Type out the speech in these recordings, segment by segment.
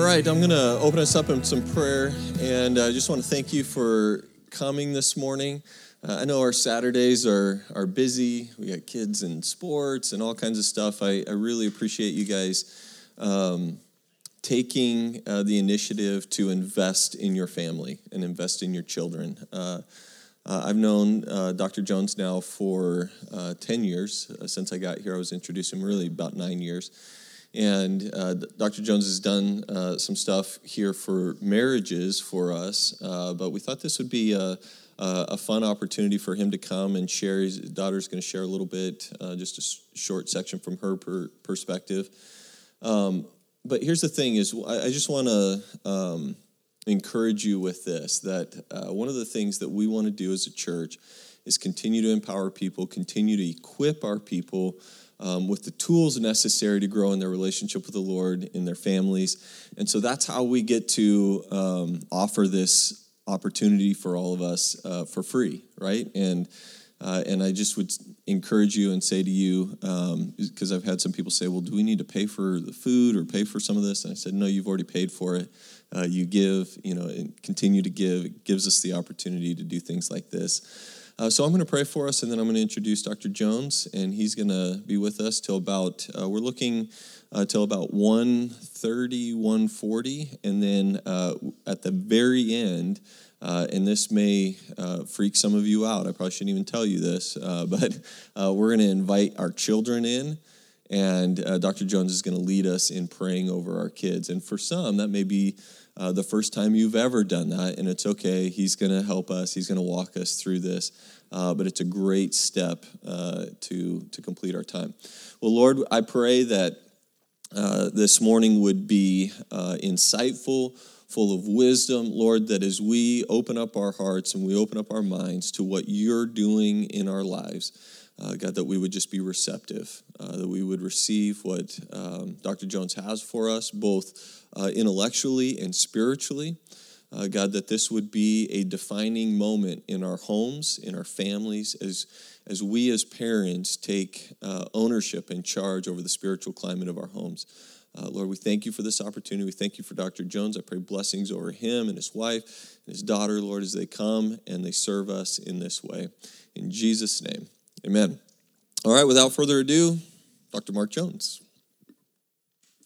All right, I'm going to open us up in some prayer, and I just want to thank you for coming this morning. Uh, I know our Saturdays are, are busy. We got kids and sports and all kinds of stuff. I, I really appreciate you guys um, taking uh, the initiative to invest in your family and invest in your children. Uh, uh I've known uh, Dr. Jones now for uh, 10 years. since I got here, I was introduced him really about nine years. And uh, Dr. Jones has done uh, some stuff here for marriages for us, uh, but we thought this would be a, a, fun opportunity for him to come and share. His daughter's going to share a little bit, uh, just a short section from her per perspective. Um, but here's the thing: is I, I just want to um, encourage you with this that uh, one of the things that we want to do as a church is continue to empower people, continue to equip our people um, with the tools necessary to grow in their relationship with the Lord, in their families. And so that's how we get to um, offer this opportunity for all of us uh, for free, right? And uh, and I just would encourage you and say to you, because um, I've had some people say, well, do we need to pay for the food or pay for some of this? And I said, no, you've already paid for it. Uh, you give, you know, and continue to give. It gives us the opportunity to do things like this. Uh, so I'm going to pray for us, and then I'm going to introduce Dr. Jones, and he's going to be with us till about, uh, we're looking uh, till about 1.30, 1.40, and then uh, at the very end, uh, and this may uh, freak some of you out. I probably shouldn't even tell you this, but we're going to invite our children in, and Dr. Jones is going to lead us in praying over our kids. And for some, that may be uh, the first time you've ever done that, and it's okay. He's going to help us. He's going to walk us through this. Uh, but it's a great step uh, to to complete our time. Well, Lord, I pray that uh, this morning would be uh, insightful, full of wisdom, Lord. That as we open up our hearts and we open up our minds to what You're doing in our lives. Uh, God, that we would just be receptive, uh, that we would receive what um, Dr. Jones has for us, both uh, intellectually and spiritually. Uh, God, that this would be a defining moment in our homes, in our families, as, as we as parents take uh, ownership and charge over the spiritual climate of our homes. Uh, Lord, we thank you for this opportunity. We thank you for Dr. Jones. I pray blessings over him and his wife and his daughter, Lord, as they come and they serve us in this way. In Jesus' name, amen. All right, without further ado, Dr. Mark Jones.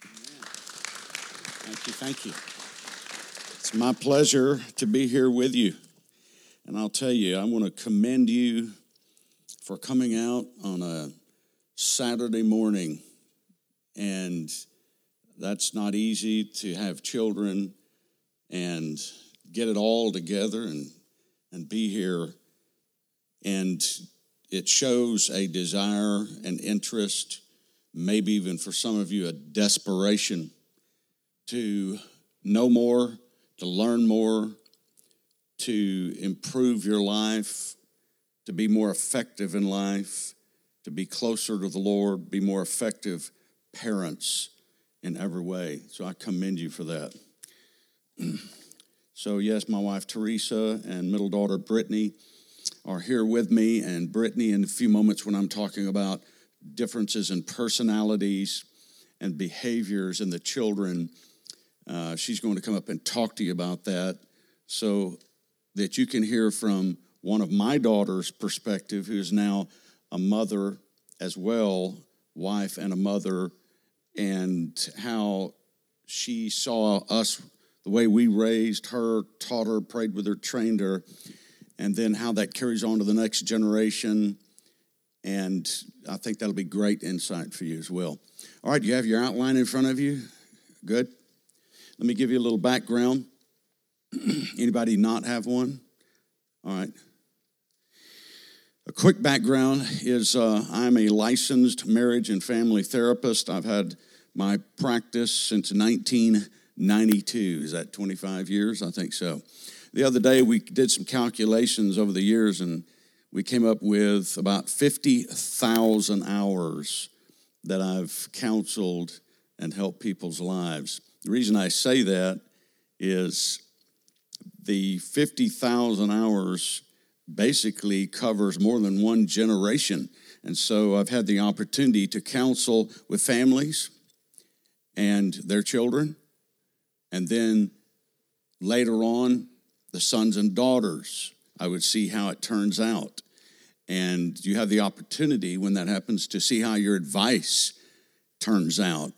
Thank you. Thank you. It's my pleasure to be here with you. And I'll tell you, I want to commend you for coming out on a Saturday morning. And that's not easy to have children and get it all together and, and be here. And it shows a desire and interest, maybe even for some of you, a desperation to know more, to learn more, to improve your life, to be more effective in life, to be closer to the Lord, be more effective parents in every way. So I commend you for that. so, yes, my wife Teresa and middle daughter Brittany are here with me, and Brittany, in a few moments, when I'm talking about differences in personalities and behaviors in the children uh, she's going to come up and talk to you about that so that you can hear from one of my daughter's perspective, who is now a mother as well, wife and a mother, and how she saw us, the way we raised her, taught her, prayed with her, trained her, and then how that carries on to the next generation. And I think that'll be great insight for you as well. All right, you have your outline in front of you? Good. Let me give you a little background. Anybody not have one? All right. A quick background is uh, I'm a licensed marriage and family therapist. I've had my practice since 1992. Is that 25 years? I think so. The other day we did some calculations over the years and we came up with about 50,000 hours that I've counseled and helped people's lives. The reason I say that is the 50,000 hours basically covers more than one generation. And so I've had the opportunity to counsel with families and their children And then later on, the sons and daughters. I would see how it turns out. And you have the opportunity when that happens to see how your advice turns out.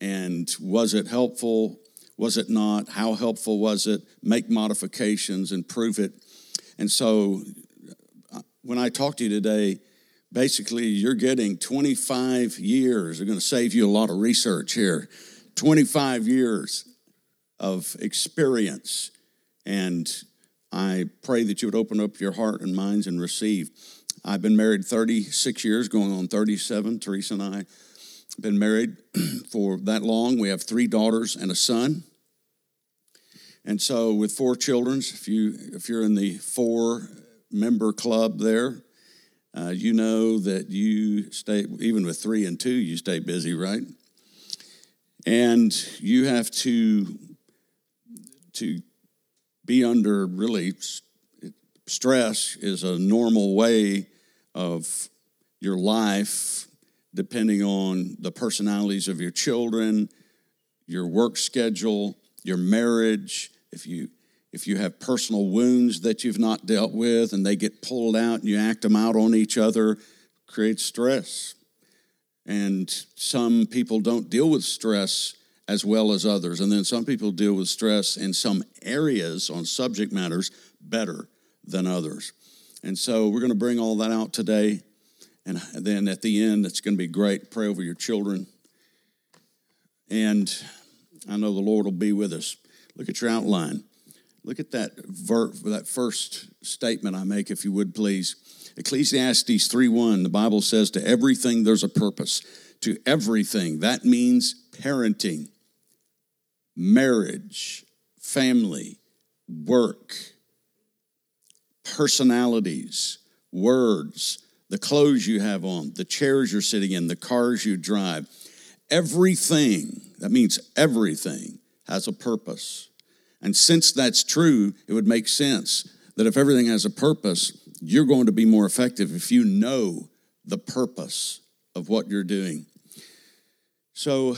And was it helpful? Was it not? How helpful was it? Make modifications, improve it. And so uh, when I talk to you today, basically you're getting 25 years. They're going to save you a lot of research here. 25 years of experience. And I pray that you would open up your heart and minds and receive. I've been married 36 years, going on 37. Teresa and I been married for that long. We have three daughters and a son. And so, with four children, if you if you're in the four member club there, uh, you know that you stay even with three and two, you stay busy, right? And you have to to be under really stress is a normal way of your life depending on the personalities of your children your work schedule your marriage. If you if you have personal wounds that you've not dealt with and they get pulled out and you act them out on each other creates stress. And some people don't deal with stress as well as others. And then some people deal with stress in some areas on subject matters better than others. And so we're going to bring all that out today. And then at the end, it's going to be great. Pray over your children. And I know the Lord will be with us. Look at your outline. Look at that ver- that first statement I make, if you would please. Ecclesiastes 3:1, the Bible says, To everything there's a purpose. To everything. That means parenting marriage, family, work, personalities, words, the clothes you have on, the chairs you're sitting in, the cars you drive. Everything, that means everything, has a purpose. And since that's true, it would make sense that if everything has a purpose, you're going to be more effective if you know the purpose of what you're doing. So,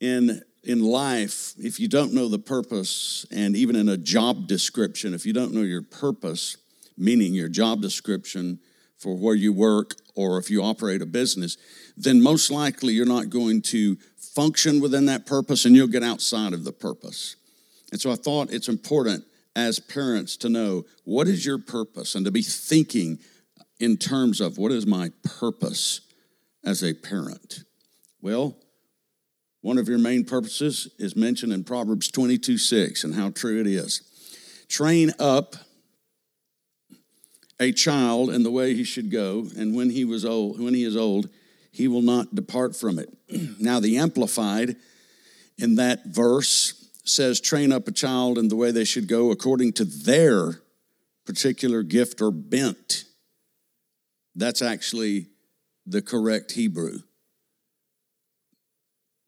in in life, if you don't know the purpose, and even in a job description, if you don't know your purpose, meaning your job description for where you work or if you operate a business, then most likely you're not going to function within that purpose and you'll get outside of the purpose. And so I thought it's important as parents to know what is your purpose and to be thinking in terms of what is my purpose as a parent. Well, one of your main purposes is mentioned in Proverbs 22 6 and how true it is. Train up a child in the way he should go, and when he was old, when he is old, he will not depart from it. now the amplified in that verse says train up a child in the way they should go according to their particular gift or bent. That's actually the correct Hebrew.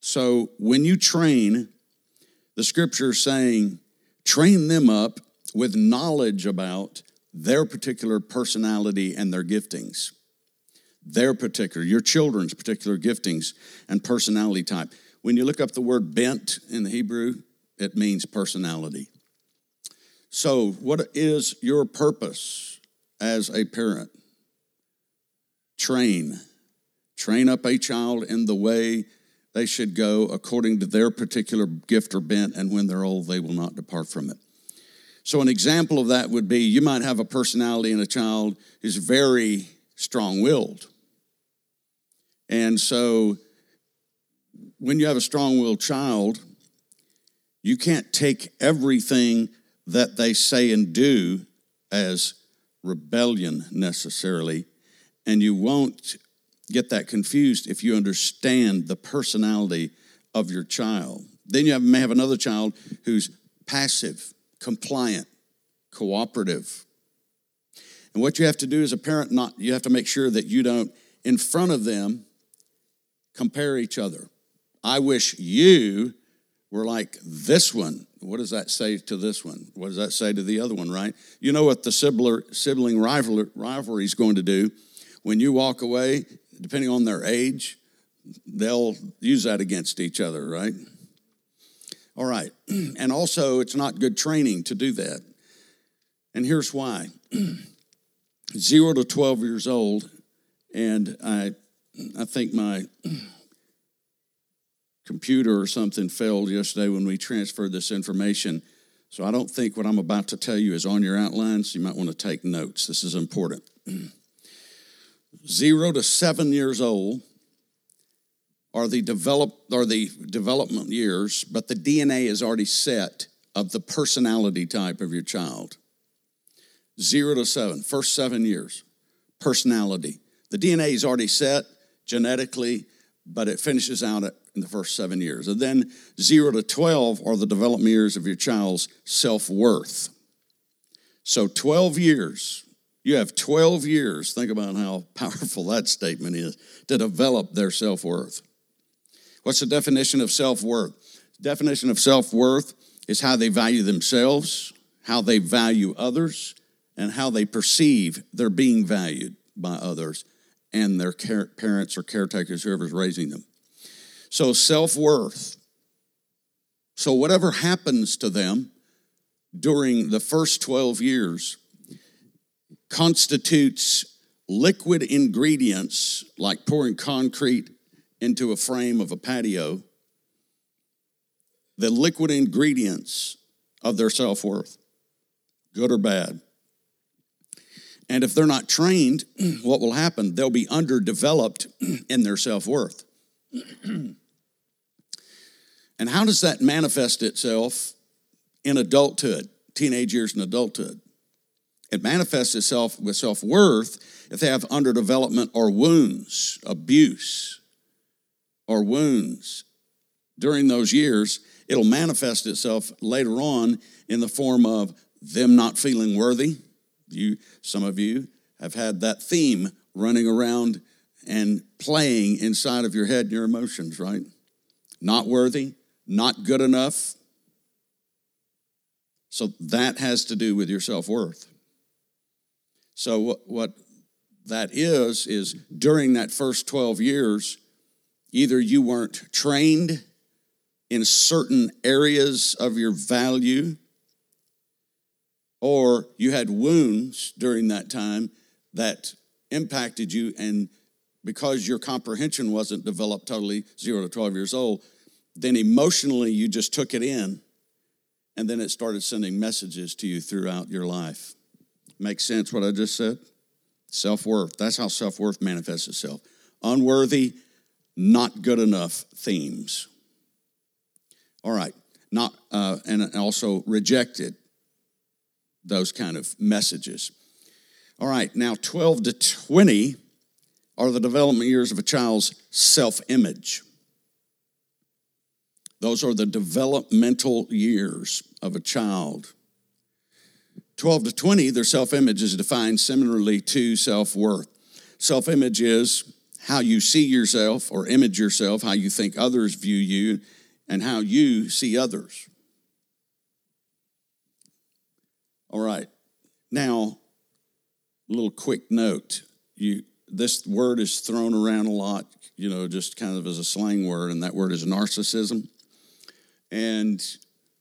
So when you train, the scripture is saying, train them up with knowledge about their particular personality and their giftings. Their particular, your children's particular giftings and personality type. When you look up the word bent in the Hebrew, it means personality. So, what is your purpose as a parent? Train. Train up a child in the way they should go according to their particular gift or bent, and when they're old, they will not depart from it. So, an example of that would be you might have a personality in a child who's very strong willed. And so, when you have a strong willed child, you can't take everything that they say and do as rebellion necessarily, and you won't get that confused if you understand the personality of your child. Then you may have another child who's passive, compliant, cooperative. And what you have to do as a parent, not you have to make sure that you don't, in front of them, compare each other. I wish you were like this one. What does that say to this one? What does that say to the other one, right? You know what the sibling rivalry is going to do. When you walk away, depending on their age, they'll use that against each other, right? All right. And also, it's not good training to do that. And here's why zero to 12 years old, and I, I think my computer or something failed yesterday when we transferred this information. So I don't think what I'm about to tell you is on your outlines. You might want to take notes. This is important. Zero to seven years old are the develop are the development years, but the DNA is already set of the personality type of your child. Zero to seven, first seven years, personality. The DNA is already set genetically, but it finishes out at in the first seven years. And then zero to 12 are the development years of your child's self worth. So 12 years, you have 12 years, think about how powerful that statement is, to develop their self worth. What's the definition of self worth? Definition of self worth is how they value themselves, how they value others, and how they perceive they're being valued by others and their parents or caretakers, whoever's raising them. So, self worth. So, whatever happens to them during the first 12 years constitutes liquid ingredients like pouring concrete into a frame of a patio, the liquid ingredients of their self worth, good or bad. And if they're not trained, what will happen? They'll be underdeveloped in their self worth. And how does that manifest itself in adulthood, teenage years and adulthood? It manifests itself with self worth if they have underdevelopment or wounds, abuse or wounds during those years. It'll manifest itself later on in the form of them not feeling worthy. You, some of you have had that theme running around and playing inside of your head and your emotions, right? Not worthy, not good enough. So that has to do with your self worth. So, what, what that is, is during that first 12 years, either you weren't trained in certain areas of your value, or you had wounds during that time that impacted you, and because your comprehension wasn't developed totally, zero to 12 years old, then emotionally you just took it in and then it started sending messages to you throughout your life. Make sense what I just said? Self worth. That's how self worth manifests itself. Unworthy, not good enough themes. All right, not uh, and also rejected. Those kind of messages. All right, now 12 to 20 are the development years of a child's self image. Those are the developmental years of a child. 12 to 20, their self image is defined similarly to self worth. Self image is how you see yourself or image yourself, how you think others view you, and how you see others. All right. Now, a little quick note. You, this word is thrown around a lot, you know, just kind of as a slang word, and that word is narcissism. And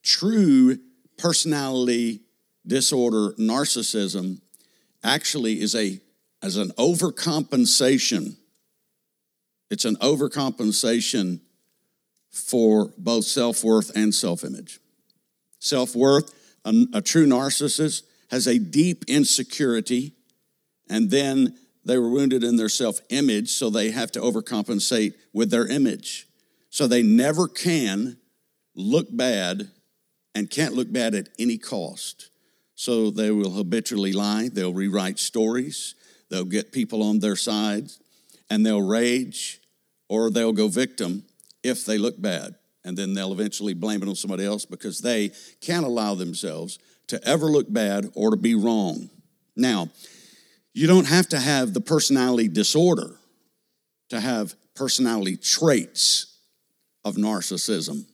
true personality disorder, narcissism, actually is a as an overcompensation. It's an overcompensation for both self worth and self image. Self worth, a, a, true narcissist has a deep insecurity, and then they were wounded in their self image, so they have to overcompensate with their image. So they never can look bad and can't look bad at any cost. So they will habitually lie, they'll rewrite stories, they'll get people on their side, and they'll rage or they'll go victim if they look bad. And then they'll eventually blame it on somebody else because they can't allow themselves to ever look bad or to be wrong. Now, you don't have to have the personality disorder to have personality traits of narcissism.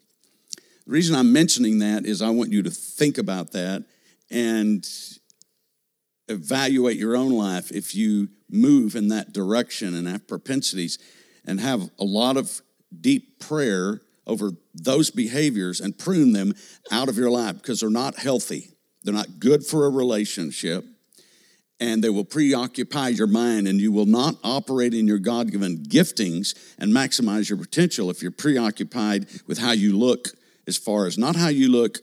The reason I'm mentioning that is I want you to think about that and evaluate your own life if you move in that direction and have propensities and have a lot of deep prayer over those behaviors and prune them out of your life because they're not healthy. They're not good for a relationship and they will preoccupy your mind, and you will not operate in your God given giftings and maximize your potential if you're preoccupied with how you look, as far as not how you look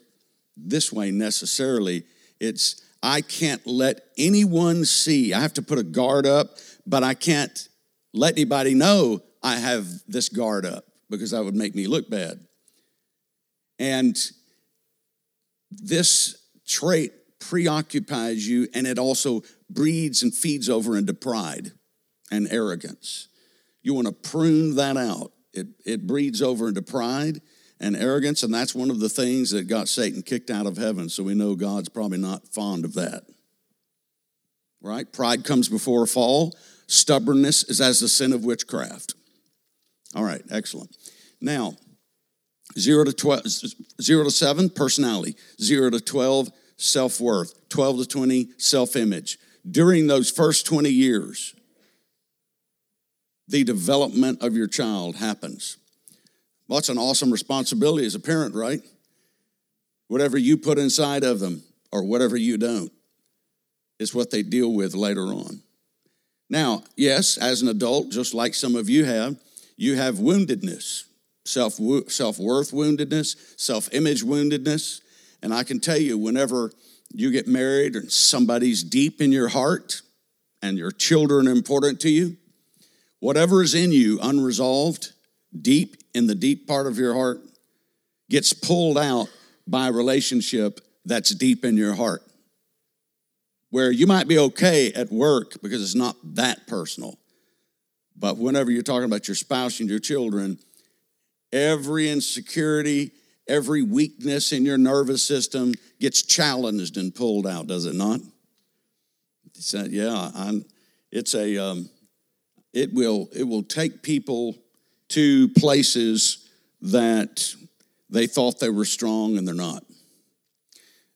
this way necessarily. It's, I can't let anyone see. I have to put a guard up, but I can't let anybody know I have this guard up because that would make me look bad. And this trait preoccupies you and it also breeds and feeds over into pride and arrogance. You want to prune that out. It, it breeds over into pride and arrogance, and that's one of the things that got Satan kicked out of heaven. So we know God's probably not fond of that. Right? Pride comes before a fall. Stubbornness is as the sin of witchcraft. All right, excellent. Now, zero to 12, zero to seven, personality. Zero to 12, self worth. 12 to 20, self image during those first 20 years, the development of your child happens. Well, that's an awesome responsibility as a parent, right? Whatever you put inside of them or whatever you don't is what they deal with later on. Now, yes, as an adult, just like some of you have, you have woundedness, self self worth woundedness, self image woundedness. And I can tell you, whenever you get married and somebody's deep in your heart and your children important to you, whatever is in you unresolved, deep in the deep part of your heart, gets pulled out by a relationship that's deep in your heart. Where you might be okay at work because it's not that personal. But whenever you're talking about your spouse and your children, every insecurity, every weakness in your nervous system gets challenged and pulled out, does it not? So, yeah, I'm, it's a um, it will it will take people to places that they thought they were strong and they're not.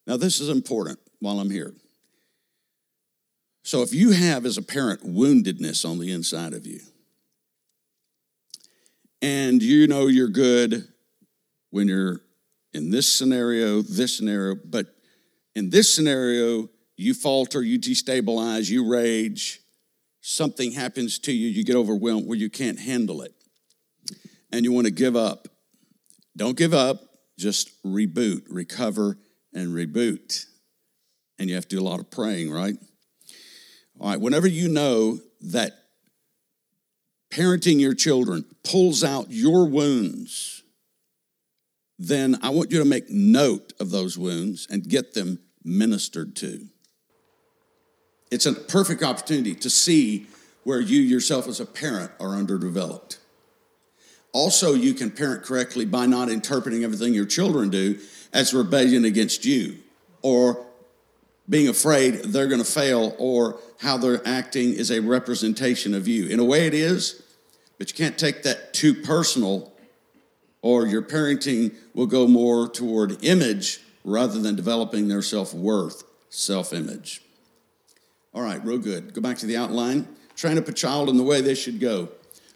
Now, this is important while I'm here. So, if you have as a parent woundedness on the inside of you, and you know you're good when you're in this scenario, this scenario, but in this scenario, you falter, you destabilize, you rage, something happens to you, you get overwhelmed where you can't handle it, and you want to give up. Don't give up, just reboot, recover, and reboot. And you have to do a lot of praying, right? All right, whenever you know that parenting your children pulls out your wounds, then I want you to make note of those wounds and get them ministered to. It's a perfect opportunity to see where you yourself as a parent are underdeveloped. Also, you can parent correctly by not interpreting everything your children do as rebellion against you or being afraid they're going to fail or how they're acting is a representation of you. In a way, it is, but you can't take that too personal or your parenting will go more toward image rather than developing their self worth, self image. All right, real good. Go back to the outline. Train up a child in the way they should go,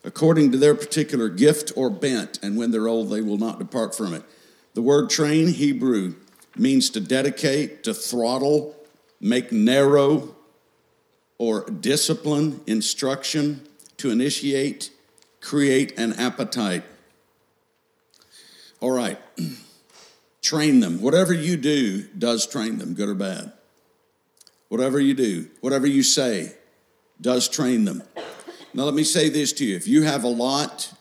according to their particular gift or bent, and when they're old, they will not depart from it. The word train, Hebrew, means to dedicate, to throttle, make narrow, or discipline, instruction, to initiate, create an appetite. All right. train them. Whatever you do does train them, good or bad. Whatever you do, whatever you say does train them. Now, let me say this to you if you have a lot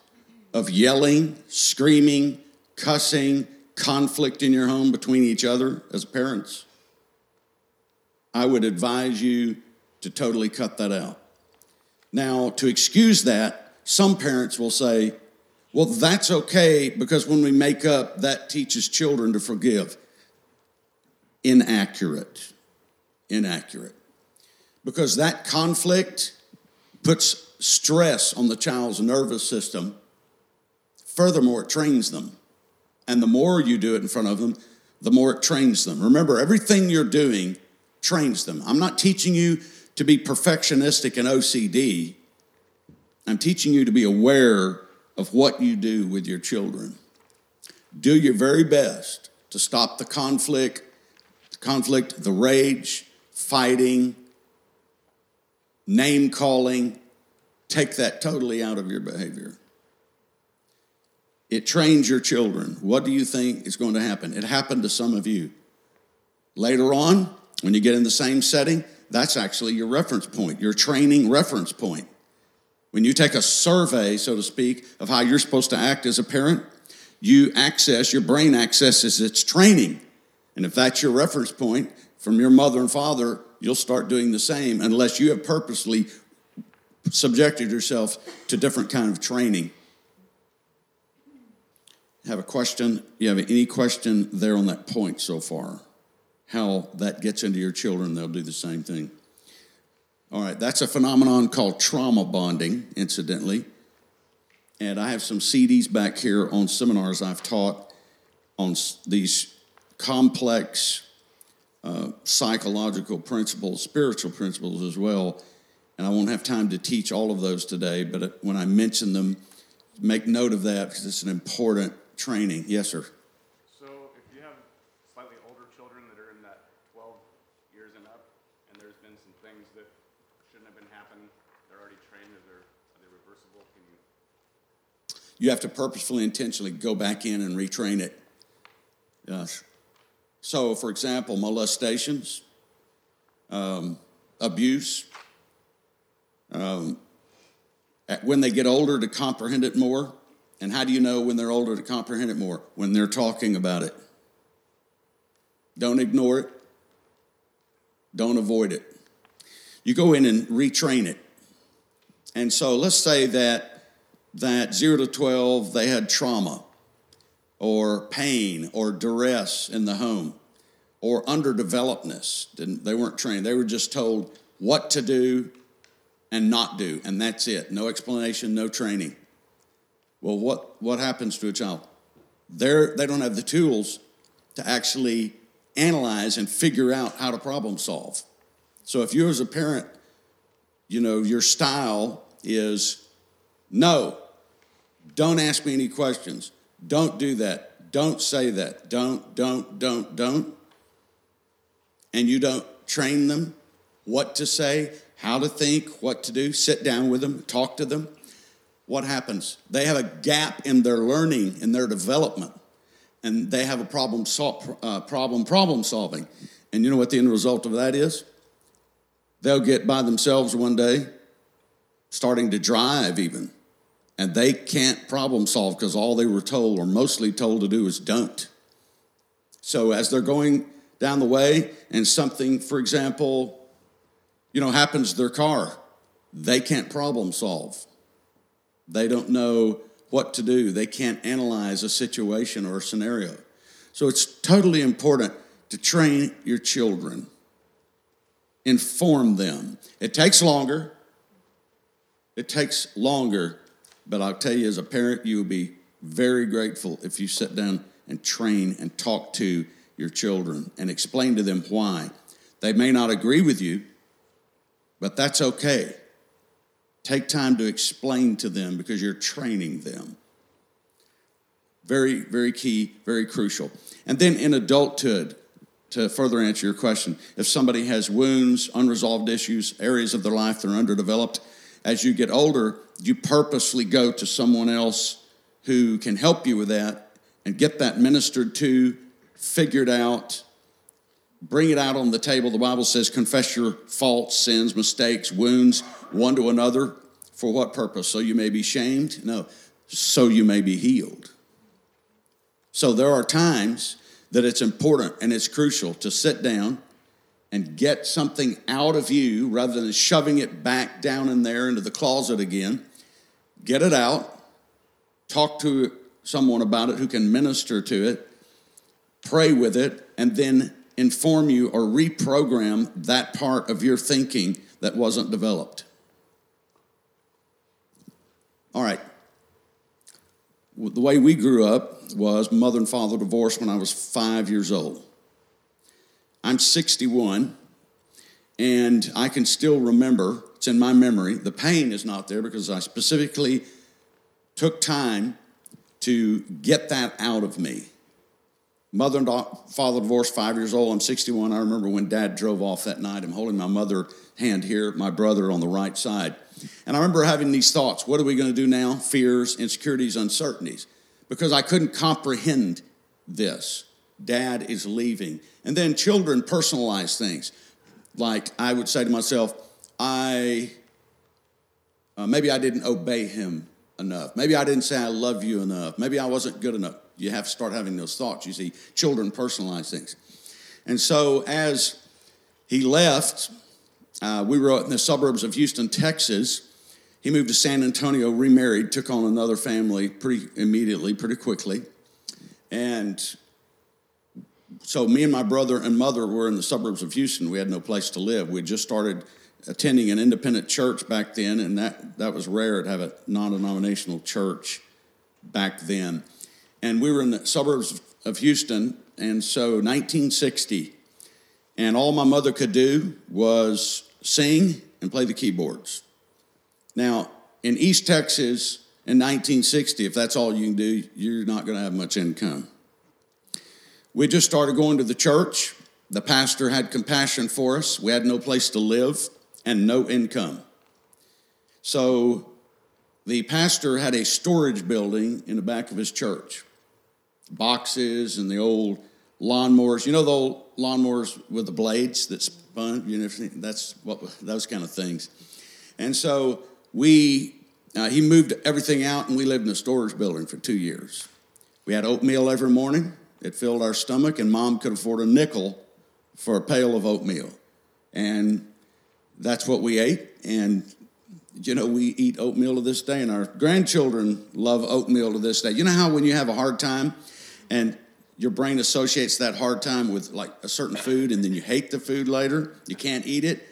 of yelling, screaming, cussing, conflict in your home between each other as parents, I would advise you to totally cut that out. Now, to excuse that, some parents will say, well, that's okay because when we make up, that teaches children to forgive. Inaccurate. Inaccurate. Because that conflict puts stress on the child's nervous system. Furthermore, it trains them. And the more you do it in front of them, the more it trains them. Remember, everything you're doing trains them. I'm not teaching you to be perfectionistic and OCD. I'm teaching you to be aware of what you do with your children. Do your very best to stop the conflict, the conflict, the rage, fighting, name calling. Take that totally out of your behavior. It trains your children. What do you think is going to happen? It happened to some of you. Later on, when you get in the same setting, that's actually your reference point, your training reference point. When you take a survey, so to speak, of how you're supposed to act as a parent, you access, your brain accesses its training. And if that's your reference point from your mother and father, you'll start doing the same unless you have purposely subjected yourself to different kind of training. Have a question? You have any question there on that point so far? How that gets into your children, they'll do the same thing. All right, that's a phenomenon called trauma bonding, incidentally. And I have some CDs back here on seminars I've taught on these complex uh, psychological principles, spiritual principles as well. And I won't have time to teach all of those today, but when I mention them, make note of that because it's an important training. Yes, sir. So if you have slightly older children that are in that 12 years and up, and there's been some things that shouldn't have been happening, they're already trained, are, there, are they reversible? Can you? You have to purposefully, intentionally go back in and retrain it. Yes. So, for example, molestations, um, abuse, um, when they get older to comprehend it more. And how do you know when they're older to comprehend it more? When they're talking about it. Don't ignore it, don't avoid it. You go in and retrain it. And so let's say that that 0 to 12 they had trauma or pain or duress in the home or underdevelopedness. Didn't, they weren't trained. They were just told what to do and not do, and that's it. No explanation, no training. Well, what, what happens to a child? They're, they don't have the tools to actually analyze and figure out how to problem solve. So if you as a parent, you know, your style is no, don't ask me any questions. Don't do that. Don't say that. Don't, don't, don't, don't. And you don't train them what to say, how to think, what to do, sit down with them, talk to them. What happens? They have a gap in their learning, in their development, and they have a problem, sol- uh, problem, problem solving. And you know what the end result of that is? They'll get by themselves one day, starting to drive even, and they can't problem solve because all they were told or mostly told to do is don't. So as they're going down the way and something, for example, you know, happens to their car, they can't problem solve. They don't know what to do. They can't analyze a situation or a scenario. So it's totally important to train your children, inform them. It takes longer. It takes longer, but I'll tell you, as a parent, you will be very grateful if you sit down and train and talk to your children and explain to them why. They may not agree with you, but that's okay. Take time to explain to them because you're training them. Very, very key, very crucial. And then in adulthood, to further answer your question, if somebody has wounds, unresolved issues, areas of their life that are underdeveloped, as you get older, you purposely go to someone else who can help you with that and get that ministered to, figured out, bring it out on the table. The Bible says, confess your faults, sins, mistakes, wounds one to another. For what purpose? So you may be shamed? No, so you may be healed. So there are times that it's important and it's crucial to sit down and get something out of you rather than shoving it back down in there into the closet again. Get it out, talk to someone about it who can minister to it, pray with it, and then inform you or reprogram that part of your thinking that wasn't developed. All right. The way we grew up was mother and father divorced when I was five years old. I'm 61, and I can still remember, it's in my memory. The pain is not there because I specifically took time to get that out of me. Mother and father divorced, five years old. I'm 61. I remember when dad drove off that night. I'm holding my mother hand here, my brother on the right side. And I remember having these thoughts what are we going to do now? Fears, insecurities, uncertainties. Because I couldn't comprehend this. Dad is leaving. And then children personalize things. Like I would say to myself, I uh, maybe I didn't obey him enough. Maybe I didn't say I love you enough. Maybe I wasn't good enough. You have to start having those thoughts. You see, children personalize things. And so as he left, uh, we were in the suburbs of Houston, Texas. He moved to San Antonio, remarried, took on another family pretty immediately, pretty quickly. And so me and my brother and mother were in the suburbs of Houston. We had no place to live. We just started attending an independent church back then, and that, that was rare to have a non denominational church back then. And we were in the suburbs of Houston, and so 1960, and all my mother could do was sing and play the keyboards. Now, in East Texas in 1960, if that's all you can do, you're not going to have much income. We just started going to the church. The pastor had compassion for us. We had no place to live and no income. So the pastor had a storage building in the back of his church boxes and the old lawnmowers. You know the old lawnmowers with the blades that spun? You know, that's what those kind of things. And so we, uh, he moved everything out and we lived in a storage building for two years. We had oatmeal every morning. It filled our stomach, and mom could afford a nickel for a pail of oatmeal. And that's what we ate. And, you know, we eat oatmeal to this day, and our grandchildren love oatmeal to this day. You know how when you have a hard time and your brain associates that hard time with like a certain food, and then you hate the food later, you can't eat it?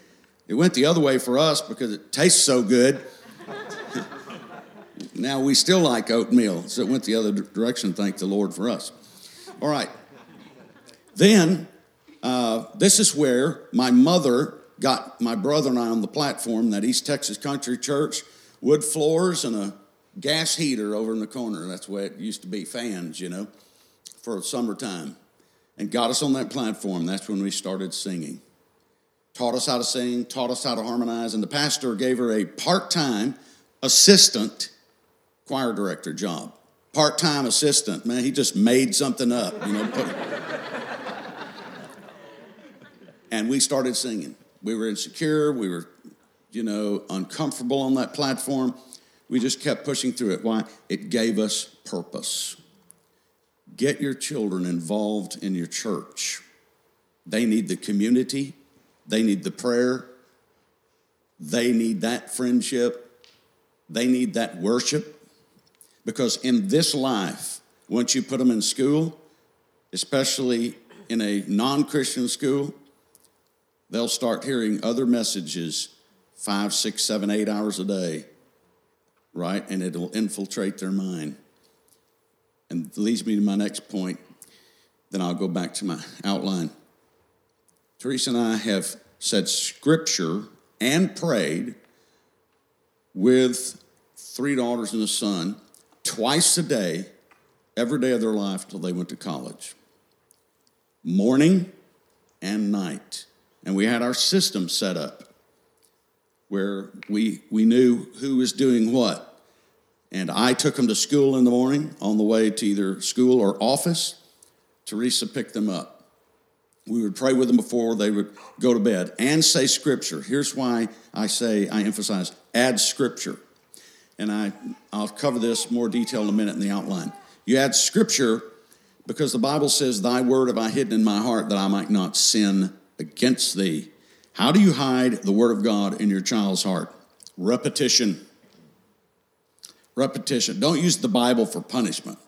It went the other way for us because it tastes so good. now we still like oatmeal, so it went the other direction, thank the Lord for us. All right. Then, uh, this is where my mother got my brother and I on the platform, that East Texas Country Church, wood floors and a gas heater over in the corner. That's way it used to be, fans, you know, for summertime. And got us on that platform. That's when we started singing. Taught us how to sing, taught us how to harmonize, and the pastor gave her a part time assistant choir director job part time assistant. Man, he just made something up, you know. And we started singing. We were insecure. We were, you know, uncomfortable on that platform. We just kept pushing through it. Why? It gave us purpose. Get your children involved in your church. They need the community, they need the prayer, they need that friendship, they need that worship. Because in this life, once you put them in school, especially in a non Christian school, they'll start hearing other messages five, six, seven, eight hours a day, right? And it'll infiltrate their mind. And leads me to my next point. Then I'll go back to my outline. Teresa and I have said scripture and prayed with three daughters and a son twice a day, every day of their life till they went to college. Morning and night. And we had our system set up where we, we knew who was doing what. And I took them to school in the morning on the way to either school or office. Teresa picked them up. We would pray with them before they would go to bed and say scripture. Here's why I say, I emphasize, add scripture and I, I'll cover this more detail in a minute in the outline. You add scripture because the Bible says, Thy word have I hidden in my heart that I might not sin against thee. How do you hide the word of God in your child's heart? Repetition. Repetition. Don't use the Bible for punishment.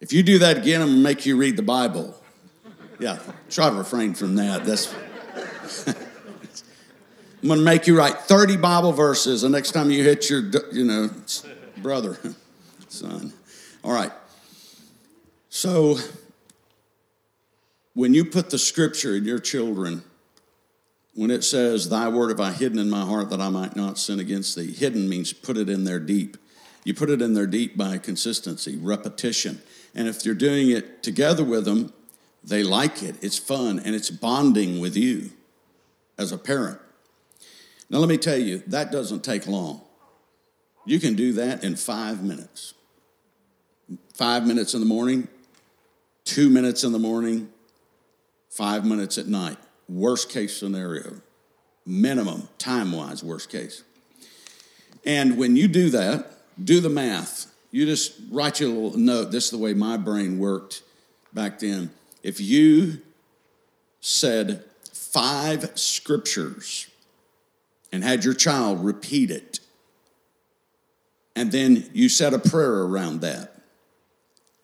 If you do that again, I'm to make you read the Bible. Yeah, try to refrain from that. That's. I'm to make you write 30 Bible verses the next time you hit your, you know, brother, son. All right. So, when you put the scripture in your children, when it says, Thy word have I hidden in my heart that I might not sin against thee, hidden means put it in there deep. You put it in their deep by consistency, repetition. And if you're doing it together with them, they like it. It's fun and it's bonding with you as a parent. Now, let me tell you, that doesn't take long. You can do that in five minutes. Five minutes in the morning, two minutes in the morning, five minutes at night. Worst case scenario, minimum, time wise, worst case. And when you do that, do the math. You just write your little note. This is the way my brain worked back then. If you said five scriptures and had your child repeat it, and then you said a prayer around that.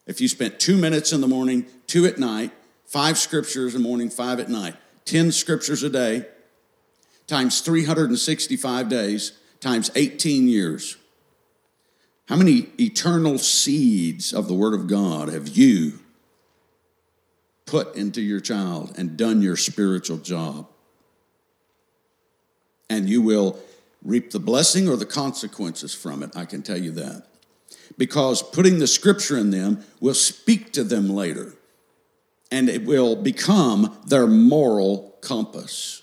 If you spent two minutes in the morning, two at night, five scriptures in the morning, five at night, 10 scriptures a day, times 365 days, times 18 years. How many eternal seeds of the Word of God have you put into your child and done your spiritual job? And you will reap the blessing or the consequences from it, I can tell you that. Because putting the scripture in them will speak to them later, and it will become their moral compass.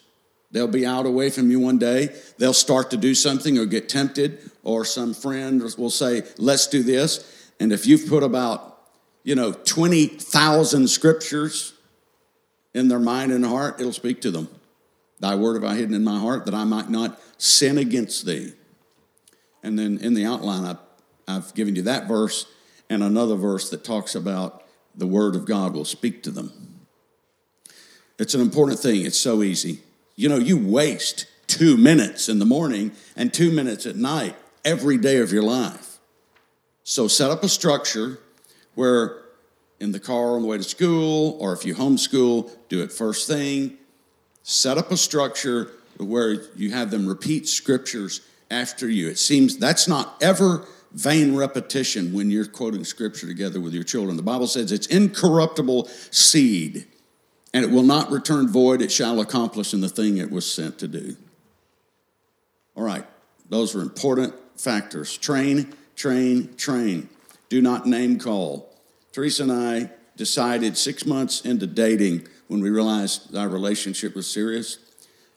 They'll be out away from you one day. They'll start to do something or get tempted, or some friend will say, Let's do this. And if you've put about, you know, 20,000 scriptures in their mind and heart, it'll speak to them. Thy word have I hidden in my heart that I might not sin against thee. And then in the outline, I, I've given you that verse and another verse that talks about the word of God will speak to them. It's an important thing. It's so easy. You know, you waste two minutes in the morning and two minutes at night every day of your life. So set up a structure where in the car on the way to school, or if you homeschool, do it first thing. Set up a structure where you have them repeat scriptures after you. It seems that's not ever vain repetition when you're quoting scripture together with your children. The Bible says it's incorruptible seed and it will not return void, it shall accomplish in the thing it was sent to do. All right, those are important factors. Train, train, train. Do not name call. Teresa and I decided six months into dating when we realized our relationship was serious.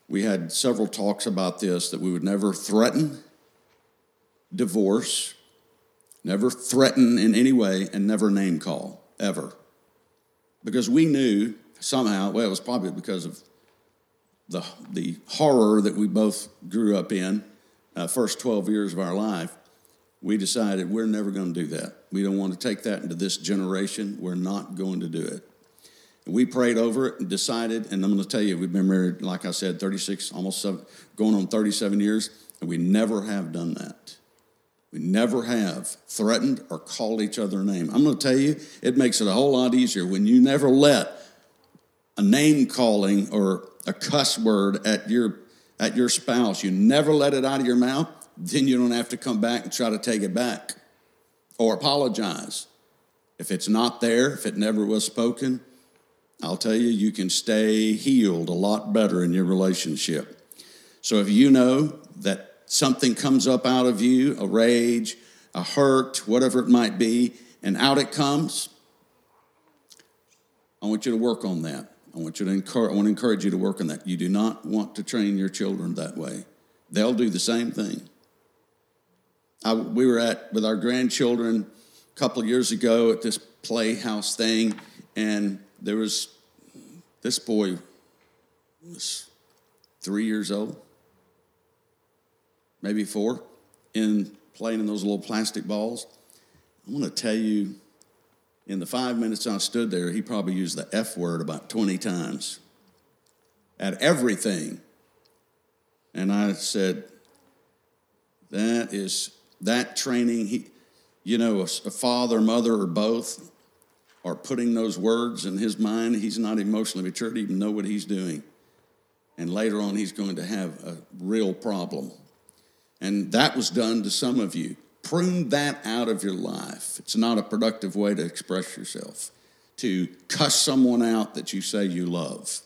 We had several talks about this that we would never threaten divorce, never threaten in any way, and never name call, ever. Because we knew somehow, well, it was probably because of the, the horror that we both grew up in, uh, first 12 years of our life, we decided we're never going to do that. We don't want to take that into this generation. We're not going to do it. And we prayed over it and decided, and I'm going to tell you, we've been married, like I said, 36, almost seven, going on 37 years, and we never have done that. We never have threatened or called each other a name. I'm going to tell you, it makes it a whole lot easier when you never let a name calling or a cuss word at your at your spouse, you never let it out of your mouth, then you don't have to come back and try to take it back or apologize. If it's not there, if it never was spoken, I'll tell you, you can stay healed a lot better in your relationship. So if you know that something comes up out of you, a rage, a hurt, whatever it might be, and out it comes, I want you to work on that. I want you to encourage, I want to encourage you to work on that. You do not want to train your children that way. They'll do the same thing. I, we were at with our grandchildren a couple of years ago at this playhouse thing, and there was this boy was three years old, maybe four, in playing in those little plastic balls. I want to tell you in the five minutes I stood there, he probably used the F word about 20 times at everything. And I said, that is that training. He, you know, a, a father, mother, or both are putting those words in his mind. He's not emotionally mature to even know what he's doing. And later on, he's going to have a real problem. And that was done to some of you prune that out of your life. It's not a productive way to express yourself. To cuss someone out that you say you love.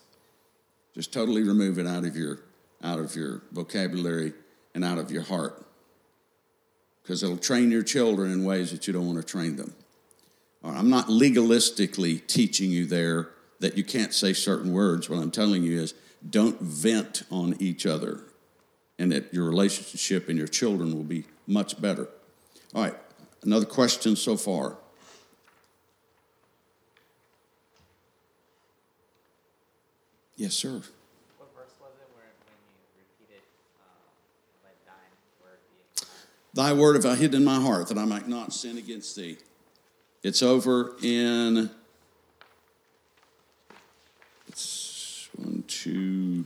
Just totally remove it out of your out of your vocabulary and out of your heart. because it'll train your children in ways that you don't want to train them. I'm not legalistically teaching you there that you can't say certain words. What I'm telling you is don't vent on each other, and that your relationship and your children will be much better. All right, another question so far. Yes, sir. What verse was it where when you repeated, uh, let thine word be Thy word have I hid in my heart that I might not sin against thee. It's over in. It's one, two.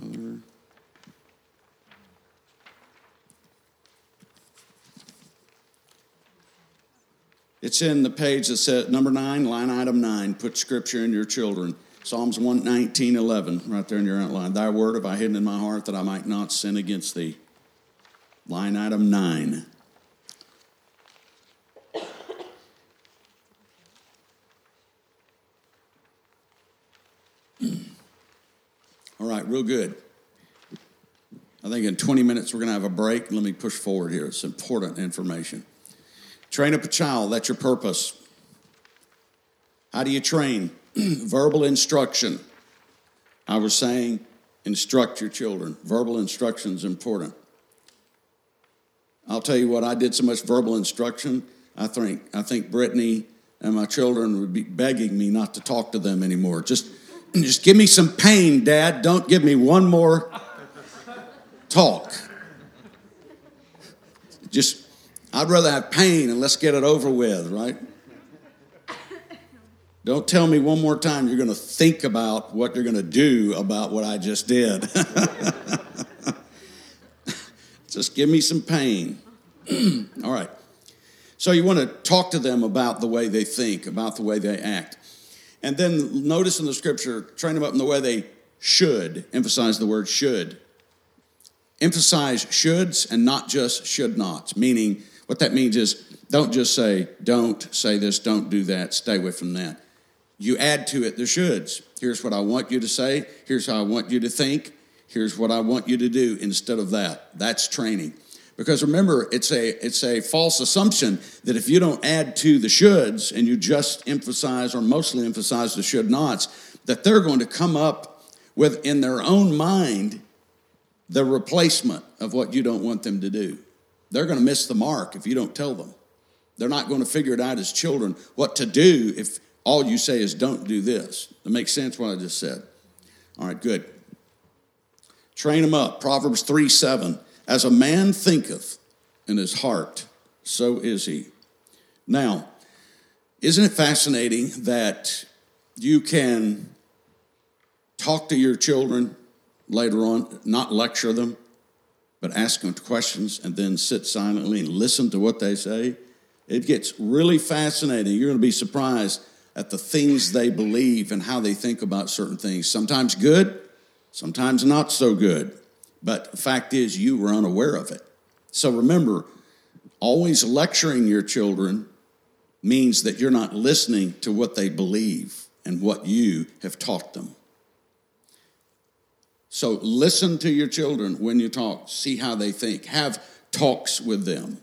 Another. It's in the page that said number nine, line item nine. Put scripture in your children. Psalms 119, 11, right there in your outline. Thy word have I hidden in my heart that I might not sin against thee. Line item nine. All right, real good. I think in 20 minutes we're going to have a break. Let me push forward here. It's important information. Train up a child, that's your purpose. How do you train? Verbal instruction. I was saying, instruct your children. Verbal instruction is important. I'll tell you what, I did so much verbal instruction, I think, I think Brittany and my children would be begging me not to talk to them anymore. Just, just give me some pain, Dad. Don't give me one more talk. Just, I'd rather have pain and let's get it over with, right? Don't tell me one more time you're going to think about what you're going to do about what I just did. just give me some pain. All right. So you want to talk to them about the way they think, about the way they act. And then notice in the scripture, train them up in the way they should, emphasize the word should. Emphasize shoulds and not just should nots, meaning what that means is don't just say, don't say this, don't do that, stay away from that. You add to it the shoulds. Here's what I want you to say, here's how I want you to think, here's what I want you to do instead of that. That's training. Because remember, it's a, it's a false assumption that if you don't add to the shoulds and you just emphasize or mostly emphasize the should nots, that they're going to come up with, in their own mind, the replacement of what you don't want them to do. They're going to miss the mark if you don't tell them. They're not going to figure it out as children what to do if all you say is don't do this. That makes sense what I just said. All right, good. Train them up. Proverbs 3 7. As a man thinketh in his heart, so is he. Now, isn't it fascinating that you can talk to your children later on, not lecture them, but ask them questions and then sit silently and listen to what they say? It gets really fascinating. You're going to be surprised at the things they believe and how they think about certain things. Sometimes good, sometimes not so good. But the fact is, you were unaware of it. So remember, always lecturing your children means that you're not listening to what they believe and what you have taught them. So listen to your children when you talk, see how they think, have talks with them.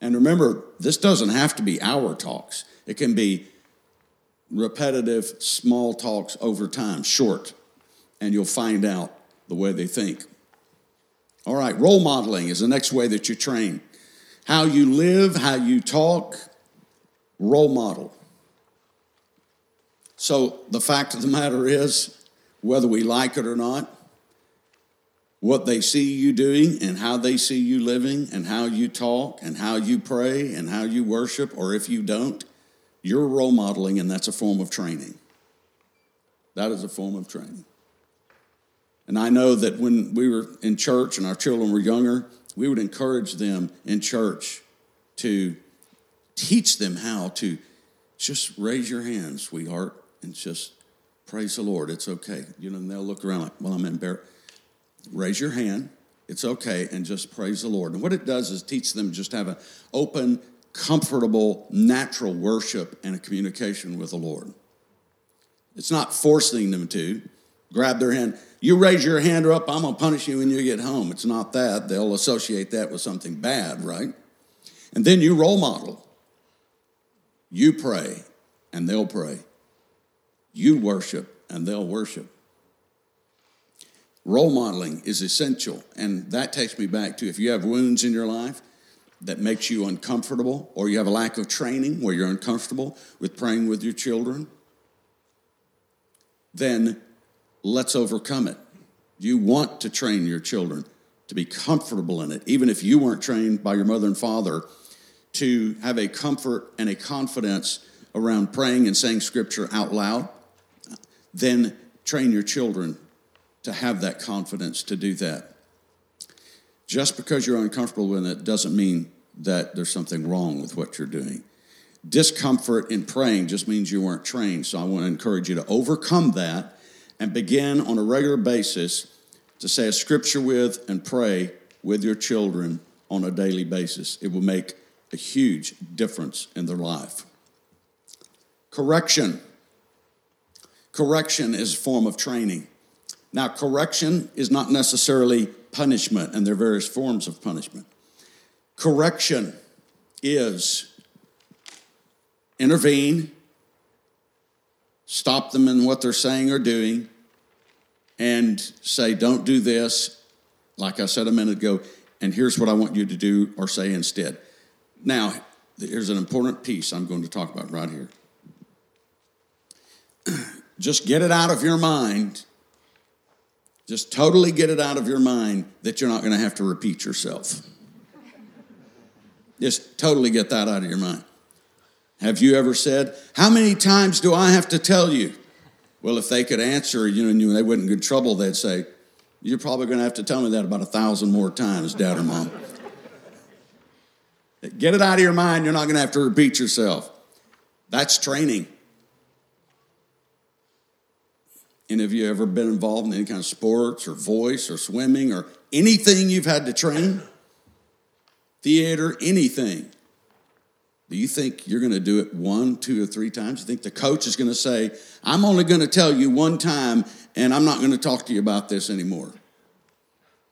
And remember, this doesn't have to be our talks, it can be repetitive, small talks over time, short, and you'll find out the way they think. All right, role modeling is the next way that you train. How you live, how you talk, role model. So the fact of the matter is, whether we like it or not, what they see you doing and how they see you living and how you talk and how you pray and how you worship, or if you don't, you're role modeling, and that's a form of training. That is a form of training. And I know that when we were in church and our children were younger, we would encourage them in church to teach them how to just raise your hand, sweetheart, and just praise the Lord. It's okay. You know, and they'll look around like, well, I'm embarrassed. Raise your hand. It's okay, and just praise the Lord. And what it does is teach them just have an open comfortable, natural worship and a communication with the Lord. It's not forcing them to grab their hand. You raise your hand up, I'm going to punish you when you get home. It's not that. They'll associate that with something bad, right? And then you role model. You pray, and they'll pray. You worship, and they'll worship. Role modeling is essential. And that takes me back to if you have wounds in your life that makes you uncomfortable, or you have a lack of training where you're uncomfortable with praying with your children, then let's overcome it. You want to train your children to be comfortable in it, even if you weren't trained by your mother and father to have a comfort and a confidence around praying and saying scripture out loud, then train your children to have that confidence to do that. Just because you're uncomfortable with it doesn't mean that there's something wrong with what you're doing. Discomfort in praying just means you weren't trained. So I want to encourage you to overcome that and begin on a regular basis to say a scripture with and pray with your children on a daily basis. It will make a huge difference in their life. Correction. Correction is a form of training. Now, correction is not necessarily punishment, and there are various forms of punishment. Correction is intervene, stop them in what they're saying or doing, and say, Don't do this, like I said a minute ago, and here's what I want you to do or say instead. Now, here's an important piece I'm going to talk about right here. Just get it out of your mind. Just totally get it out of your mind that you're not going to have to repeat yourself. Just totally get that out of your mind. Have you ever said, How many times do I have to tell you? Well, if they could answer, you know, they wouldn't get trouble, they'd say, You're probably going to have to tell me that about a thousand more times, dad or mom. Get it out of your mind. You're not going to have to repeat yourself. That's training. Any of you ever been involved in any kind of sports or voice or swimming or anything you've had to train? Theater, anything. Do you think you're going to do it one, two, or three times? You think the coach is going to say, I'm only going to tell you one time and I'm not going to talk to you about this anymore?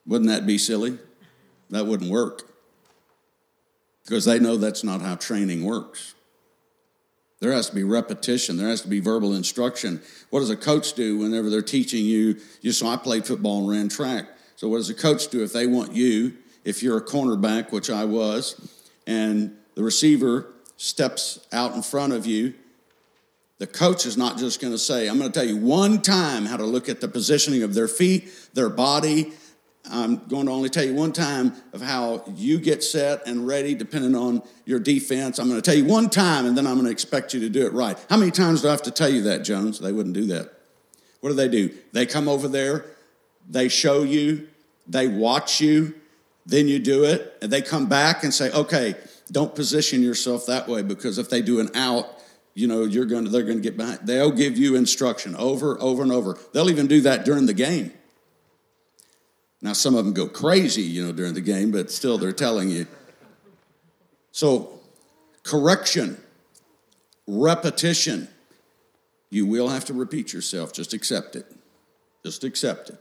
Wouldn't that be silly? That wouldn't work because they know that's not how training works. There has to be repetition. There has to be verbal instruction. What does a coach do whenever they're teaching you? You so I played football and ran track. So what does a coach do if they want you, if you're a cornerback, which I was, and the receiver steps out in front of you? The coach is not just going to say, I'm going to tell you one time how to look at the positioning of their feet, their body, I'm going to only tell you one time of how you get set and ready depending on your defense. I'm going to tell you one time and then I'm going to expect you to do it right. How many times do I have to tell you that, Jones? They wouldn't do that. What do they do? They come over there, they show you, they watch you, then you do it, and they come back and say, okay, don't position yourself that way because if they do an out, you know, you're going to, they're going to get behind. They'll give you instruction over, over, and over. They'll even do that during the game. Now, some of them go crazy, you know, during the game, but still they're telling you. So, correction, repetition. You will have to repeat yourself. Just accept it. Just accept it.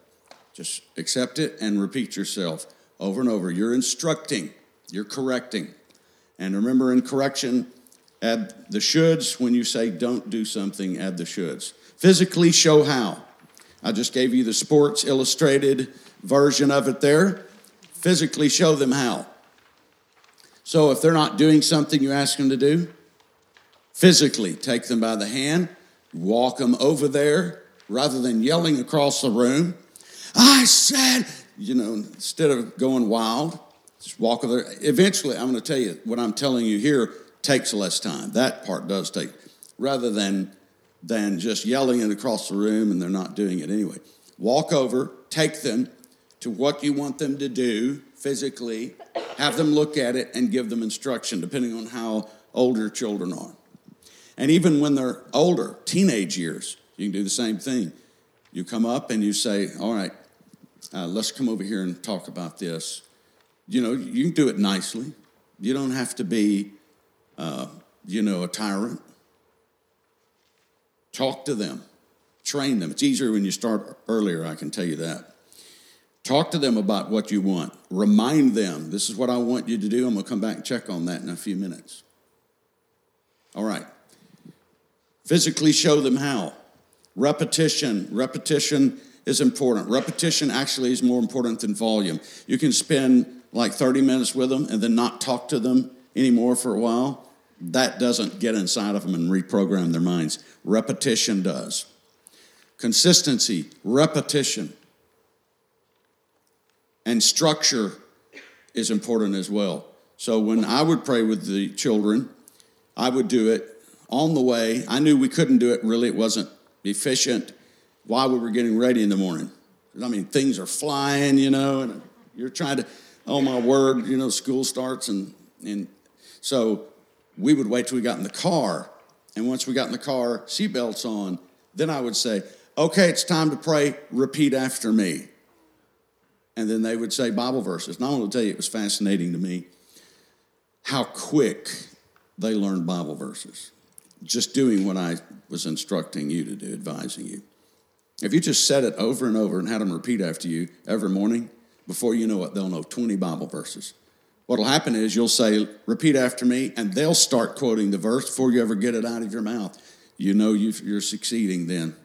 Just accept it and repeat yourself over and over. You're instructing, you're correcting. And remember, in correction, add the shoulds. When you say don't do something, add the shoulds. Physically show how. I just gave you the Sports Illustrated version of it there. Physically show them how. So if they're not doing something you ask them to do, physically take them by the hand, walk them over there rather than yelling across the room. I said, you know, instead of going wild, just walk over there. Eventually, I'm going to tell you what I'm telling you here takes less time. That part does take, rather than than just yelling it across the room and they're not doing it anyway. Walk over, take them, to what you want them to do physically, have them look at it, and give them instruction, depending on how old your children are. And even when they're older, teenage years, you can do the same thing. You come up and you say, All right, uh, let's come over here and talk about this. You know, you can do it nicely. You don't have to be uh, you know, a tyrant. Talk to them, train them. It's easier when you start earlier, I can tell you that. Talk to them about what you want. Remind them, this is what I want you to do. I'm going to come back and check on that in a few minutes. All right. Physically show them how. Repetition. Repetition is important. Repetition actually is more important than volume. You can spend like 30 minutes with them and then not talk to them anymore for a while. That doesn't get inside of them and reprogram their minds. Repetition does. Consistency, repetition and structure is important as well. So when I would pray with the children, I would do it on the way. I knew we couldn't do it really, it wasn't efficient while we were getting ready in the morning. I mean, things are flying, you know, and you're trying to, oh my word, you know, school starts. And, and so we would wait till we got in the car. And once we got in the car, seatbelts on, then I would say, okay, it's time to pray, repeat after me and then they would say Bible verses. And I want to tell you, it was fascinating to me how quick they learned Bible verses, just doing what I was instructing you to do, advising you. If you just said it over and over and had them repeat after you every morning, before you know it, they'll know 20 Bible verses. What'll happen is you'll say, repeat after me, and they'll start quoting the verse before you ever get it out of your mouth. You know you're succeeding then.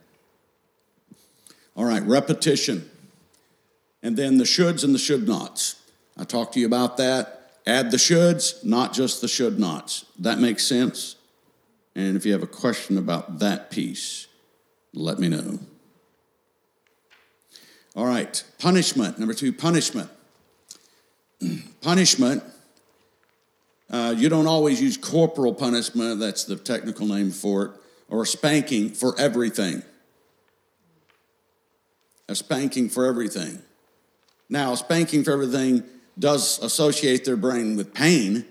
All right, repetition and then the shoulds and the should nots. I talked to you about that. Add the shoulds, not just the should nots. That makes sense? And if you have a question about that piece, let me know. All right, punishment. Number two, punishment. punishment. Uh, you don't always use corporal punishment, that's the technical name for it, or spanking for everything. A spanking for everything. Now, spanking for everything does associate their brain with pain.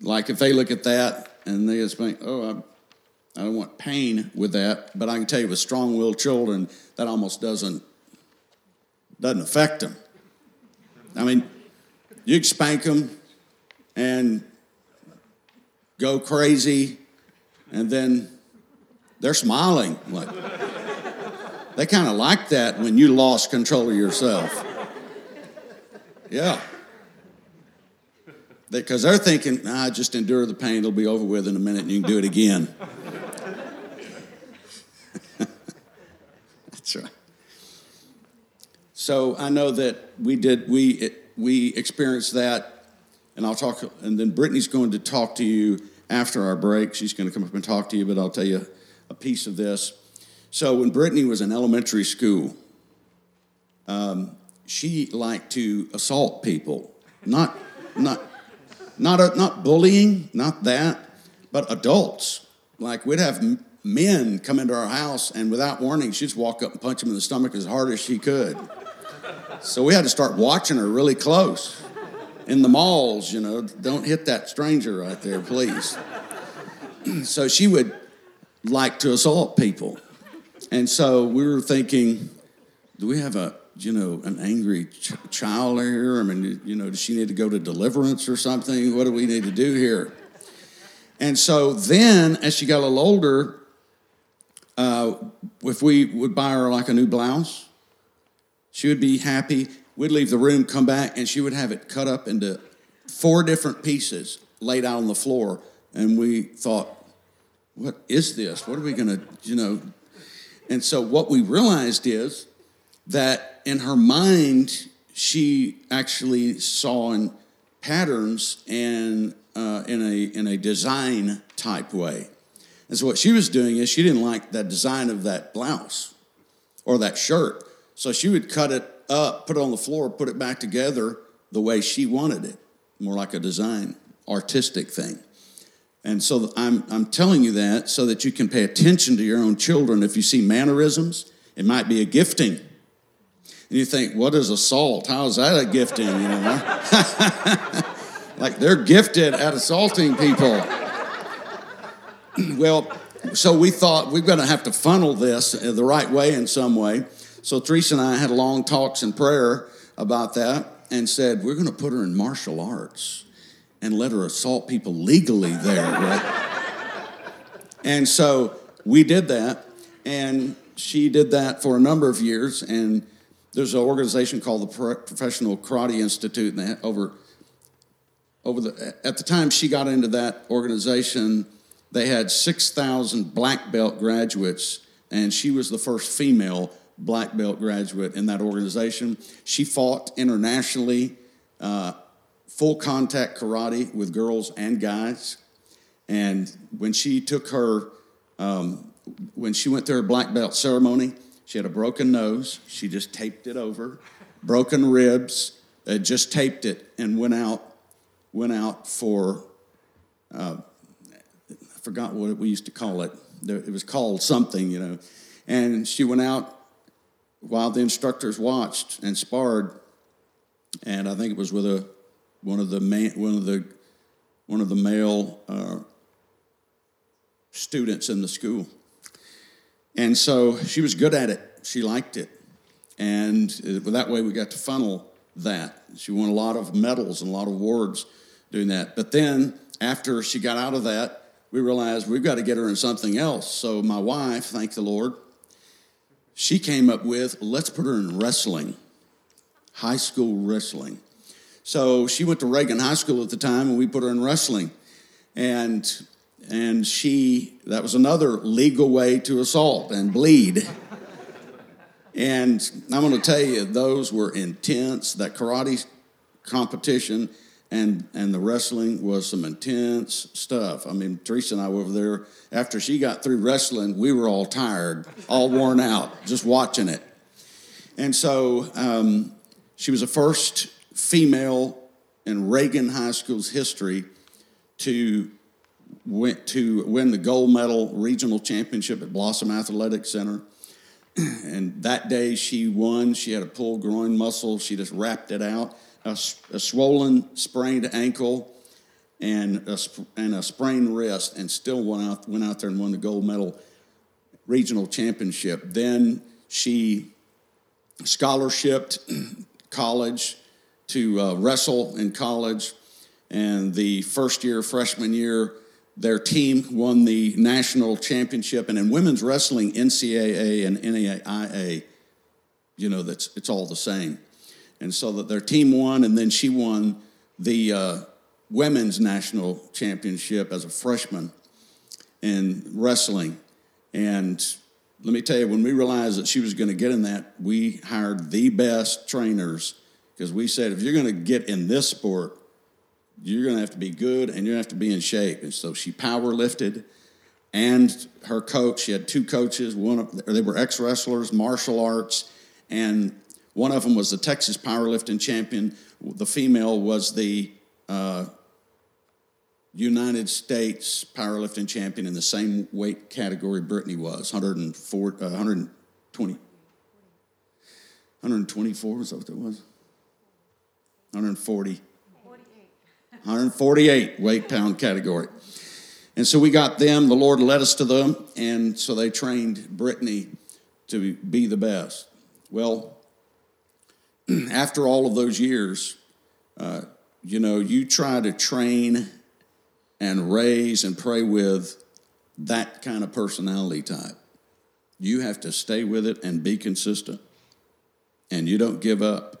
Like if they look at that and they just think, oh, I, I don't want pain with that. But I can tell you with strong willed children, that almost doesn't, doesn't affect them. I mean, you spank them and go crazy, and then they're smiling. Like, they kind of like that when you lost control of yourself. Yeah. Because they're thinking, nah, just endure the pain, it'll be over with in a minute and you can do it again. That's right. So I know that we did, we, we experienced that, and I'll talk, and then Brittany's going to talk to you after our break. She's going to come up and talk to you, but I'll tell you a piece of this. So when Brittany was in elementary school, um, she liked to assault people, not not not a, not bullying, not that, but adults. Like we'd have men come into our house, and without warning, she'd just walk up and punch them in the stomach as hard as she could. So we had to start watching her really close. In the malls, you know, don't hit that stranger right there, please. so she would like to assault people. And so we were thinking, do we have a you know, an angry ch- child here? I mean, you know, does she need to go to deliverance or something? What do we need to do here? And so then, as she got a little older, uh, if we would buy her like a new blouse, she would be happy. We'd leave the room, come back, and she would have it cut up into four different pieces laid out on the floor. And we thought, what is this? What are we going to, you know? And so what we realized is that in her mind, she actually saw in patterns and uh, in a in a design type way. And so what she was doing is she didn't like that design of that blouse or that shirt, so she would cut it up, put it on the floor, put it back together the way she wanted it, more like a design, artistic thing. And so I'm, I'm telling you that so that you can pay attention to your own children. If you see mannerisms, it might be a gifting and you think, what is assault? How is that a gifting? You know, like they're gifted at assaulting people. well, so we thought we're going to have to funnel this uh, the right way in some way. So Teresa and I had long talks in prayer about that and said, we're going to put her in martial arts. and let her assault people legally there, right? and so we did that, and she did that for a number of years. And there's an organization called the Professional Karate Institute, and they over over the at the time she got into that organization, they had six thousand black belt graduates, and she was the first female black belt graduate in that organization. She fought internationally, uh, full contact karate with girls and guys. And when she took her, um, when she went through her black belt ceremony, she had a broken nose. She just taped it over, broken ribs, uh, just taped it, and went out, went out for, uh, I forgot what we used to call it. It was called something, you know. And she went out while the instructors watched and sparred, and I think it was with a one of the man, one of the one of the male uh, students in the school, and so she was good at it. She liked it, and that way we got to funnel that. She won a lot of medals and a lot of awards doing that. But then after she got out of that, we realized we've got to get her in something else. So my wife, thank the Lord, she came up with let's put her in wrestling, high school wrestling. So she went to Reagan High School at the time, and we put her in wrestling. And and she that was another legal way to assault and bleed. and I'm going to tell you, those were intense. That karate competition and and the wrestling was some intense stuff. I mean, Teresa and I were over there after she got through wrestling. We were all tired, all worn out, just watching it. And so um, she was the first female in Reagan High School's history to went to win the gold medal regional championship at Blossom Athletic Center. And that day she won. She had a pulled groin muscle. She just wrapped it out a, a swollen, sprained ankle, and a, and a sprained wrist, and still went out, went out there and won the gold medal regional championship. Then she scholarshiped college to uh, wrestle in college, and the first year, freshman year, their team won the national championship. And in women's wrestling, NCAA and NAIA, you know, that's it's all the same and so that their team won, and then she won the uh, women's national championship as a freshman in wrestling. And let me tell you, when we realized that she was going to get in that, we hired the best trainers because we said, if you're going to get in this sport, you're going to have to be good and you're going to have to be in shape. And so she power lifted, and her coach, she had two coaches. One of they were ex wrestlers, martial arts, and one of them was the Texas powerlifting champion. The female was the uh, United States powerlifting champion in the same weight category Brittany was 104, uh, 120. 124, was that what that was? 140. 148 weight pound category. And so we got them, the Lord led us to them, and so they trained Brittany to be the best. Well, after all of those years, uh, you know, you try to train and raise and pray with that kind of personality type. You have to stay with it and be consistent. And you don't give up.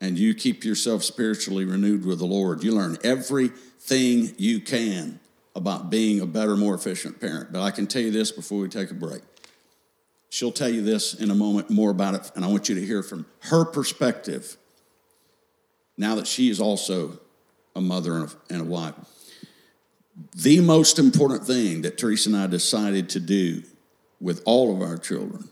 And you keep yourself spiritually renewed with the Lord. You learn everything you can about being a better, more efficient parent. But I can tell you this before we take a break She'll tell you this in a moment more about it, and I want you to hear from her perspective now that she is also a mother and a, wife. The most important thing that Teresa and I decided to do with all of our children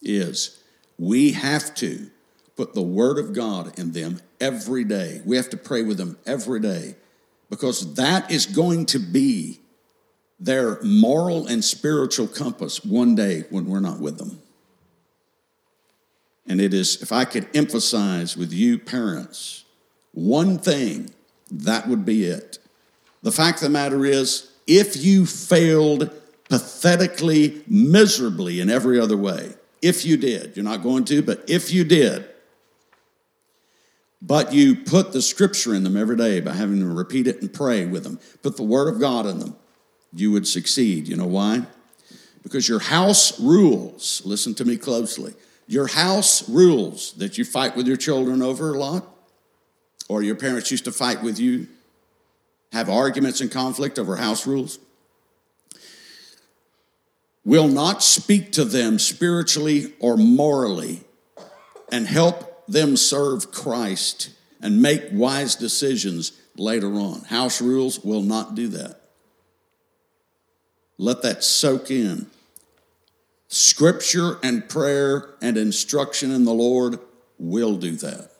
is we have to put the Word of God in them every day. We have to pray with them every day because that is going to be their moral and spiritual compass one day when we're not with them. And it is, if I could emphasize with you parents, one thing, that would be it. The fact of the matter is, if you failed pathetically, miserably in every other way, if you did, you're not going to, but if you did, but you put the scripture in them every day by having to repeat it and pray with them, put the word of God in them, you would succeed. You know why? Because your house rules, listen to me closely, your house rules that you fight with your children over a lot, or your parents used to fight with you, have arguments and conflict over house rules, will not speak to them spiritually or morally and help them serve Christ and make wise decisions later on. House rules will not do that. Let that soak in. Scripture and prayer and instruction in the Lord will do that.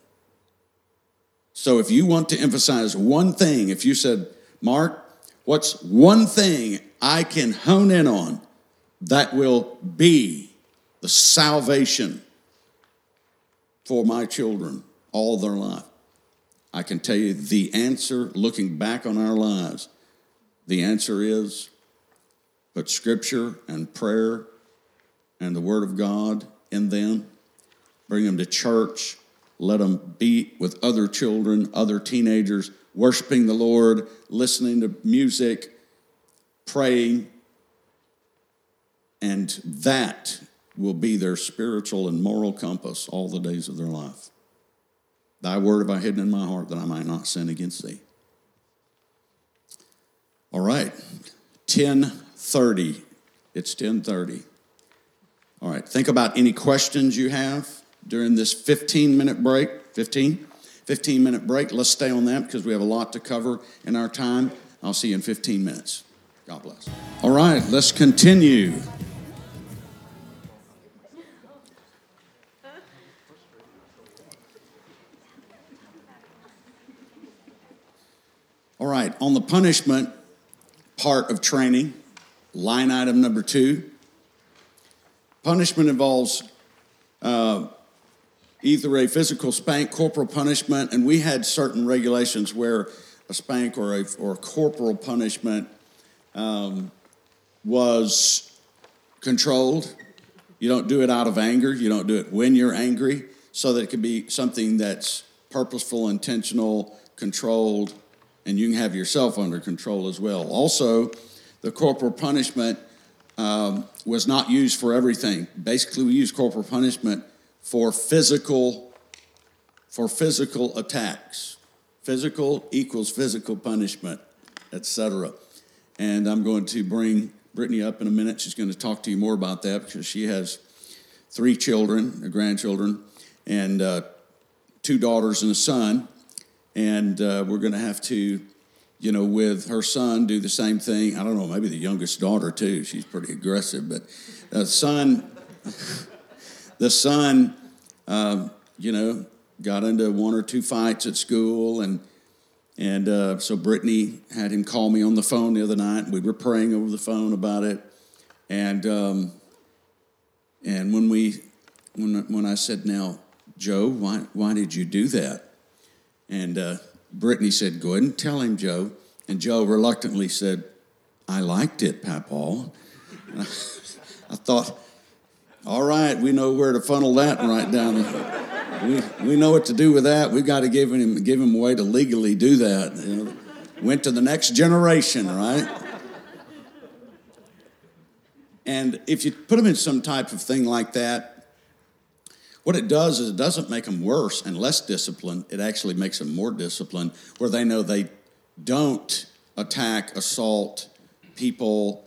So if you want to emphasize one thing, if you said, Mark, what's one thing I can hone in on that will be the salvation for my children all their life? I can tell you the answer, looking back on our lives, the answer is put scripture and prayer and the Word of God in them, bring them to church, let them be with other children, other teenagers, worshiping the Lord, listening to music, praying, and that will be their spiritual and moral compass all the days of their life. Thy word have I hidden in my heart that I might not sin against thee. All right, 1030. It's 1030. All right, think about any questions you have during this 15 minute break. 15? 15 minute break. Let's stay on that because we have a lot to cover in our time. I'll see you in 15 minutes. God bless. All right, let's continue. All right, on the punishment part of training, line item number two punishment involves uh, either a physical spank, corporal punishment, and we had certain regulations where a spank or a or corporal punishment um, was controlled. You don't do it out of anger. You don't do it when you're angry, so that it can be something that's purposeful, intentional, controlled, and you can have yourself under control as well. Also, the corporal punishment um, was not used for everything. Basically, we use corporal punishment for physical for physical attacks. Physical equals physical punishment, etc. And I'm going to bring Brittany up in a minute. She's going to talk to you more about that because she has three children, grandchildren, and uh, two daughters and a son. And uh, we're going to have to, you know, with her son, do the same thing. I don't know, maybe the youngest daughter too. She's pretty aggressive, but the son, the son, uh, you know, got into one or two fights at school, and and uh, so Brittany had him call me on the phone the other night. We were praying over the phone about it, and um, and when we when when I said, "Now, Joe, why why did you do that?" and uh, Brittany said, "Go ahead and tell him, Joe." And Joe reluctantly said, "I liked it, Papaw." I thought, all right, we know where to funnel that right down. we, we know what to do with that. We've got to give him, give him a way to legally do that. You know, went to the next generation, right? And if you put them in some type of thing like that, what it does is it doesn't make them worse and less disciplined. It actually makes them more disciplined, where they know they don't attack, assault people,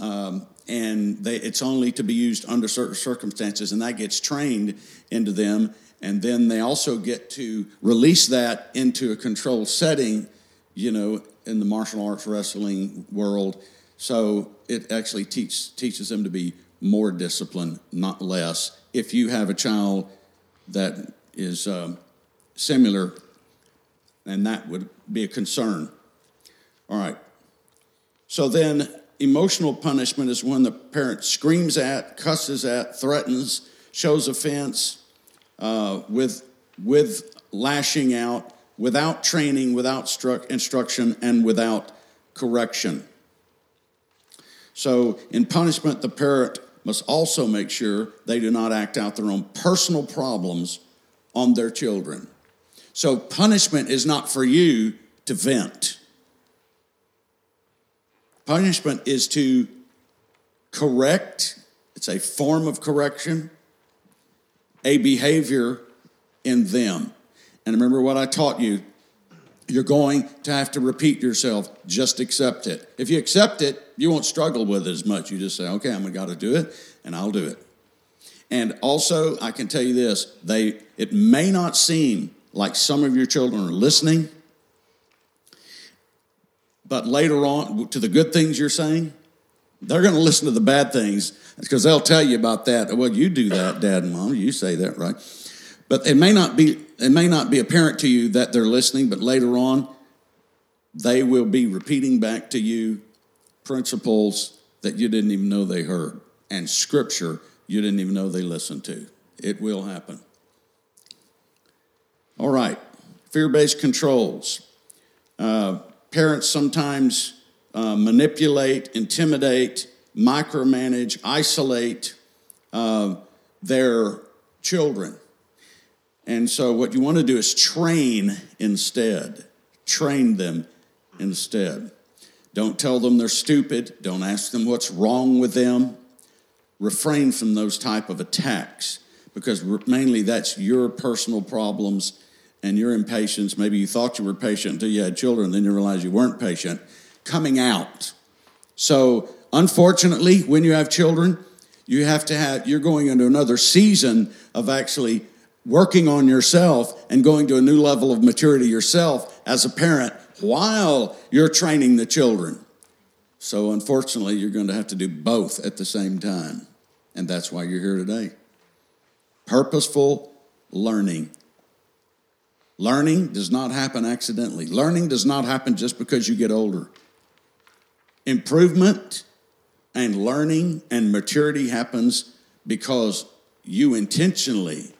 um, and they, it's only to be used under certain circumstances, and that gets trained into them. And then they also get to release that into a controlled setting, you know, in the martial arts wrestling world. So it actually teach, teaches them to be more disciplined, not less. If you have a child that is um, similar, and that would be a concern. All right. So then, emotional punishment is when the parent screams at, cusses at, threatens, shows offense uh, with, with lashing out, without training, without stru- instruction, and without correction. So, in punishment, the parent must also make sure they do not act out their own personal problems on their children. So punishment is not for you to vent. Punishment is to correct, it's a form of correction, a behavior in them. And remember what I taught you you're going to have to repeat yourself. Just accept it. If you accept it, you won't struggle with it as much. You just say, okay, I'm going to do it, and I'll do it. And also, I can tell you this: they it may not seem like some of your children are listening, but later on, to the good things you're saying, they're going to listen to the bad things because they'll tell you about that. Well, you do that, Dad and Mom. You say that, right? But it may not be it may not be apparent to you that they're listening, but later on, they will be repeating back to you principles that you didn't even know they heard and scripture you didn't even know they listened to. It will happen. All right, fear based controls. Uh, parents sometimes uh, manipulate, intimidate, micromanage, isolate uh, their children. And so, what you want to do is train instead. Train them instead. Don't tell them they're stupid. Don't ask them what's wrong with them. Refrain from those type of attacks because mainly that's your personal problems and your impatience. Maybe you thought you were patient until you had children, then you realize you weren't patient. Coming out. So, unfortunately, when you have children, you have to have, you're going into another season of actually working on yourself and going to a new level of maturity yourself as a parent while you're training the children. So, unfortunately, you're going to have to do both at the same time. And that's why you're here today. Purposeful learning. Learning does not happen accidentally, learning does not happen just because you get older. Improvement and learning and maturity happens because you intentionally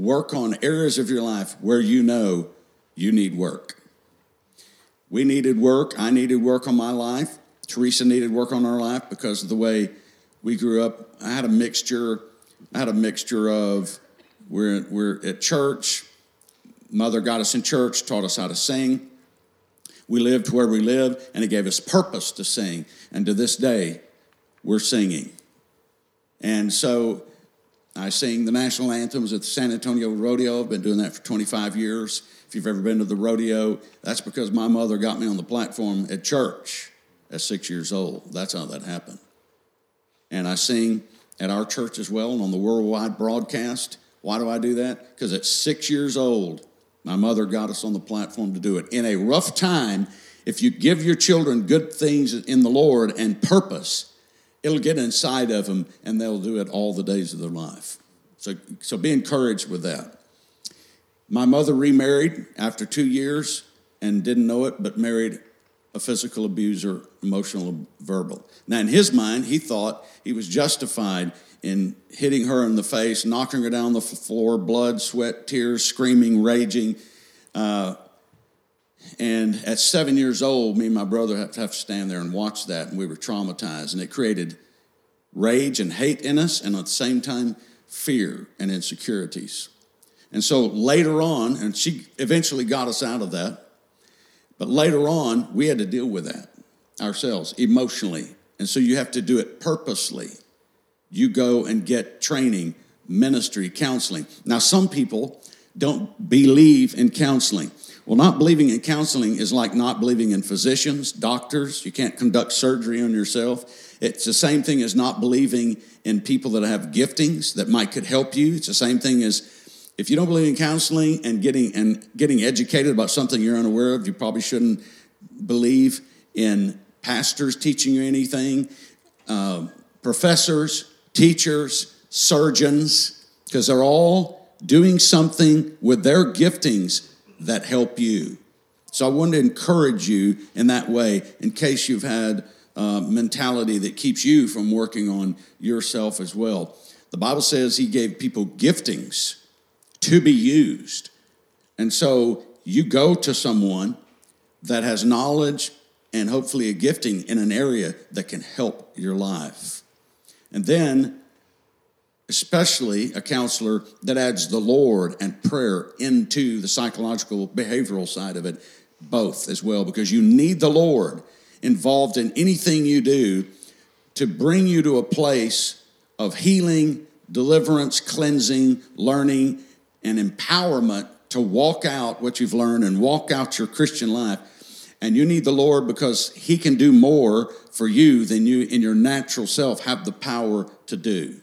work on areas of your life where you know you need work. We needed work. I needed work on my life. Teresa needed work on her life because of the way we grew up. I had a mixture. I had a mixture of we're we're at church. Mother got us in church, taught us how to sing. We lived where we lived, and it gave us purpose to sing. And to this day, we're singing. And so I sing the national anthems at the San Antonio Rodeo. I've been doing that for 25 years. If you've ever been to the rodeo, that's because my mother got me on the platform at church at six years old. That's how that happened. And I sing at our church as well and on the worldwide broadcast. Why do I do that? Because at six years old, my mother got us on the platform to do it. In a rough time, if you give your children good things in the Lord and purpose, it'll get inside of them and they'll do it all the days of their life. So, so be encouraged with that. My mother remarried after two years and didn't know it, but married a physical abuser, emotional, verbal. Now, in his mind, he thought he was justified in hitting her in the face, knocking her down the floor, blood, sweat, tears, screaming, raging. Uh, and at seven years old, me and my brother have to, have to stand there and watch that, and we were traumatized. And it created rage and hate in us, and at the same time, fear and insecurities. And so later on, and she eventually got us out of that, but later on, we had to deal with that ourselves emotionally. And so you have to do it purposely. You go and get training, ministry, counseling. Now, some people don't believe in counseling. Well, not believing in counseling is like not believing in physicians, doctors. You can't conduct surgery on yourself. It's the same thing as not believing in people that have giftings that might could help you. It's the same thing as if you don't believe in counseling and getting and getting educated about something you're unaware of, you probably shouldn't believe in pastors teaching you anything, uh, professors, teachers, surgeons, because they're all doing something with their giftings that help you. So I want to encourage you in that way in case you've had a mentality that keeps you from working on yourself as well. The Bible says he gave people giftings to be used. And so you go to someone that has knowledge and hopefully a gifting in an area that can help your life. And then especially a counselor that adds the Lord and prayer into the psychological behavioral side of it, both as well, because you need the Lord involved in anything you do to bring you to a place of healing, deliverance, cleansing, learning, and empowerment to walk out what you've learned and walk out your Christian life. And you need the Lord because He can do more for you than you in your natural self have the power to do.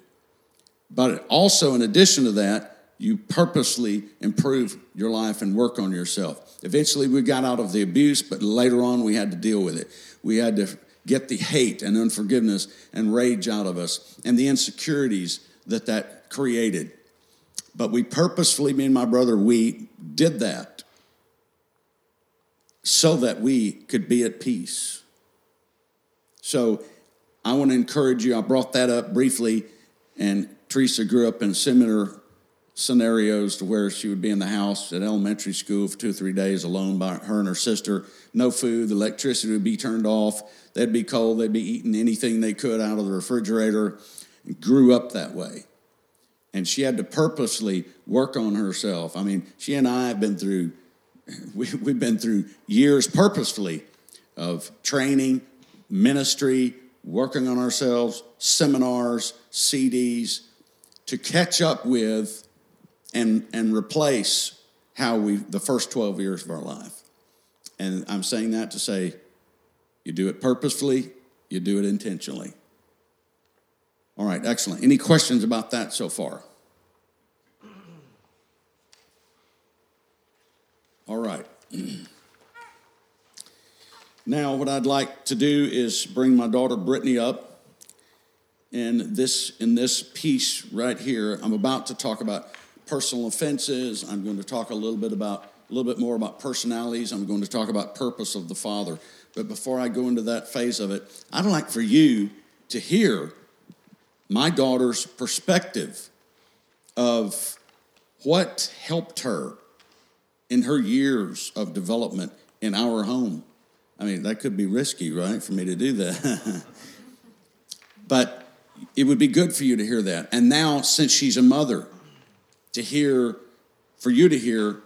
But also, in addition to that, you purposely improve your life and work on yourself. Eventually, we got out of the abuse, but later on, we had to deal with it. We had to get the hate and unforgiveness and rage out of us and the insecurities that that created. But we purposefully, me and my brother, we did that so that we could be at peace. So I want to encourage you. I brought that up briefly, and Teresa grew up in similar scenarios to where she would be in the house at elementary school for two or three days alone by her and her sister. No food, the electricity would be turned off. They'd be cold. They'd be eating anything they could out of the refrigerator. Grew up that way and she had to purposely work on herself. I mean, she and I have been through, we, we've been through years purposefully of training, ministry, working on ourselves, seminars, CDs to catch up with and, and replace how we, the first 12 years of our life. And I'm saying that to say, you do it purposefully, you do it intentionally. All right, excellent. Any questions about that so far? All right. now, what I'd like to do is bring my daughter Brittany up. And this in this piece right here, I'm about to talk about personal offenses. I'm going to talk a little bit about a little bit more about personalities. I'm going to talk about purpose of the Father. But before I go into that phase of it, I'd like for you to hear my daughter's perspective of what helped her in her years of development in our home. I mean, that could be risky, right, for me to do that. but it would be good for you to hear that. And now, since she's a mother, to hear, for you to hear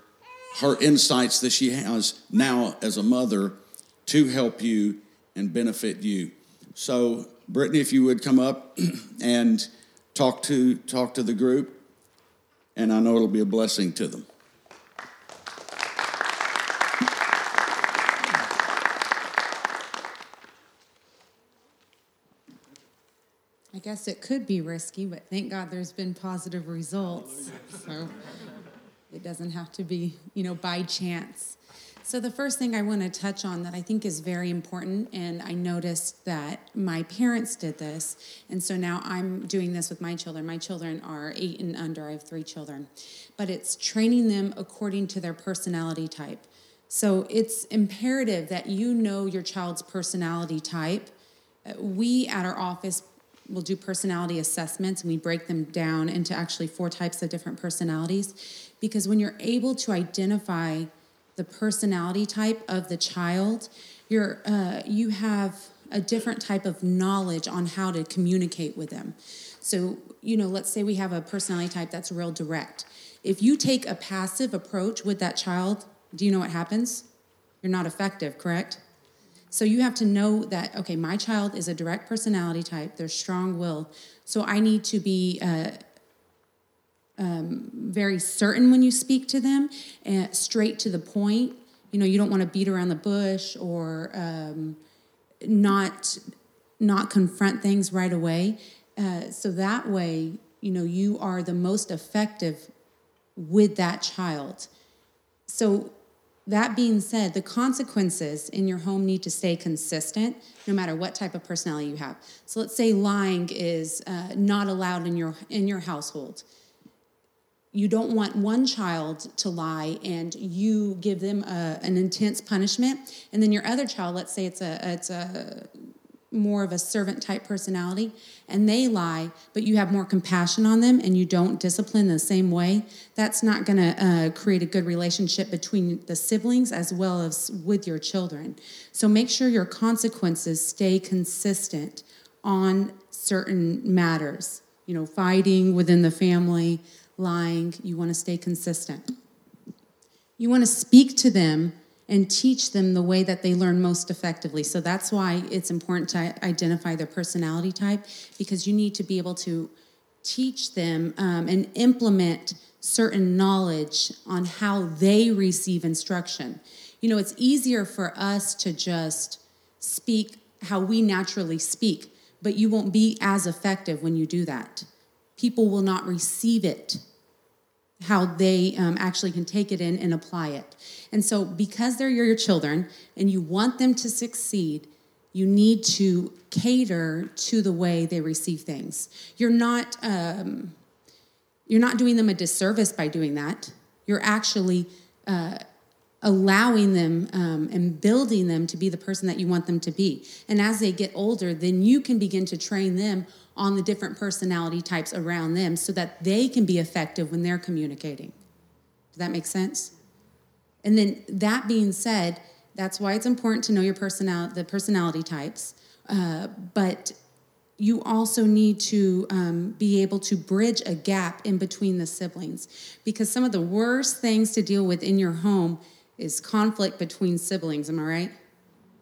her insights that she has now as a mother to help you and benefit you. So, Brittany, if you would come up and talk to talk to the group, and I know it'll be a blessing to them. Guess it could be risky, but thank God there's been positive results. So it doesn't have to be, you know, by chance. So the first thing I want to touch on that I think is very important, and I noticed that my parents did this, and so now I'm doing this with my children. My children are eight and under. I have three children, but it's training them according to their personality type. So it's imperative that you know your child's personality type. We at our office we'll do personality assessments and we break them down into actually four types of different personalities. Because when you're able to identify the personality type of the child you're uh, you have a different type of knowledge on how to communicate with them. So you know let's say we have a personality type that's real direct. If you take a passive approach with that child do you know what happens? You're not effective correct so you have to know that, okay, my child is a direct personality type, they're strong will. So I need to be uh, um, very certain when you speak to them, and straight to the point. You know, you don't want to beat around the bush or um, not not confront things right away. Uh, so that way, you know, you are the most effective with that child. So that being said, the consequences in your home need to stay consistent no matter what type of personality you have. So let's say lying is uh, not allowed in your in your household. You don't want one child to lie and you give them a, an intense punishment, and then your other child, let's say it's a it's a more of a servant type personality and they lie, but you have more compassion on them and you don't discipline the same way, that's not going to uh, create a good relationship between the siblings as well as with your children. So make sure your consequences stay consistent on certain matters you know, fighting within the family, lying. You want to stay consistent. You want to speak to them and teach them the way that they learn most effectively. So that's why it's important to identify their personality type because you need to be able to teach them um, and implement certain knowledge on how they receive instruction. You know, it's easier for us to just speak how we naturally speak, but you won't be as effective when you do that. People will not receive it how they um, actually can take it in and apply it. And so, because they're your children and you want them to succeed, you need to cater to the way they receive things. You're not um, you're not doing them a disservice by doing that. You're actually uh, allowing them um, and building them to be the person that you want them to be. And as they get older, then you can begin to train them on the different personality types around them so that they can be effective when they're communicating. Does that make sense? And then that being said, that's why it's important to know your personality, the personality types. Uh, but you also need to um, be able to bridge a gap in between the siblings because some of the worst things to deal with in your home is conflict between siblings. Am I right?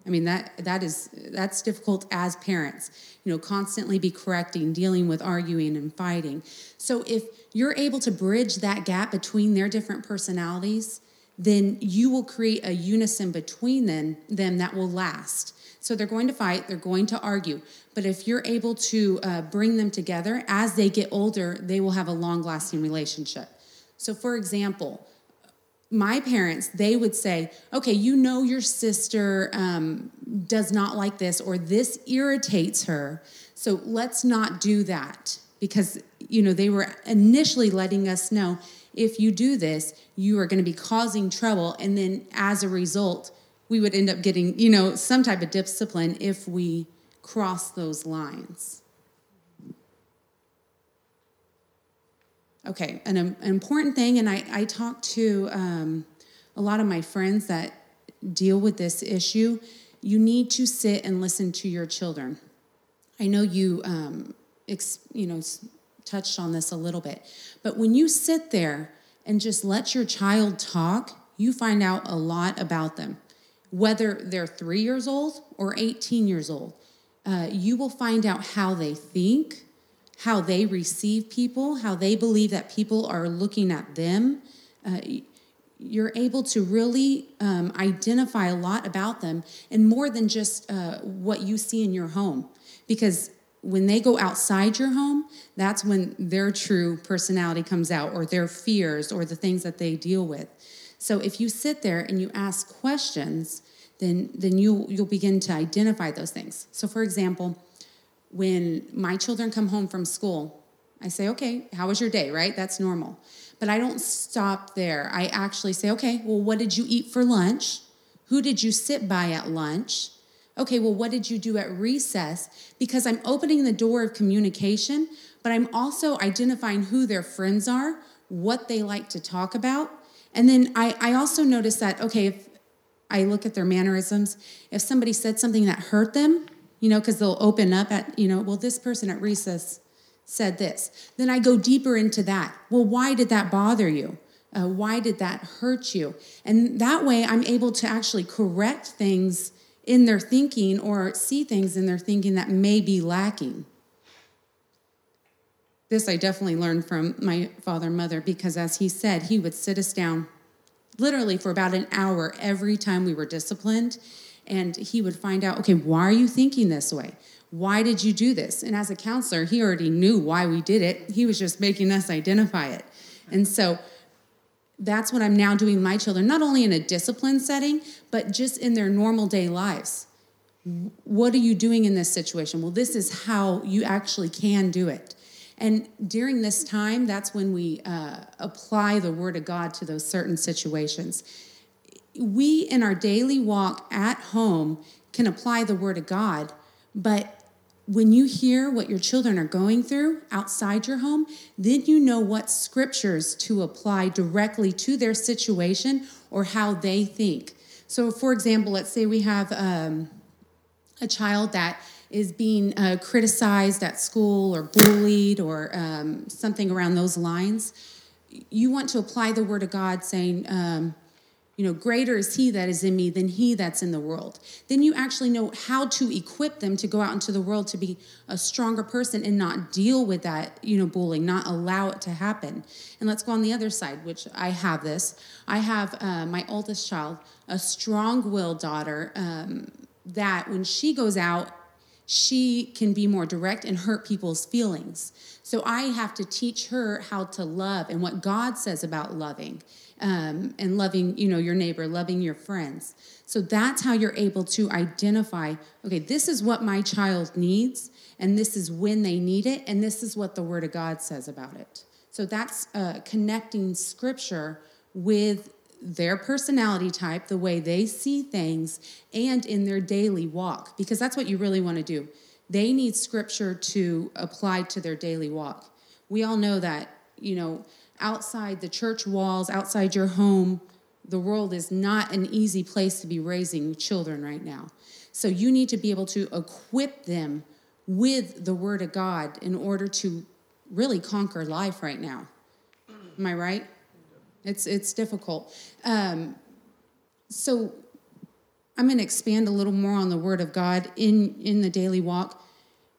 I mean that that is that's difficult as parents. You know, constantly be correcting, dealing with arguing and fighting. So if you're able to bridge that gap between their different personalities, then you will create a unison between them, them that will last. So they're going to fight, they're going to argue. But if you're able to uh, bring them together as they get older, they will have a long lasting relationship. So, for example, my parents, they would say, okay, you know your sister um, does not like this or this irritates her. So let's not do that because, you know, they were initially letting us know if you do this, you are going to be causing trouble. And then as a result, we would end up getting, you know, some type of discipline if we cross those lines. Okay, an, an important thing, and I, I talk to um, a lot of my friends that deal with this issue. You need to sit and listen to your children. I know you, um, ex, you know, touched on this a little bit, but when you sit there and just let your child talk, you find out a lot about them. Whether they're three years old or 18 years old, uh, you will find out how they think, how they receive people, how they believe that people are looking at them. Uh, you're able to really um, identify a lot about them and more than just uh, what you see in your home. Because when they go outside your home, that's when their true personality comes out, or their fears, or the things that they deal with. So if you sit there and you ask questions, then, then you'll, you'll begin to identify those things. So, for example, when my children come home from school, I say, okay, how was your day, right? That's normal. But I don't stop there. I actually say, okay, well, what did you eat for lunch? Who did you sit by at lunch? Okay, well, what did you do at recess? Because I'm opening the door of communication, but I'm also identifying who their friends are, what they like to talk about. And then I, I also notice that, okay, if I look at their mannerisms, if somebody said something that hurt them, you know, because they'll open up at, you know, well, this person at recess said this. Then I go deeper into that. Well, why did that bother you? Uh, why did that hurt you? And that way I'm able to actually correct things in their thinking or see things in their thinking that may be lacking. This I definitely learned from my father and mother because, as he said, he would sit us down literally for about an hour every time we were disciplined and he would find out, okay, why are you thinking this way? Why did you do this? And as a counselor, he already knew why we did it. He was just making us identify it. And so that's what I'm now doing my children, not only in a discipline setting, but just in their normal day lives. What are you doing in this situation? Well, this is how you actually can do it. And during this time, that's when we uh, apply the Word of God to those certain situations we in our daily walk at home can apply the word of God, but when you hear what your children are going through outside your home, then you know what scriptures to apply directly to their situation or how they think. So, for example, let's say we have um, a child that is being uh, criticized at school or bullied or um, something around those lines, you want to apply the word of God saying, um, you know, greater is he that is in me than he that's in the world. Then you actually know how to equip them to go out into the world to be a stronger person and not deal with that, you know, bullying, not allow it to happen. And let's go on the other side, which I have this. I have uh, my oldest child, a strong willed daughter um, that when she goes out, she can be more direct and hurt people's feelings. So I have to teach her how to love and what God says about loving um, and loving, you know, your neighbor, loving your friends. So that's how you're able to identify, okay, this is what my child needs, and this is when they need it, and this is what the Word of God says about it. So that's uh, connecting Scripture with their personality type, the way they see things, and in their daily walk, because that's what you really want to do. They need Scripture to apply to their daily walk. We all know that, you know, outside the church walls, outside your home, the world is not an easy place to be raising children right now. So you need to be able to equip them with the Word of God in order to really conquer life right now. Am I right? It's it's difficult. Um, so I'm going to expand a little more on the Word of God in in the daily walk.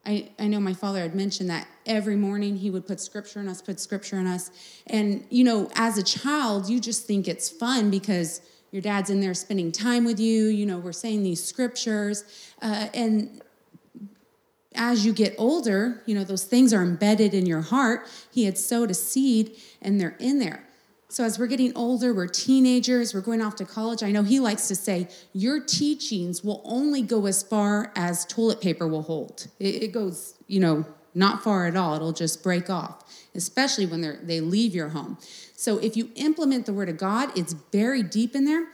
I, I know my father had mentioned that every morning he would put scripture in us, put scripture in us. And, you know, as a child, you just think it's fun because your dad's in there spending time with you. You know, we're saying these scriptures. Uh, and as you get older, you know, those things are embedded in your heart. He had sowed a seed and they're in there. So, as we're getting older, we're teenagers, we're going off to college. I know he likes to say, Your teachings will only go as far as toilet paper will hold. It, it goes, you know, not far at all. It'll just break off, especially when they they leave your home. So, if you implement the Word of God, it's buried deep in there.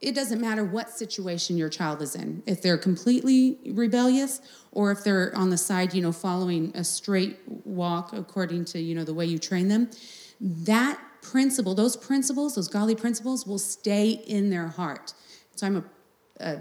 It doesn't matter what situation your child is in. If they're completely rebellious or if they're on the side, you know, following a straight walk according to, you know, the way you train them, that principle, those principles, those godly principles will stay in their heart. So I'm a, a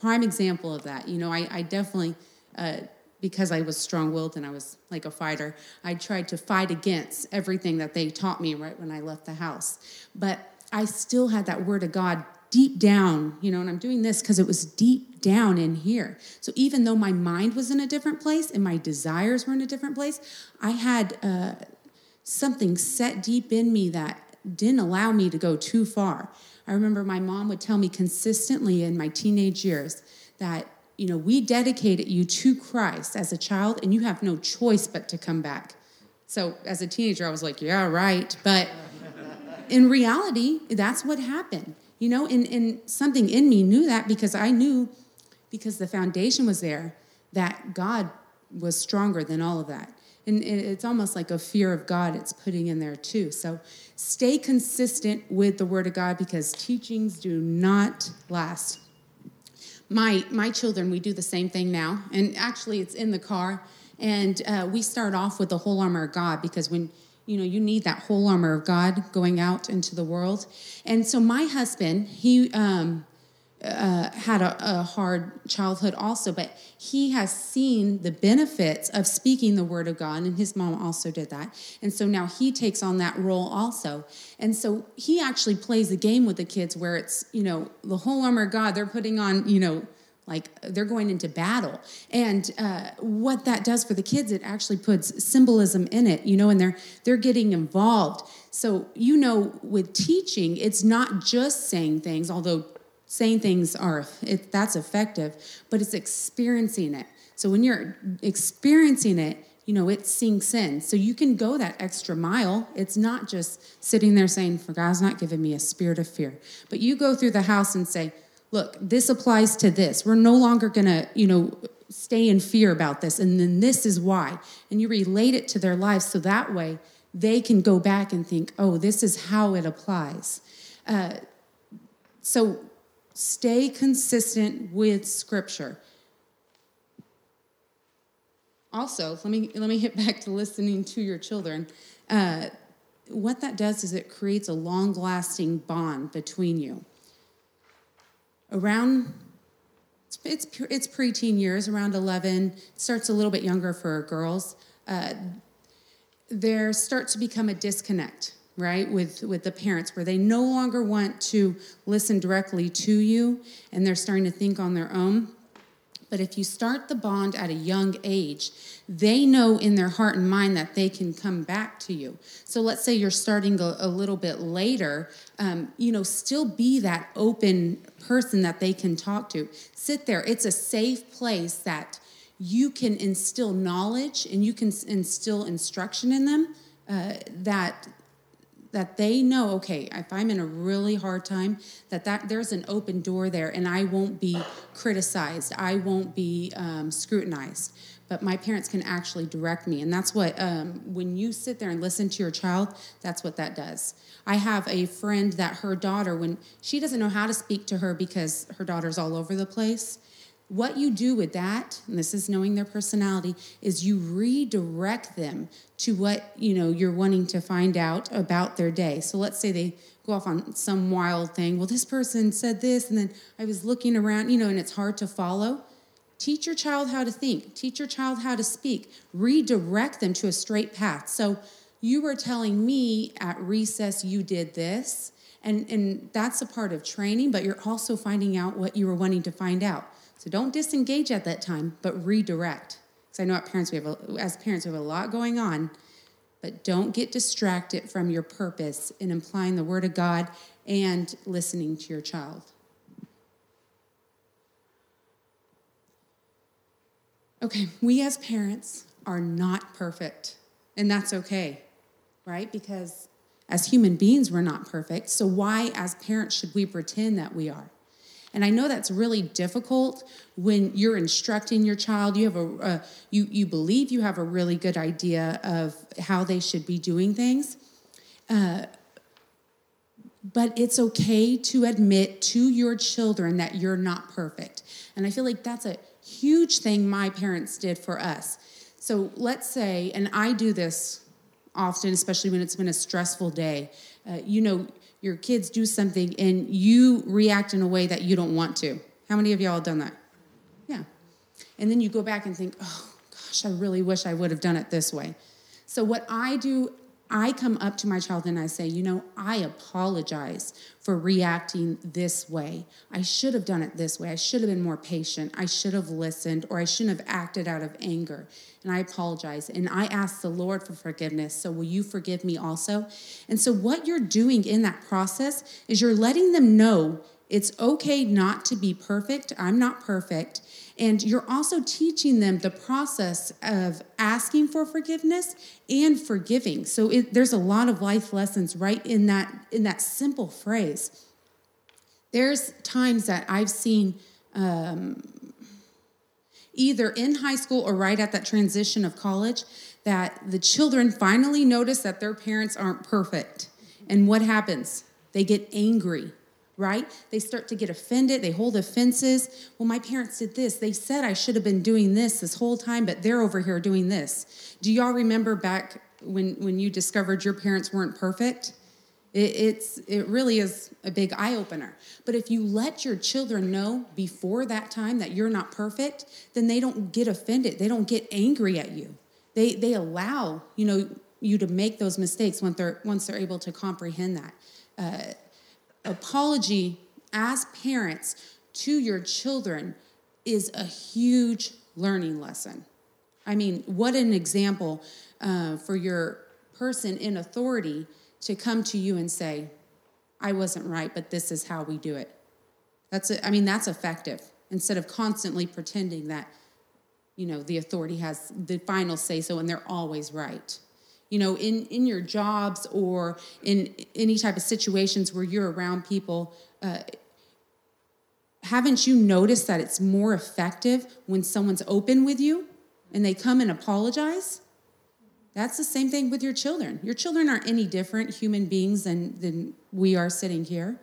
prime example of that. You know, I, I definitely, uh, because I was strong willed and I was like a fighter, I tried to fight against everything that they taught me right when I left the house. But I still had that word of God deep down, you know, and I'm doing this because it was deep down in here. So even though my mind was in a different place and my desires were in a different place, I had uh, something set deep in me that didn't allow me to go too far. I remember my mom would tell me consistently in my teenage years that, you know, we dedicated you to Christ as a child and you have no choice but to come back. So as a teenager, I was like, yeah, right. But in reality, that's what happened. You know, and, and something in me knew that because I knew, because the foundation was there, that God was stronger than all of that. And it's almost like a fear of God it's putting in there too. So stay consistent with the Word of God because teachings do not last. My, my children, we do the same thing now. And actually, it's in the car. And uh, we start off with the whole armor of God because when you know you need that whole armor of god going out into the world and so my husband he um, uh, had a, a, hard childhood also, but he has seen the benefits of speaking the word of God, and his mom also did that. And so now he takes on that role also. And so he actually plays a game with the kids where it's, you know, the whole armor of God, they're putting on, you know, like they're going into battle and uh, what that does for the kids it actually puts symbolism in it you know and they're they're getting involved so you know with teaching it's not just saying things although saying things are it, that's effective but it's experiencing it. So when you're experiencing it you know it sinks in. So you can go that extra mile. It's not just sitting there saying for god's not giving me a spirit of fear. But you go through the house and say look this applies to this. We're no longer to you know stay in fear about this and then this is why. And you relate it to their lives so that way they can go back and think oh this is how it applies. Uh, so Stay consistent with Scripture. Also, let me let me hit back to listening to your children. Uh, what that does is it creates a long-lasting bond between you. Around it's it's preteen years, around 11. Starts a little bit younger for girls. Uh, there starts to become a disconnect, right, with with the parents, where they no longer want to listen directly to you, and they're starting to think on their own. But if you start the bond at a young age, they know in their heart and mind that they can come back to you. So let's say you're starting a, a little bit later, um, you know, still be that open person that they can talk to. Sit there. It's a safe place that you can instill knowledge and you can instill instruction in them uh, that that they know okay if i'm in a really hard time that, that there's an open door there and i won't be criticized. I won't be um, scrutinized. But my parents can actually direct me. And that's what um, when you sit there and listen to your child that's what that does. I have a friend that her daughter when she doesn't know how to speak to her because her daughter's all over the place what you do with that and this is knowing their personality is you redirect them to what you know you're wanting to find out about their day. So let's say they go off on some wild thing. Well this person said this and then i was looking around you know and it's hard to follow. Teach your child how to think. Teach your child how to speak. Redirect them to a straight path. So you were telling me at recess you did this and and that's a part of training but you're also finding out what you were wanting to find out so don't disengage at that time, but redirect. Because I know at parents we have a, as parents we have a lot going on, but don't get distracted from your purpose in applying the Word of God and listening to your child. Okay, we as parents are not perfect, and that's okay, right? Because as human beings, we're not perfect. So, why, as parents, should we pretend that we are? And I know that's really difficult when you're instructing your child. You have a, you you believe you have a really good idea of how they should be doing things. Uh, but it's okay to admit to your children that you're not perfect. And I feel like that's a huge thing my parents did for us. So let's say, and I do this often, especially when it's been a stressful day. Uh, you know, your kids do something and you react in a way that you don't want to. How many of y'all have done that? Yeah. And then you go back and think, oh gosh, I really wish I would have done it this way. So, what I do I come up to my child and I say, you know, I apologize for reacting this way. I should have done it this way. I should have been more patient. I should have listened, or I shouldn't have acted out of anger. And I apologize. And I ask the Lord for forgiveness. So, will you forgive me also? And so, what you're doing in that process is you're letting them know it's okay not to be perfect. I'm not perfect. And you're also teaching them the process of asking for forgiveness and forgiving. So it, there's a lot of life lessons right in that in that simple phrase. There's times that I've seen um, either in high school or right at that transition of college that the children finally notice that their parents aren't perfect. And what happens? They get angry right? They start to get offended. They hold offenses. Well, my parents did this. They said I should have been doing this this whole time, but they're over here doing this. Do y'all remember back when when you discovered your parents weren't perfect? It, it's it really is a big eye opener. But if you let your children know before that time that you're not perfect, then they don't get offended. They don't get angry at you. They they allow you know you to make those mistakes once they're once they're able to comprehend that. Uh, apology as parents to your children is a huge learning lesson. I mean, what an example uh, for your person in authority to come to you and say, I wasn't right, but this is how we do it. That's a, I mean, that's effective instead of constantly pretending that, you know, the authority has the final say so and they're always right you know in in your jobs or in any type of situations where you're around people uh, haven't you noticed that it's more effective when someone's open with you and they come and apologize? That's the same thing with your children. Your children aren't any different human beings than than we are sitting here.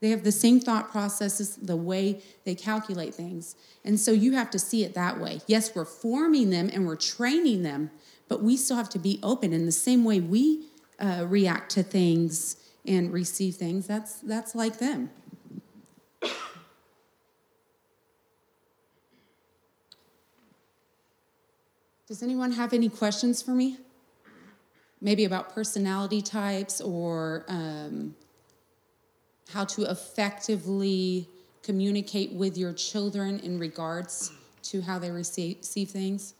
They have the same thought processes the way they calculate things. And so you have to see it that way. Yes we're forming them and we're training them but we still have to be open in the same way we uh, react to things and receive things. That's that's like them. Does anyone have any questions for me? Maybe about personality types or um, how to effectively communicate with your children in regards to how they receive, receive things?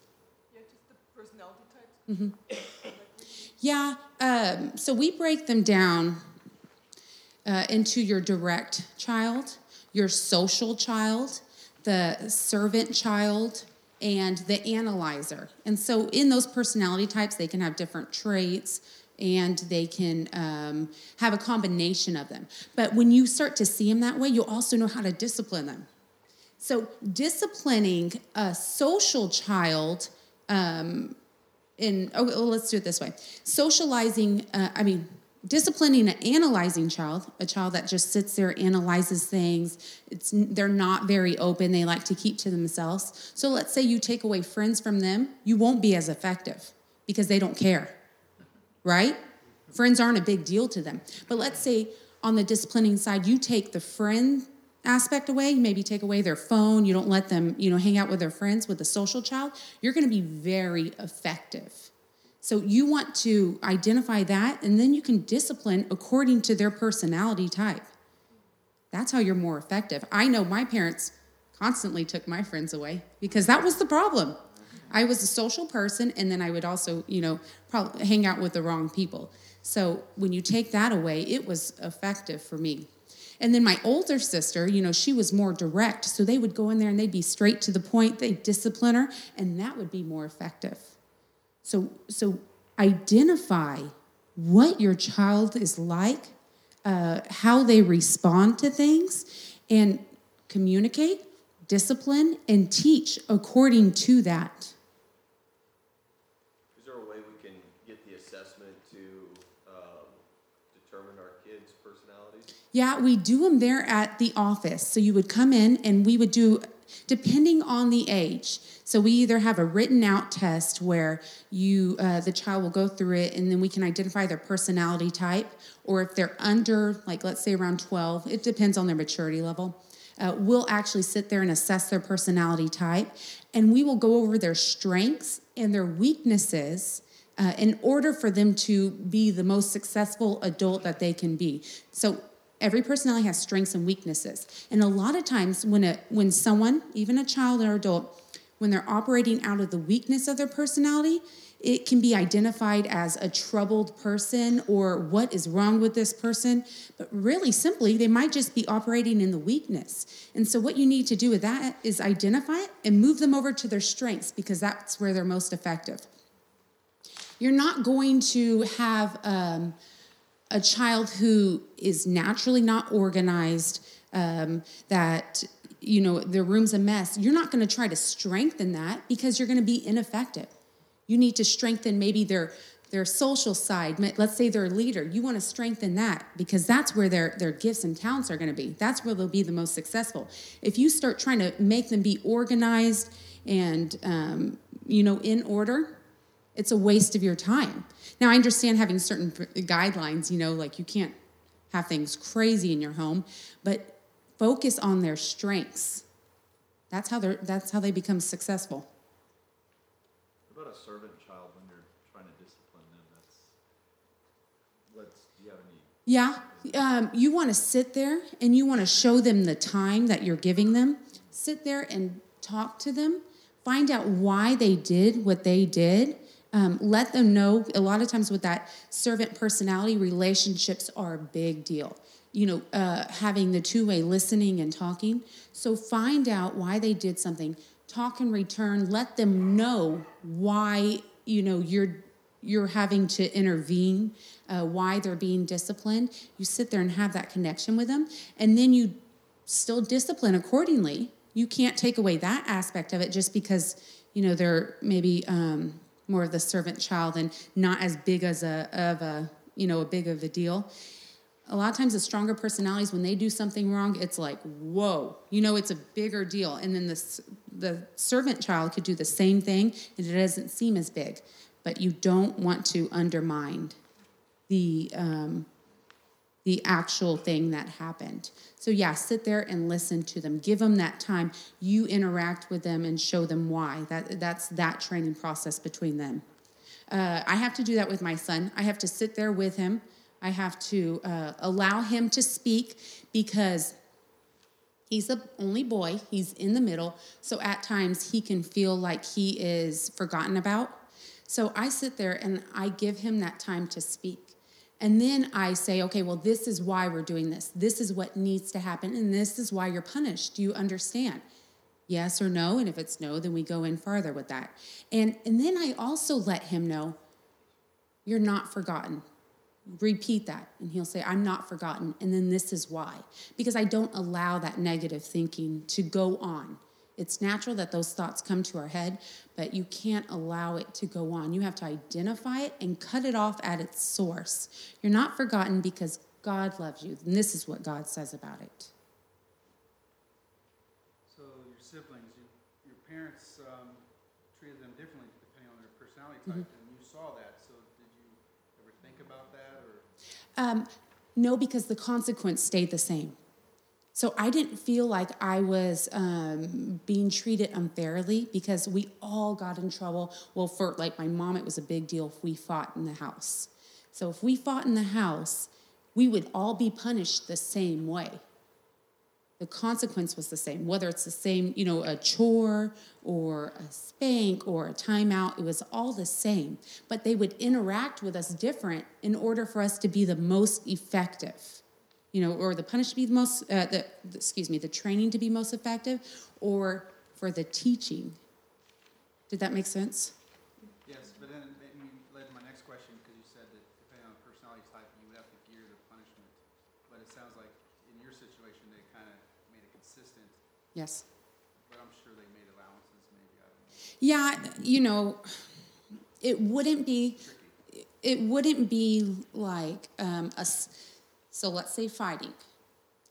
Types. Yeah, um, so we break them down uh, into your direct child, your social child, the servant child, and the analyzer. And so, in those personality types, they can have different traits and they can um, have a combination of them. But when you start to see them that way, you'll also know how to discipline them. So, disciplining a social child um, in, oh, well, let's do it this way socializing, uh, I mean, disciplining an analyzing child, a child that just sits there, analyzes things, it's, they're not very open, they like to keep to themselves. So, let's say you take away friends from them, you won't be as effective because they don't care, right? Friends aren't a big deal to them. But let's say on the disciplining side, you take the friend aspect away, you maybe take away their phone, you don't let them, you know, hang out with their friends with a social child, you're going to be very effective. So you want to identify that and then you can discipline according to their personality type. That's how you're more effective. I know my parents constantly took my friends away because that was the problem. I was a social person and then I would also, you know, probably hang out with the wrong people. So when you take that away, it was effective for me. And then my older sister, you know, she was more direct. So they would go in there and they'd be straight to the point, they'd discipline her, and that would be more effective. So, so identify what your child is like, uh, how they respond to things, and communicate, discipline, and teach according to that. Is there a way we can get the assessment to um, determine our kids' personalities? Yeah, we do them there at the office. So you would come in and we would do, depending on the age. So we either have a written out test where you, uh, the child will go through it and then we can identify their personality type, or if they're under, like let's say around 12, it depends on their maturity level. Uh, we'll actually sit there and assess their personality type, and we will go over their strengths and their weaknesses uh, in order for them to be the most successful adult that they can be. So every personality has strengths and weaknesses, and a lot of times when a when someone, even a child or adult, when they're operating out of the weakness of their personality, it can be identified as a troubled person or what is wrong with this person. But really, simply, they might just be operating in the weakness. And so, what you need to do with that is identify it and move them over to their strengths because that's where they're most effective. You're not going to have um, a child who is naturally not organized, um, that you know their room's a mess. You're not going to try to strengthen that because you're going to be ineffective. You need to strengthen maybe their their social side. Let's say they're a leader. You want to strengthen that because that's where their, their gifts and talents are going to be. That's where they'll be the most successful. If you start trying to make them be organized and um, you know in order, it's a waste of your time. Now I understand having certain guidelines. You know, like you can't have things crazy in your home, but focus on their strengths. That's how they're. That's how they become successful. What about a servant child when you're trying to discipline them? That's let's. Do you have any? Yeah, um, you want to sit there and you want to show them the time that you're giving them. Sit there and talk to them. Find out why they did what they did. Um, let them know. A lot of times with that servant personality, relationships are a big deal. You know, uh, having the two way listening and talking. So find out why they did something talk in return let them know why you know you're you're having to intervene uh, why they're being disciplined you sit there and have that connection with them and then you still discipline accordingly you can't take away that aspect of it just because you know they're maybe um, more of the servant child and not as big as a of a you know a big of a deal. A lot of times the stronger personalities when they do something wrong it's like whoa you know it's a bigger deal. And then the, the servant child could do the same thing and it doesn't seem as big. But you don't want to undermine the um, the actual thing that happened. So, yeah, sit there and listen to them. Give them that time. You interact with them and show them why. That, that's that training process between them. Uh, I have to do that with my son. I have to sit there with him. I have to uh, allow him to speak because he's the only boy, he's in the middle. So at times he can feel like he is forgotten about. So I sit there and I give him that time to speak. And then I say, okay, well, this is why we're doing this. This is what needs to happen. And this is why you're punished. Do you understand? Yes or no? And if it's no, then we go in farther with that. And, and then I also let him know you're not forgotten. Repeat that. And he'll say, I'm not forgotten. And then this is why. Because I don't allow that negative thinking to go on. It's natural that those thoughts come to our head, but you can't allow it to go on. You have to identify it and cut it off at its source. You're not forgotten because God loves you. And this is what God says about it. So your siblings, you, your parents um, treated them differently depending on their personality type, and you saw that. So did you ever think about that, or? Um, no, because the consequence stayed the same. So I didn't feel like I was um, being treated unfairly because we all got in trouble. Well, for like my mom, it was a big deal if we fought in the house. So if we fought in the house, we would all be punished the same way. The consequence was the same, whether it's the same, you know, a chore or a spank or a timeout, it was all the same. But they would interact with us different in order for us to be the most effective you know, or the punishment to be the most, uh, the, excuse me, the training to be most effective, or for the teaching. Did that make sense? Yes, but then it led to my next question because you said that depending on personality type, you would have to gear the punishment. But it sounds like in your situation, they kind of made it consistent. Yes. But I'm sure they made allowances. Maybe I don't know. Yeah, you know, it wouldn't be, it wouldn't be like um, a, so let's say fighting.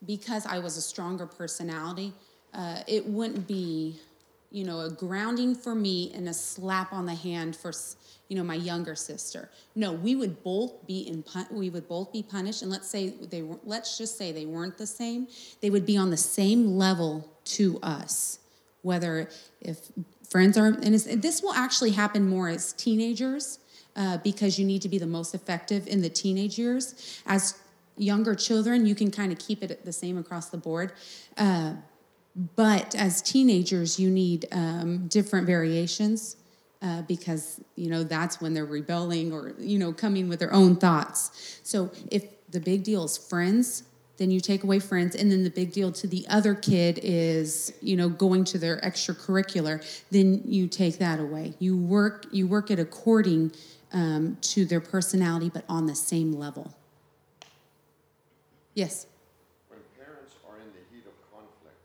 Because I was a stronger personality, uh, it wouldn't be, you know, a grounding for me and a slap on the hand for, you know, my younger sister. No, we would both be in, we would both be punished. And let's say they were, let's just say they weren't the same. They would be on the same level to us whether if friends are and this will actually happen more as teenagers uh, because you need to be the most effective in the teenage years as younger children you can kind of keep it the same across the board. Uh, but as teenagers you need um, different variations uh, because you know that's when they're rebelling or you know coming with their own thoughts. So if the big deal is friends then you take away friends and then the big deal to the other kid is you know going to their extracurricular then you take that away. You work you work it according um, to their personality but on the same level yes When parents are in the heat of conflict,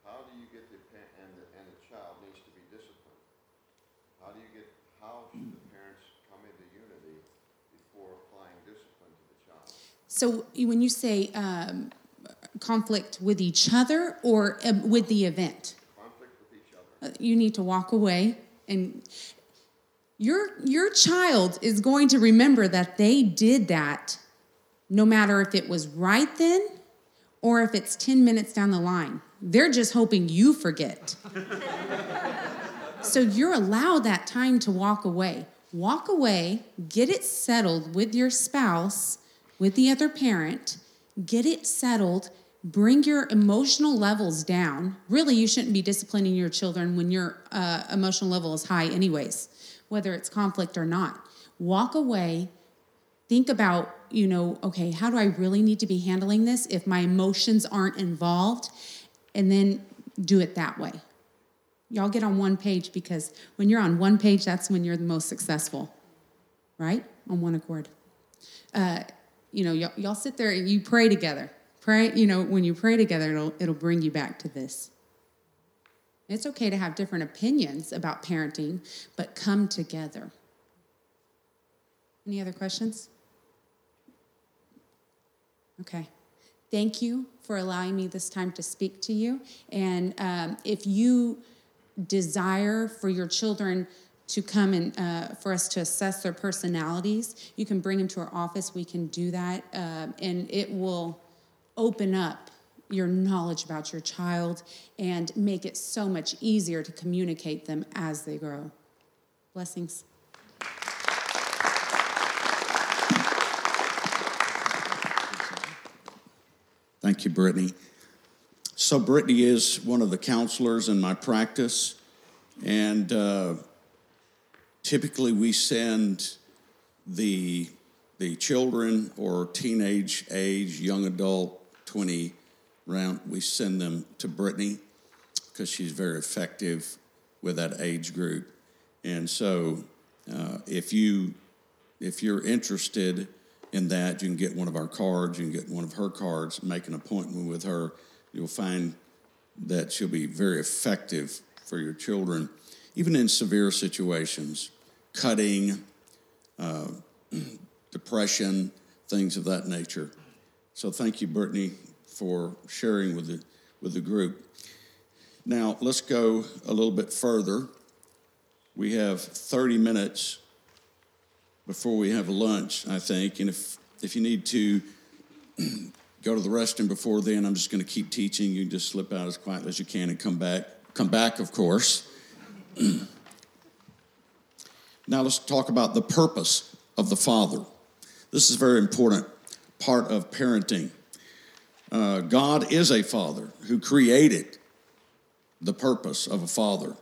how do you get the, pa- and the, and the child needs to be disciplined? How do you get, how should the parents come into unity before applying discipline to the child? so when you say um, conflict with each other or uh, with the event Conflict with each other. Uh, you need to walk away and your your child is going to remember that they did that no matter if it was right then or if it's 10 minutes down the line. They're just hoping you forget. So you're allowed that time to walk away. Walk away get it settled with your spouse with the other parent get it settled bring your emotional levels down. Really you shouldn't be disciplining your children when your uh, emotional level is high anyways whether it's conflict or not. Walk away think about you know okay how do i really need to be handling this if my emotions aren't involved? And then do it that way. Y'all get on one page because when you're on one page that's when you're the most successful right? On one accord. Uh, you know y'all, y'all sit there and you pray together. Pray you know when you pray together it'll, it'll bring you back to this. It's okay to have different opinions about parenting but come together. Any other questions okay thank you for allowing me this time to speak to you and um, if you desire for your children to come and uh, for us to assess their personalities. You can bring them to our office. We can do that, um, and it will open up your knowledge about your child and make it so much easier to communicate them as they grow. Blessings. Thank you, Brittany. So, Brittany is one of the counselors in my practice, and uh, typically we send the the children or teenage age, young adult, 20 round, we send them to Brittany because she's very effective with that age group. And so, uh, if you if you're interested in that, you can get one of our cards. You can get one of her cards. Make an appointment with her. You'll find that she'll be very effective for your children, even in severe situations, cutting, uh, depression, things of that nature. So, thank you, Brittany, for sharing with the with the group. Now, let's go a little bit further. We have 30 minutes before we have lunch, I think. And if, if you need to go to the restroom before then, I'm just going to keep teaching. You just slip out as quietly as you can and come back. Come back, of course. now let's talk about the purpose of the father. This is a very important part of parenting. Uh, God is a father who created the purpose of a father.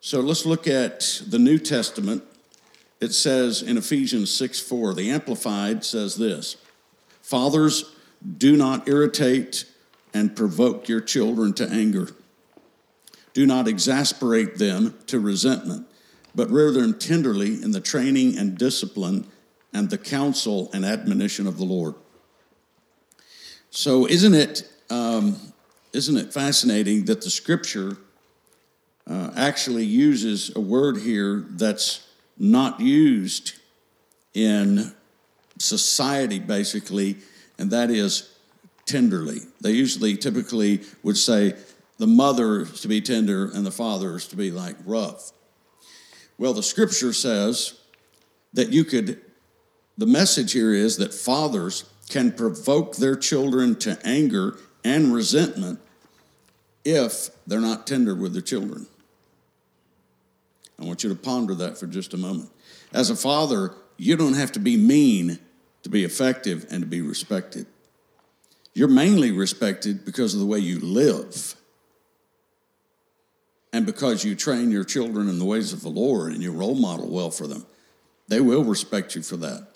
So let's look at the New Testament. It says in Ephesians 6 4, the Amplified says this Fathers, do not irritate and provoke your children to anger. Do not exasperate them to resentment, but rear them tenderly in the training and discipline and the counsel and admonition of the Lord. So, isn't it, um, isn't it fascinating that the scripture uh, actually uses a word here that's not used in society, basically, and that is tenderly. They usually, typically, would say the mother is to be tender and the father is to be like rough. Well, the scripture says that you could, the message here is that fathers can provoke their children to anger and resentment if they're not tender with their children. I want you to ponder that for just a moment. As a father, you don't have to be mean to be effective and to be respected. You're mainly respected because of the way you live and because you train your children in the ways of the Lord and you role model well for them. They will respect you for that.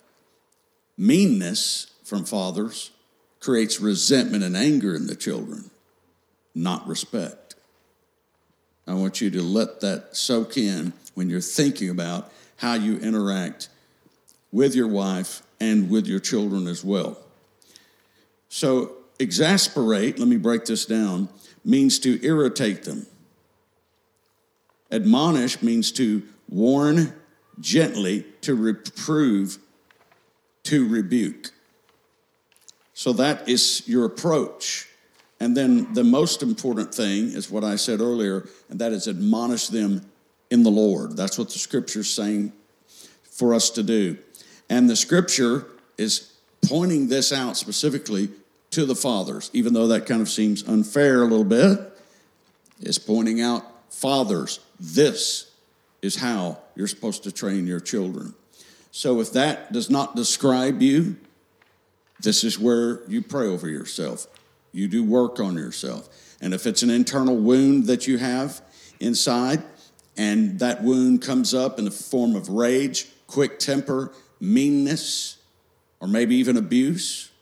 Meanness from fathers creates resentment and anger in the children, not respect. I want you to let that soak in when you're thinking about how you interact with your wife and with your children as well. So, exasperate, let me break this down, means to irritate them. Admonish means to warn gently, to reprove, to rebuke. So, that is your approach. And then the most important thing is what I said earlier, and that is admonish them in the Lord. That's what the scripture is saying for us to do. And the scripture is pointing this out specifically to the fathers, even though that kind of seems unfair a little bit. It's pointing out, fathers, this is how you're supposed to train your children. So if that does not describe you, this is where you pray over yourself. You do work on yourself. And if it's an internal wound that you have inside, and that wound comes up in the form of rage, quick temper, meanness, or maybe even abuse,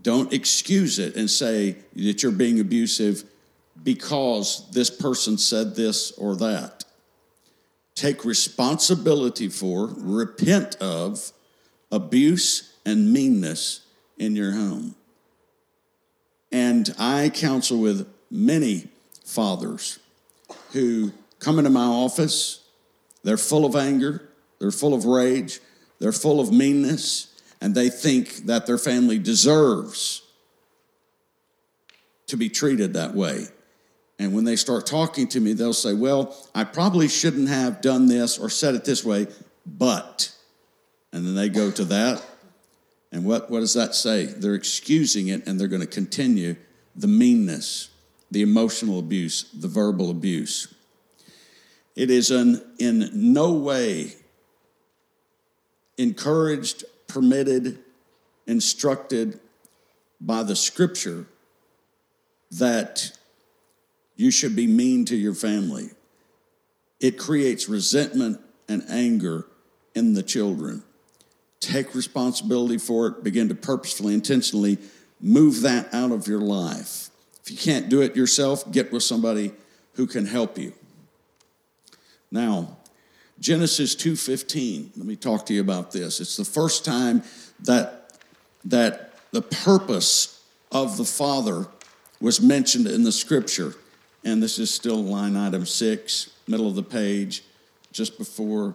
don't excuse it and say that you're being abusive because this person said this or that. Take responsibility for, repent of abuse and meanness in your home. And I counsel with many fathers who come into my office, they're full of anger, they're full of rage, they're full of meanness, and they think that their family deserves to be treated that way. And when they start talking to me, they'll say, Well, I probably shouldn't have done this or said it this way, but. And then they go to that. And what, what does that say? They're excusing it and they're going to continue the meanness, the emotional abuse, the verbal abuse. It is an, in no way encouraged, permitted, instructed by the scripture that you should be mean to your family. It creates resentment and anger in the children. Take responsibility for it, begin to purposefully, intentionally move that out of your life. If you can't do it yourself, get with somebody who can help you. Now, Genesis 2:15. Let me talk to you about this. It's the first time that that the purpose of the Father was mentioned in the scripture. And this is still line item 6, middle of the page, just before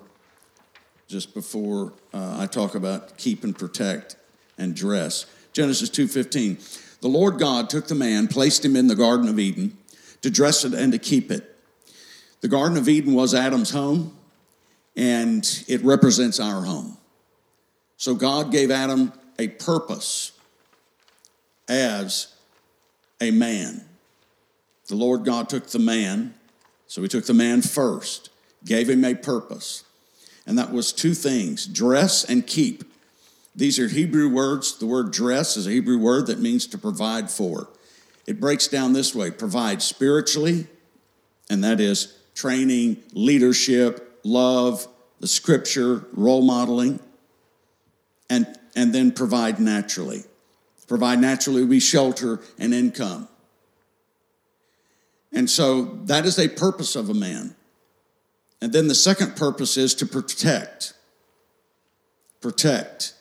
just before uh, I talk about keep and protect and dress. Genesis 2:15. The Lord God took the man, placed him in the garden of Eden to dress it and to keep it. The garden of Eden was Adam's home and it represents our home. So God gave Adam a purpose as a man. The Lord God took the man, so he took the man first, gave him a purpose. And that was two things dress and keep. These are Hebrew words. The word dress is a Hebrew word that means to provide for. It breaks down this way provide spiritually, and that is training, leadership, love, the scripture, role modeling, and, and then provide naturally. Provide naturally would be shelter and income. And so that is a purpose of a man. And then the second purpose is to protect. Protect.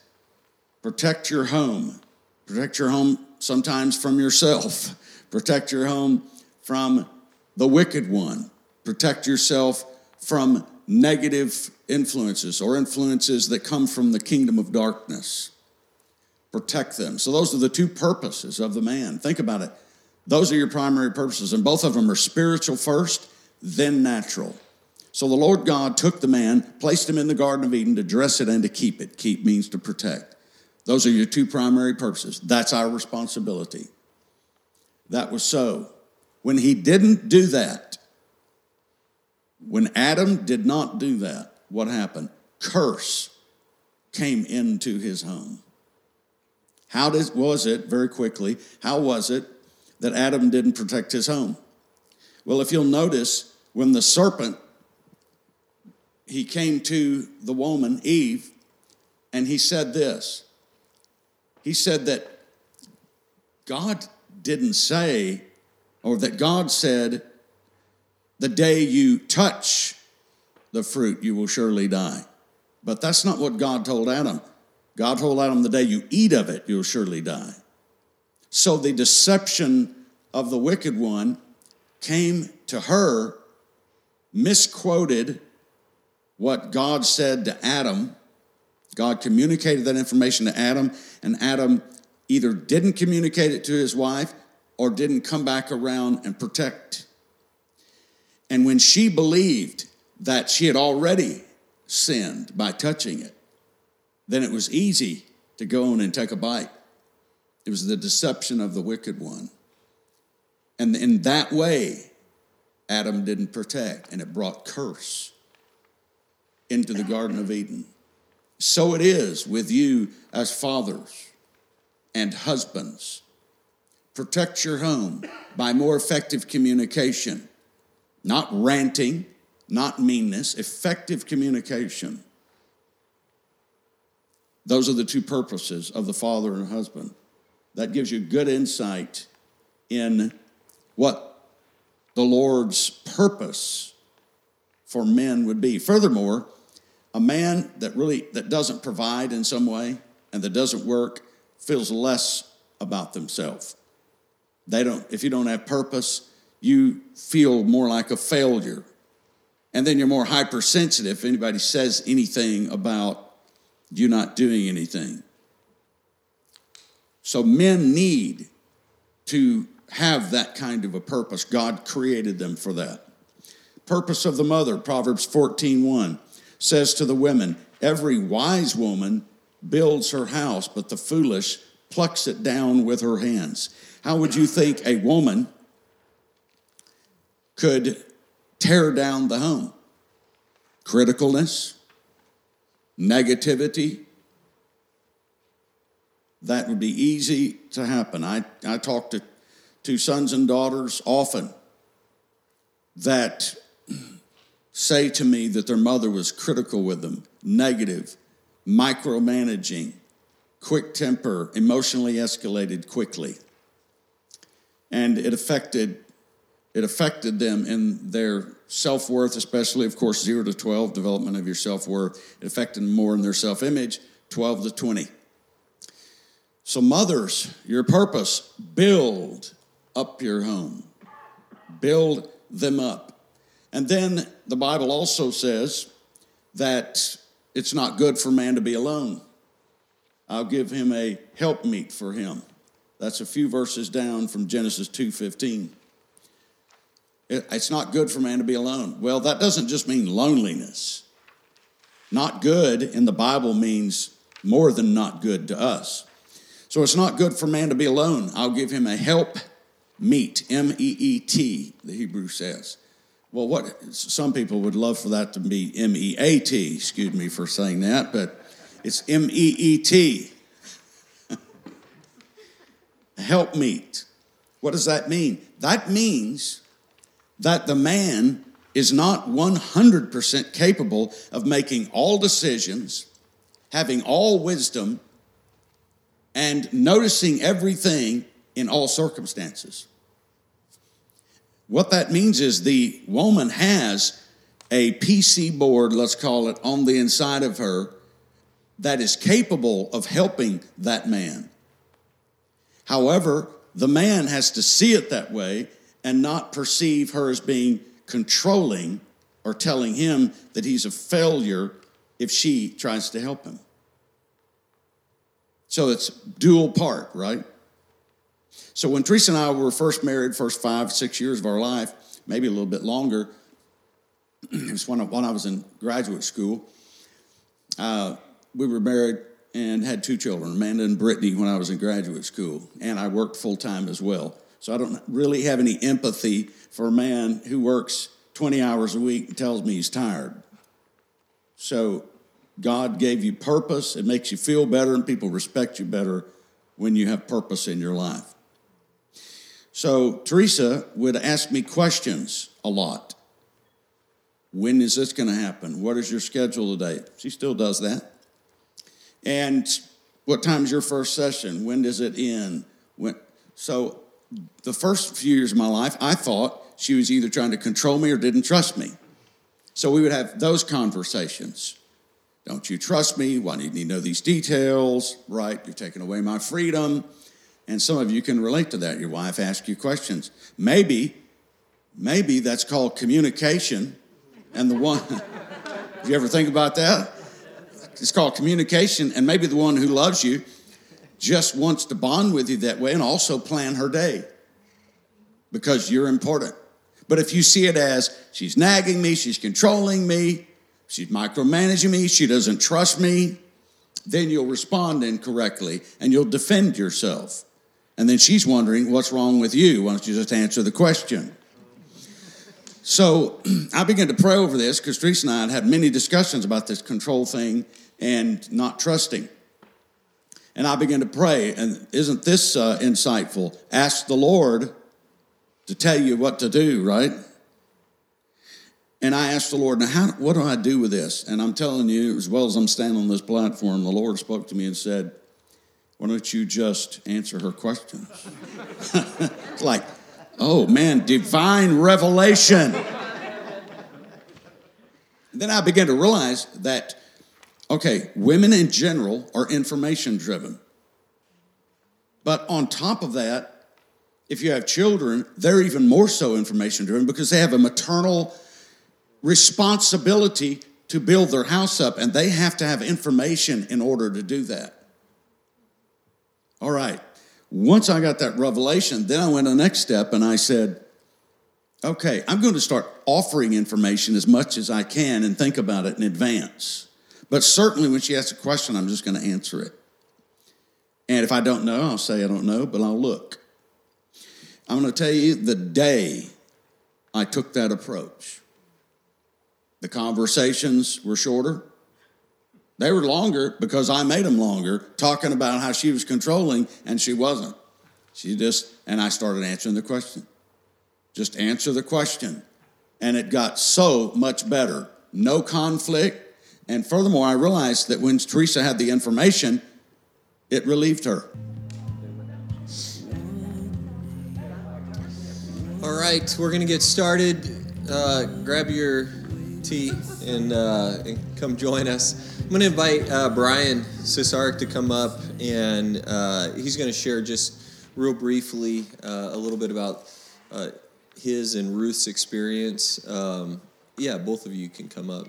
Protect your home. Protect your home sometimes from yourself. Protect your home from the wicked one. Protect yourself from negative influences or influences that come from the kingdom of darkness. Protect them. So, those are the two purposes of the man. Think about it. Those are your primary purposes, and both of them are spiritual first, then natural. So, the Lord God took the man, placed him in the Garden of Eden to dress it and to keep it. Keep means to protect. Those are your two primary purposes. That's our responsibility. That was so. When he didn't do that, when Adam did not do that, what happened? Curse came into his home. How did, was it, very quickly, how was it that Adam didn't protect his home? Well, if you'll notice, when the serpent, he came to the woman, Eve, and he said this. He said that God didn't say, or that God said, the day you touch the fruit, you will surely die. But that's not what God told Adam. God told Adam, the day you eat of it, you'll surely die. So the deception of the wicked one came to her, misquoted what God said to Adam. God communicated that information to Adam, and Adam either didn't communicate it to his wife or didn't come back around and protect and when she believed that she had already sinned by touching it, then it was easy to go on and take a bite. It was the deception of the wicked one. And in that way, Adam didn't protect, and it brought curse into the Garden of Eden. So it is with you as fathers and husbands. Protect your home by more effective communication not ranting, not meanness, effective communication. Those are the two purposes of the father and husband. That gives you good insight in what the Lord's purpose for men would be. Furthermore, a man that really that doesn't provide in some way and that doesn't work feels less about themselves. They don't if you don't have purpose, you feel more like a failure. And then you're more hypersensitive if anybody says anything about you not doing anything. So men need to have that kind of a purpose. God created them for that. Purpose of the mother, Proverbs 14:1 says to the women, every wise woman builds her house, but the foolish plucks it down with her hands. How would you think a woman could tear down the home? Criticalness, negativity, that would be easy to happen. I, I talk to, to sons and daughters often that say to me that their mother was critical with them, negative, micromanaging, quick temper, emotionally escalated quickly. And it affected it affected them in their self-worth, especially of course 0 to 12 development of your self-worth. It affected more in their self-image, 12 to 20. So, mothers, your purpose build up your home, build them up. And then the Bible also says that it's not good for man to be alone. I'll give him a helpmeet for him. That's a few verses down from Genesis 2:15. It's not good for man to be alone. Well, that doesn't just mean loneliness. Not good in the Bible means more than not good to us. So it's not good for man to be alone. I'll give him a help meet, M E E T, the Hebrew says. Well, what some people would love for that to be M E A T, excuse me for saying that, but it's M E E T. help meet. What does that mean? That means that the man is not 100% capable of making all decisions, having all wisdom, and noticing everything in all circumstances. What that means is the woman has a PC board, let's call it, on the inside of her that is capable of helping that man. However, the man has to see it that way and not perceive her as being controlling or telling him that he's a failure if she tries to help him. So it's dual part, right? So when Teresa and I were first married, first five, six years of our life, maybe a little bit longer, it was when I, was in graduate school. Uh, we were married and had two children, Amanda and Brittany, when I was in graduate school. And I worked full time as well. So I don't really have any empathy for a man who works 20 hours a week and tells me he's tired. So God gave you purpose. It makes you feel better, and people respect you better when you have purpose in your life. So, Teresa would ask me questions a lot. When is this going to happen? What is your schedule today? She still does that. And what time's your first session? When does it end? When, so, the first few years of my life, I thought she was either trying to control me or didn't trust me. So, we would have those conversations. Don't you trust me? Why do you need to know these details? Right? You're taking away my freedom. And some of you can relate to that. Your wife asks you questions. Maybe, maybe that's called communication. And the one, do you ever think about that? It's called communication. And maybe the one who loves you just wants to bond with you that way and also plan her day because you're important. But if you see it as she's nagging me, she's controlling me, she's micromanaging me, she doesn't trust me, then you'll respond incorrectly and you'll defend yourself. And then she's wondering, what's wrong with you? Why don't you just answer the question? So I began to pray over this because Teresa and I had had many discussions about this control thing and not trusting. And I began to pray, and isn't this uh, insightful? Ask the Lord to tell you what to do, right? And I asked the Lord, now, how, what do I do with this? And I'm telling you, as well as I'm standing on this platform, the Lord spoke to me and said, why don't you just answer her questions? like, oh man, divine revelation. then I began to realize that, okay, women in general are information driven. But on top of that, if you have children, they're even more so information driven because they have a maternal responsibility to build their house up, and they have to have information in order to do that. All right. Once I got that revelation, then I went the next step and I said, okay, I'm going to start offering information as much as I can and think about it in advance. But certainly when she asks a question, I'm just going to answer it. And if I don't know, I'll say I don't know, but I'll look. I'm going to tell you the day I took that approach, the conversations were shorter. They were longer because I made them longer, talking about how she was controlling and she wasn't. She just, and I started answering the question. Just answer the question. And it got so much better. No conflict. And furthermore, I realized that when Teresa had the information, it relieved her. All right, we're going to get started. Uh, grab your tea and, uh, and, come join us. I'm going to invite uh, Brian Cisarik to come up, and uh, he's going to share just real briefly uh, a little bit about uh, his and Ruth's experience. Um, yeah, both of you can come up.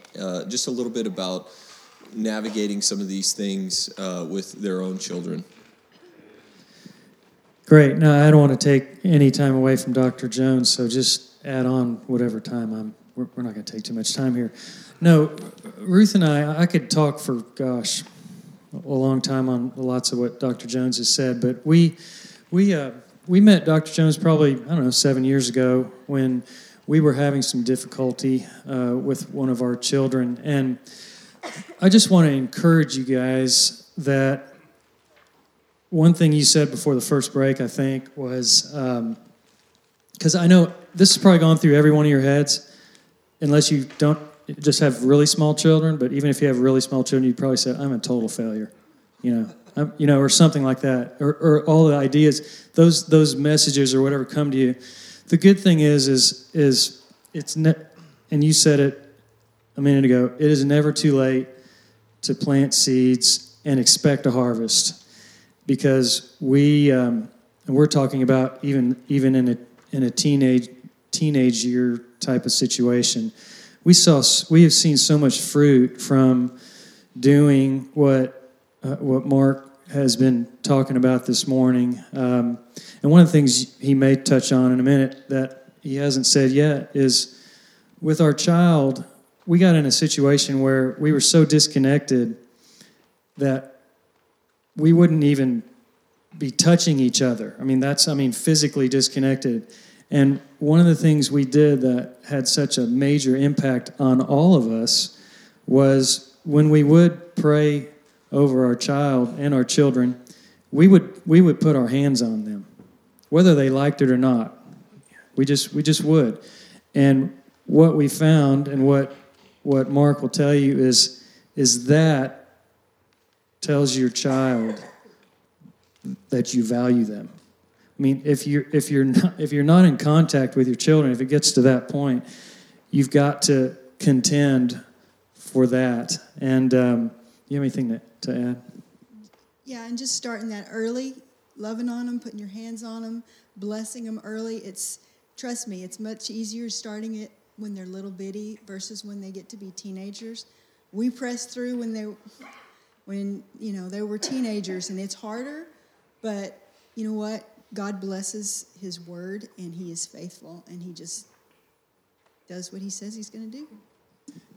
just a little bit about navigating some of these things with their own children. Great. No, I don't want to take any time away from Dr. Jones, so just add on whatever time I'm. We're, we're not going to take too much time here. No, Ruth and I, I could talk for, gosh, a long time on lots of what Dr. Jones has said, but we, we, uh, we met Dr. Jones probably, I don't know, seven years ago when we were having some difficulty uh, with one of our children. And I just want to encourage you guys that one thing you said before the first break, I think, was because um, I know this has probably gone through every one of your heads, unless you don't just have really small children. But even if you have really small children, you'd probably say, "I'm a total failure," you know, I'm, you know, or something like that, or, or all the ideas, those those messages or whatever come to you. The good thing is, is is it's ne- and you said it a minute ago. It is never too late to plant seeds and expect a harvest because we um, we're talking about even even in a in a teenage teenage year type of situation. We saw we have seen so much fruit from doing what uh, what Mark has been talking about this morning. Um, and one of the things he may touch on in a minute that he hasn't said yet is with our child, we got in a situation where we were so disconnected that we wouldn't even be touching each other. I mean, that's, I mean, physically disconnected. And one of the things we did that had such a major impact on all of us was when we would pray over our child and our children, we would, we would put our hands on them, whether they liked it or not. We just, we just would. And what we found and what, what Mark will tell you is, is that tells your child that you value them. I mean, if you're if you're not if you're not in contact with your children, if it gets to that point, you've got to contend for that. And um, you have anything to, to add? Yeah, and just starting that early, loving on them, putting your hands on them, blessing them early. It's trust me, it's much easier starting it when they're little bitty versus when they get to be teenagers. We pressed through when they when you know they were teenagers, and it's harder. But you know what? God blesses His word, and He is faithful, and He just does what He says He's going to do.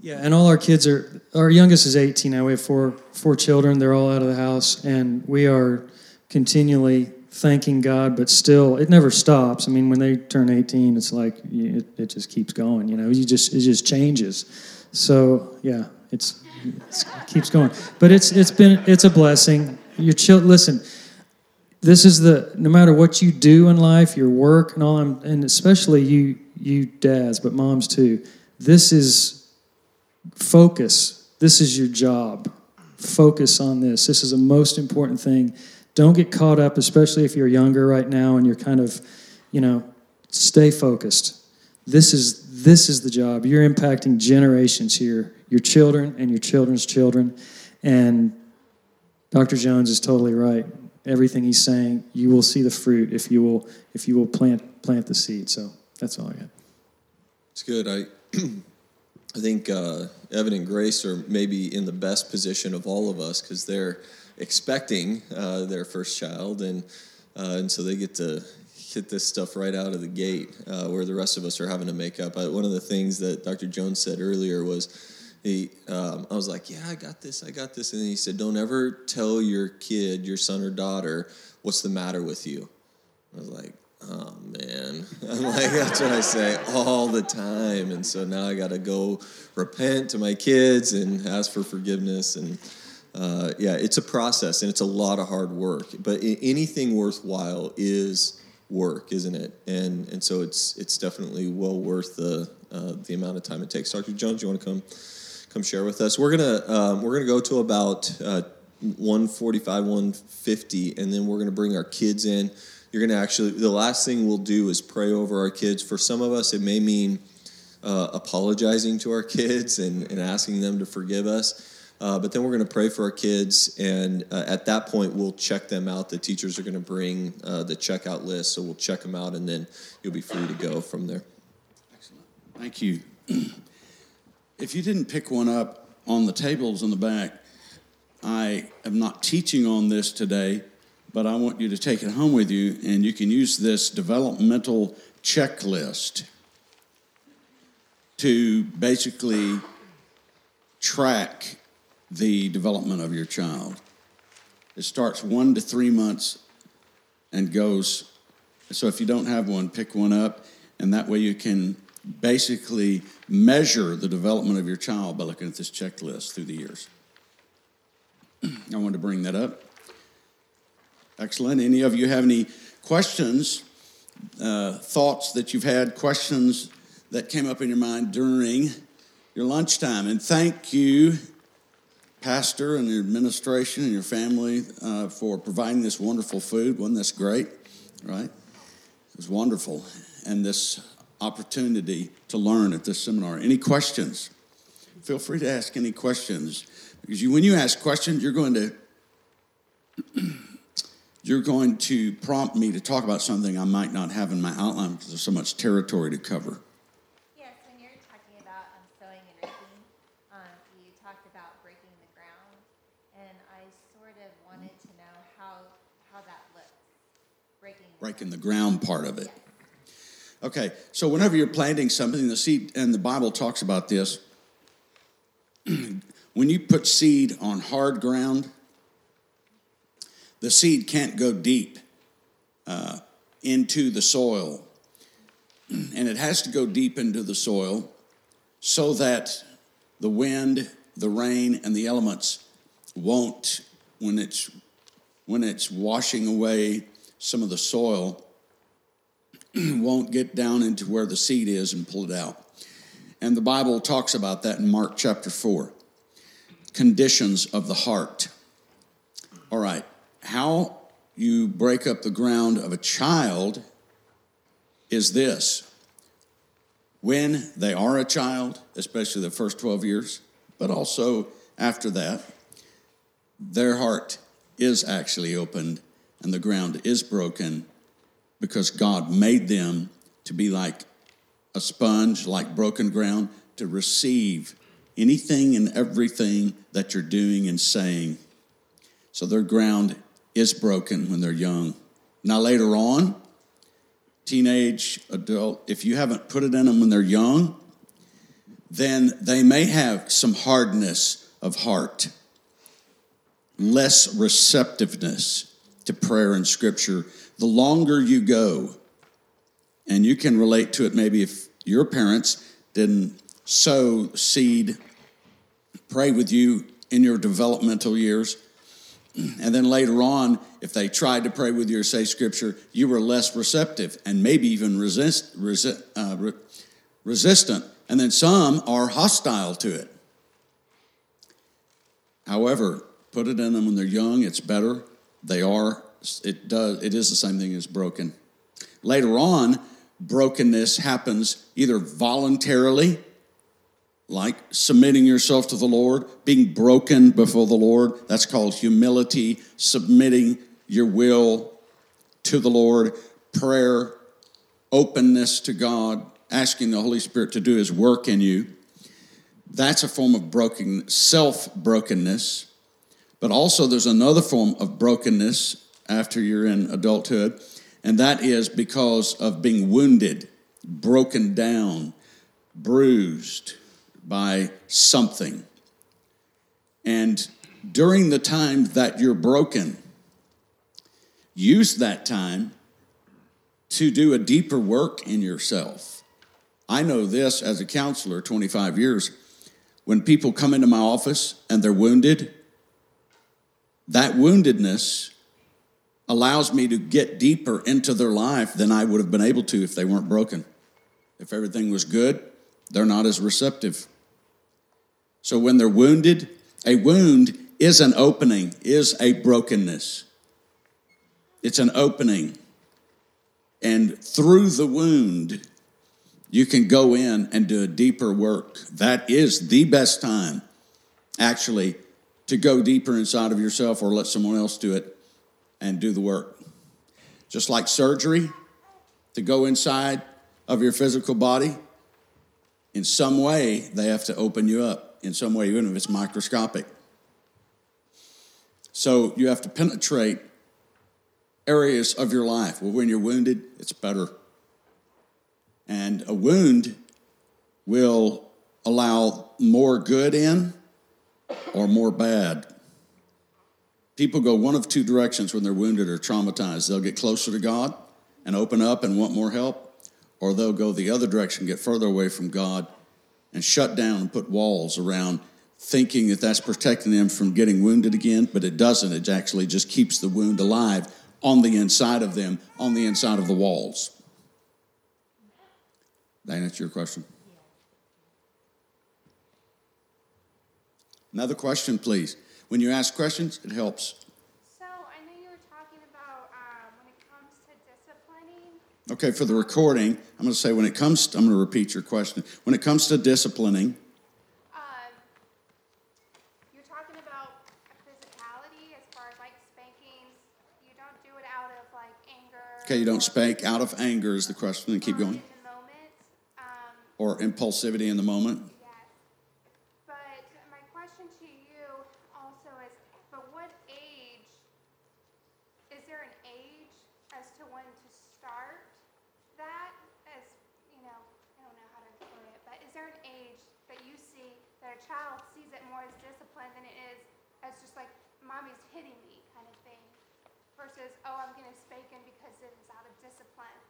Yeah, and all our kids are. Our youngest is 18 now. We have four four children. They're all out of the house, and we are continually thanking God, but still, it never stops. I mean, when they turn 18, it's like it, it just keeps going. You know, you just it just changes. So yeah, it's it keeps going. But it's it's been it's a blessing. Your child, listen. This is the no matter what you do in life, your work and all, and especially you you dads, but moms too. This is focus. This is your job. Focus on this. This is the most important thing. Don't get caught up, especially if you're younger right now and you're kind of, you know, stay focused. This is this is the job. You're impacting generations here your children and your children's children. And Dr. Jones is totally right. Everything he's saying, you will see the fruit if you will if you will plant plant the seed. So that's all I got. It's good. I I think uh, Evan and Grace are maybe in the best position of all of us because they're expecting uh, their first child, and uh, and so they get to get this stuff right out of the gate, uh, where the rest of us are having to make up. I, one of the things that Dr. Jones said earlier was. He, um, I was like, yeah, I got this, I got this. And he said, don't ever tell your kid, your son or daughter, what's the matter with you. I was like, oh man. I'm like, that's what I say all the time. And so now I got to go repent to my kids and ask for forgiveness. And uh, yeah, it's a process and it's a lot of hard work. But anything worthwhile is work, isn't it? And and so it's it's definitely well worth the uh, the amount of time it takes. Dr. Jones, you want to come come share with us? We're gonna um, we're gonna go to about uh, 145, 150, and then we're gonna bring our kids in. You're gonna actually the last thing we'll do is pray over our kids. For some of us, it may mean uh, apologizing to our kids and, and asking them to forgive us. Uh, but then we're going to pray for our kids, and uh, at that point, we'll check them out. The teachers are going to bring uh, the checkout list, so we'll check them out, and then you'll be free to go from there. Excellent. Thank you. if you didn't pick one up on the tables in the back, I am not teaching on this today, but I want you to take it home with you, and you can use this developmental checklist to basically track the development of your child. It starts one to three months and goes. So if you don't have one, pick one up, and that way you can basically measure the development of your child by looking at this checklist through the years. I wanted to bring that up. Excellent. Any of you have any questions, uh, thoughts that you've had, questions that came up in your mind during your lunchtime? And thank you pastor and your administration and your family uh, for providing this wonderful food. Wasn't this great? Right? It was wonderful. And this opportunity to learn at this seminar. Any questions? Feel free to ask any questions because you, when you ask questions, you're going to you're going to prompt me to talk about something I might not have in my outline because there's so much territory to cover. Yes, when you're talking about um, sowing and reaping, um, you talked about breaking the ground, and I sort of wanted to know how how that looks. Breaking. The breaking the ground part of it. Okay, so whenever you're planting something, the seed, and the Bible talks about this, when you put seed on hard ground, the seed can't go deep uh, into the soil. And it has to go deep into the soil so that the wind, the rain, and the elements won't, when it's, when it's washing away some of the soil, won't get down into where the seed is and pull it out. And the Bible talks about that in Mark chapter 4. Conditions of the heart. All right, how you break up the ground of a child is this. When they are a child, especially the first 12 years, but also after that, their heart is actually opened and the ground is broken because God made them to be like a sponge, like broken ground, to receive anything and everything that you're doing and saying. So their ground is broken when they're young. Now, later on, teenage, adult, if you haven't put it in them when they're young, then they may have some hardness of heart, less receptiveness to prayer and scripture the longer you go, and you can relate to it maybe if your parents didn't sow seed, pray with you in your developmental years, and then later on, if they tried to pray with you or say scripture, you were less receptive and maybe even resist, uh, re- resistant. And then some are hostile to it. However, put it in them when they're young, it's better. They are it does it is the same thing as broken. Later on, brokenness happens either voluntarily, like submitting yourself to the Lord, being broken before the Lord. That's called humility, submitting your will to the Lord, prayer, openness to God, asking the Holy Spirit to do His work in you. That's a form of broken self brokenness. But also, there's another form of brokenness after you're in adulthood, and that is because of being wounded, broken down, bruised by something. And during the time that you're broken, use that time to do a deeper work in yourself. I know this as a counselor, 25 years. When people come into my office and they're wounded, that woundedness allows me to get deeper into their life than I would have been able to if they weren't broken. If everything was good, they're not as receptive. So when they're wounded, a wound is an opening, is a brokenness. It's an opening. And through the wound, you can go in and do a deeper work. That is the best time, actually, to go deeper inside of yourself or let someone else do it and do the work. Just like surgery, to go inside of your physical body, in some way, they have to open you up, in some way, even if it's microscopic. So you have to penetrate areas of your life. Well, when you're wounded, it's better. And a wound will allow more good in or more bad. People go one of two directions when they're wounded or traumatized. They'll get closer to God and open up and want more help, or they'll go the other direction, get further away from God, and shut down and put walls around, thinking that that's protecting them from getting wounded again, but it doesn't. It actually just keeps the wound alive on the inside of them, on the inside of the walls. That answer your question? Another question, please. When you ask questions, it helps. So I know you were talking about um, when it comes to disciplining. Okay, for the recording, I'm going to say when it comes, to, I'm going to repeat your question. When it comes to disciplining, Um, you're talking about physicality as far as like spankings. You don't do it out of like anger. okay, you don't spank out of anger is the question, and keep going. In the moment. Um, Or impulsivity in the moment. yes. But my question to you also is, but what age? Is there an age as to when to start that? As you know, I don't know how to put it, but is there an age that you see that a child sees it more as discipline than it is as just like mommy's hitting me kind of thing, versus oh I'm gonna spank him because it is out of discipline.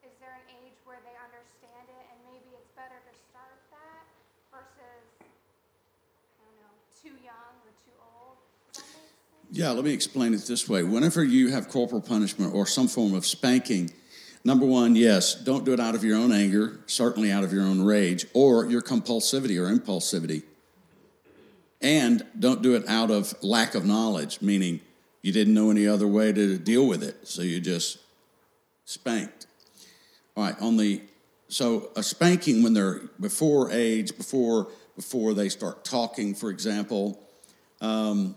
Is there an age where they understand it and maybe it's better to start that versus too young or too old? Yeah, let me explain it this way. Whenever you have corporal punishment or some form of spanking, number one, yes, don't do it out of your own anger, certainly out of your own rage, or your compulsivity or impulsivity. And don't do it out of lack of knowledge, meaning you didn't know any other way to deal with it, so you just spanked. All right, on the so a spanking when they're before age, before before they start talking, for example, um,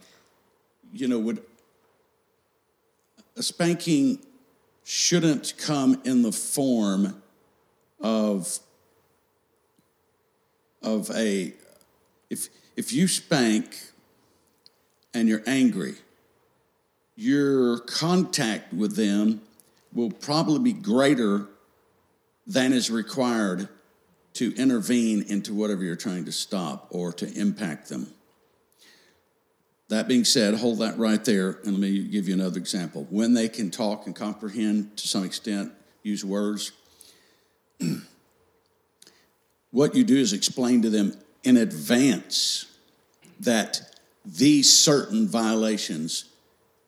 you know, would a spanking shouldn't come in the form of of a if if you spank and you're angry your contact with them will probably be greater than is required to intervene into whatever you're trying to stop or to impact them that being said, hold that right there, and let me give you another example. When they can talk and comprehend to some extent, use words, what you do is explain to them in advance that these certain violations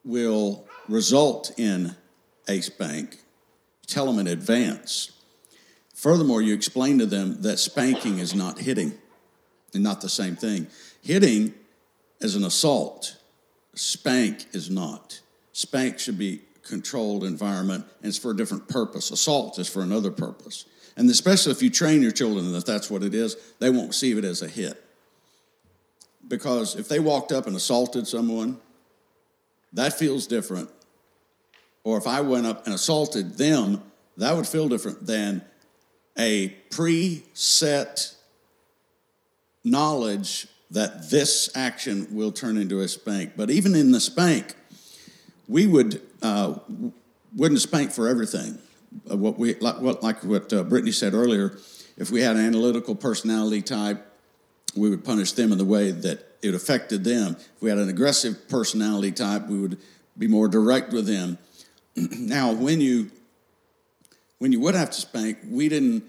will result in a spank. Tell them in advance. Furthermore, you explain to them that spanking is not hitting and not the same thing. Hitting as an assault. Spank is not. Spank should be controlled environment and it's for a different purpose. Assault is for another purpose. And especially if you train your children that that's what it is, they won't see it as a hit. Because if they walked up and assaulted someone, that feels different. Or if I went up and assaulted them, that would feel different than a preset knowledge that this action will turn into a spank. But even in the spank, we would uh, wouldn't spank for everything. Uh, what we like what like what uh, Brittany said earlier. If we had an analytical personality type, we would punish them in the way that it affected them. If we had an aggressive personality type, we would be more direct with them. now, when you when you would have to spank, we didn't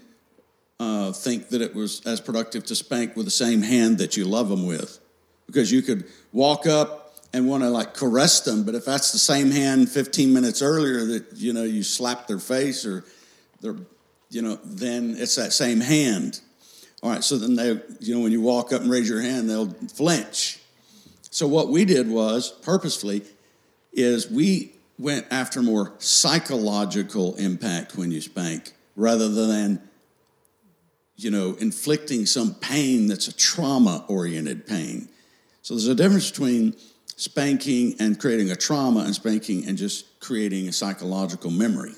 uh, think that it was as productive to spank with the same hand that you love them with, because you could walk up and want to like caress them, but if that's the same hand 15 minutes earlier that you know you slap their face or their, you know, then it's that same hand. All right, so then they, you know, when you walk up and raise your hand, they'll flinch. So what we did was purposefully is we went after more psychological impact when you spank rather than you know inflicting some pain that's a trauma oriented pain so there's a difference between spanking and creating a trauma and spanking and just creating a psychological memory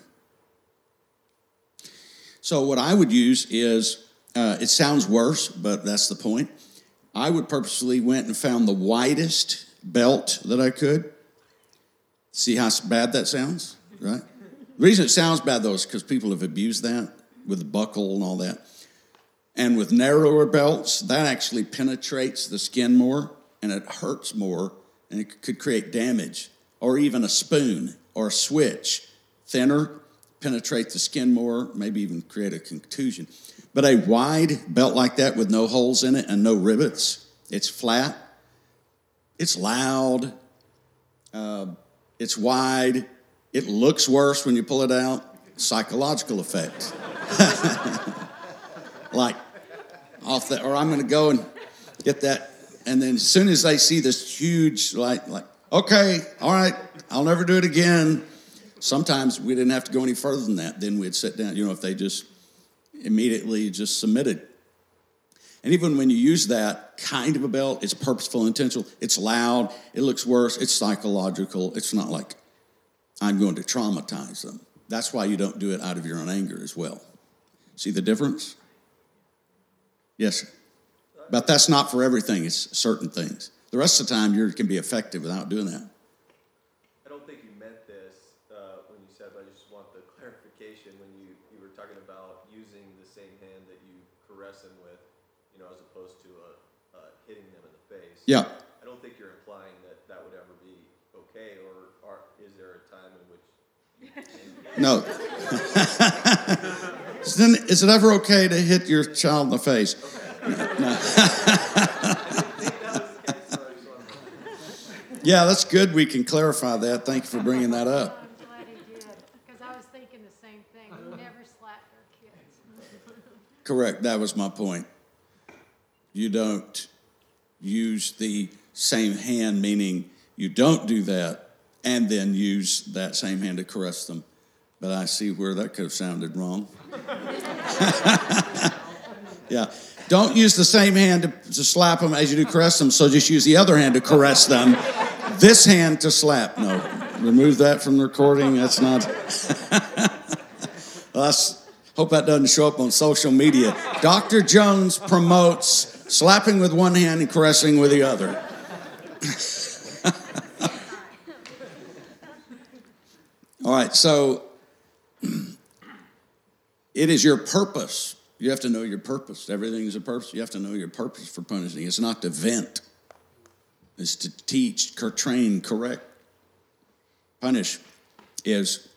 so what i would use is uh, it sounds worse but that's the point i would purposely went and found the widest belt that i could See how bad that sounds, right? The reason it sounds bad though is because people have abused that with the buckle and all that. And with narrower belts, that actually penetrates the skin more and it hurts more and it could create damage. Or even a spoon or a switch, thinner, penetrate the skin more, maybe even create a contusion. But a wide belt like that with no holes in it and no rivets, it's flat, it's loud. Uh, it's wide, it looks worse when you pull it out. Psychological effect. like, off that, or I'm going to go and get that. And then as soon as they see this huge, light, like, okay, all right, I'll never do it again. Sometimes we didn't have to go any further than that. Then we'd sit down, you know, if they just immediately just submitted. And even when you use that kind of a belt, it's purposeful, intentional, it's loud, it looks worse, it's psychological. It's not like I'm going to traumatize them. That's why you don't do it out of your own anger as well. See the difference? Yes. But that's not for everything, it's certain things. The rest of the time, you can be effective without doing that. I don't think you meant this uh, when you said, but I just want the clarification when you, you were talking about using the same hand that you caress them with you know, as opposed to uh, uh, hitting them in the face. Yeah. I don't think you're implying that that would ever be okay, or, or is there a time in which? no. then, is it ever okay to hit your child in the face? No. yeah, that's good. We can clarify that. Thank you for bringing that up. I'm glad he did, because I was thinking the same thing. We never slap our kids. Correct. That was my point. You don't use the same hand, meaning you don't do that and then use that same hand to caress them. But I see where that could have sounded wrong. yeah. Don't use the same hand to, to, slap them as you do caress them, so just use the other hand to caress them. This hand to slap. No, remove that from the recording. That's not. That's, hope that doesn't show up on social media. Dr. Jones promotes slapping with one hand and caressing with the other. All right, so it is your purpose. You have to know your purpose. Everything is a purpose. You have to know your purpose for punishing. It's not to vent, it's to teach, train, correct. Punish is,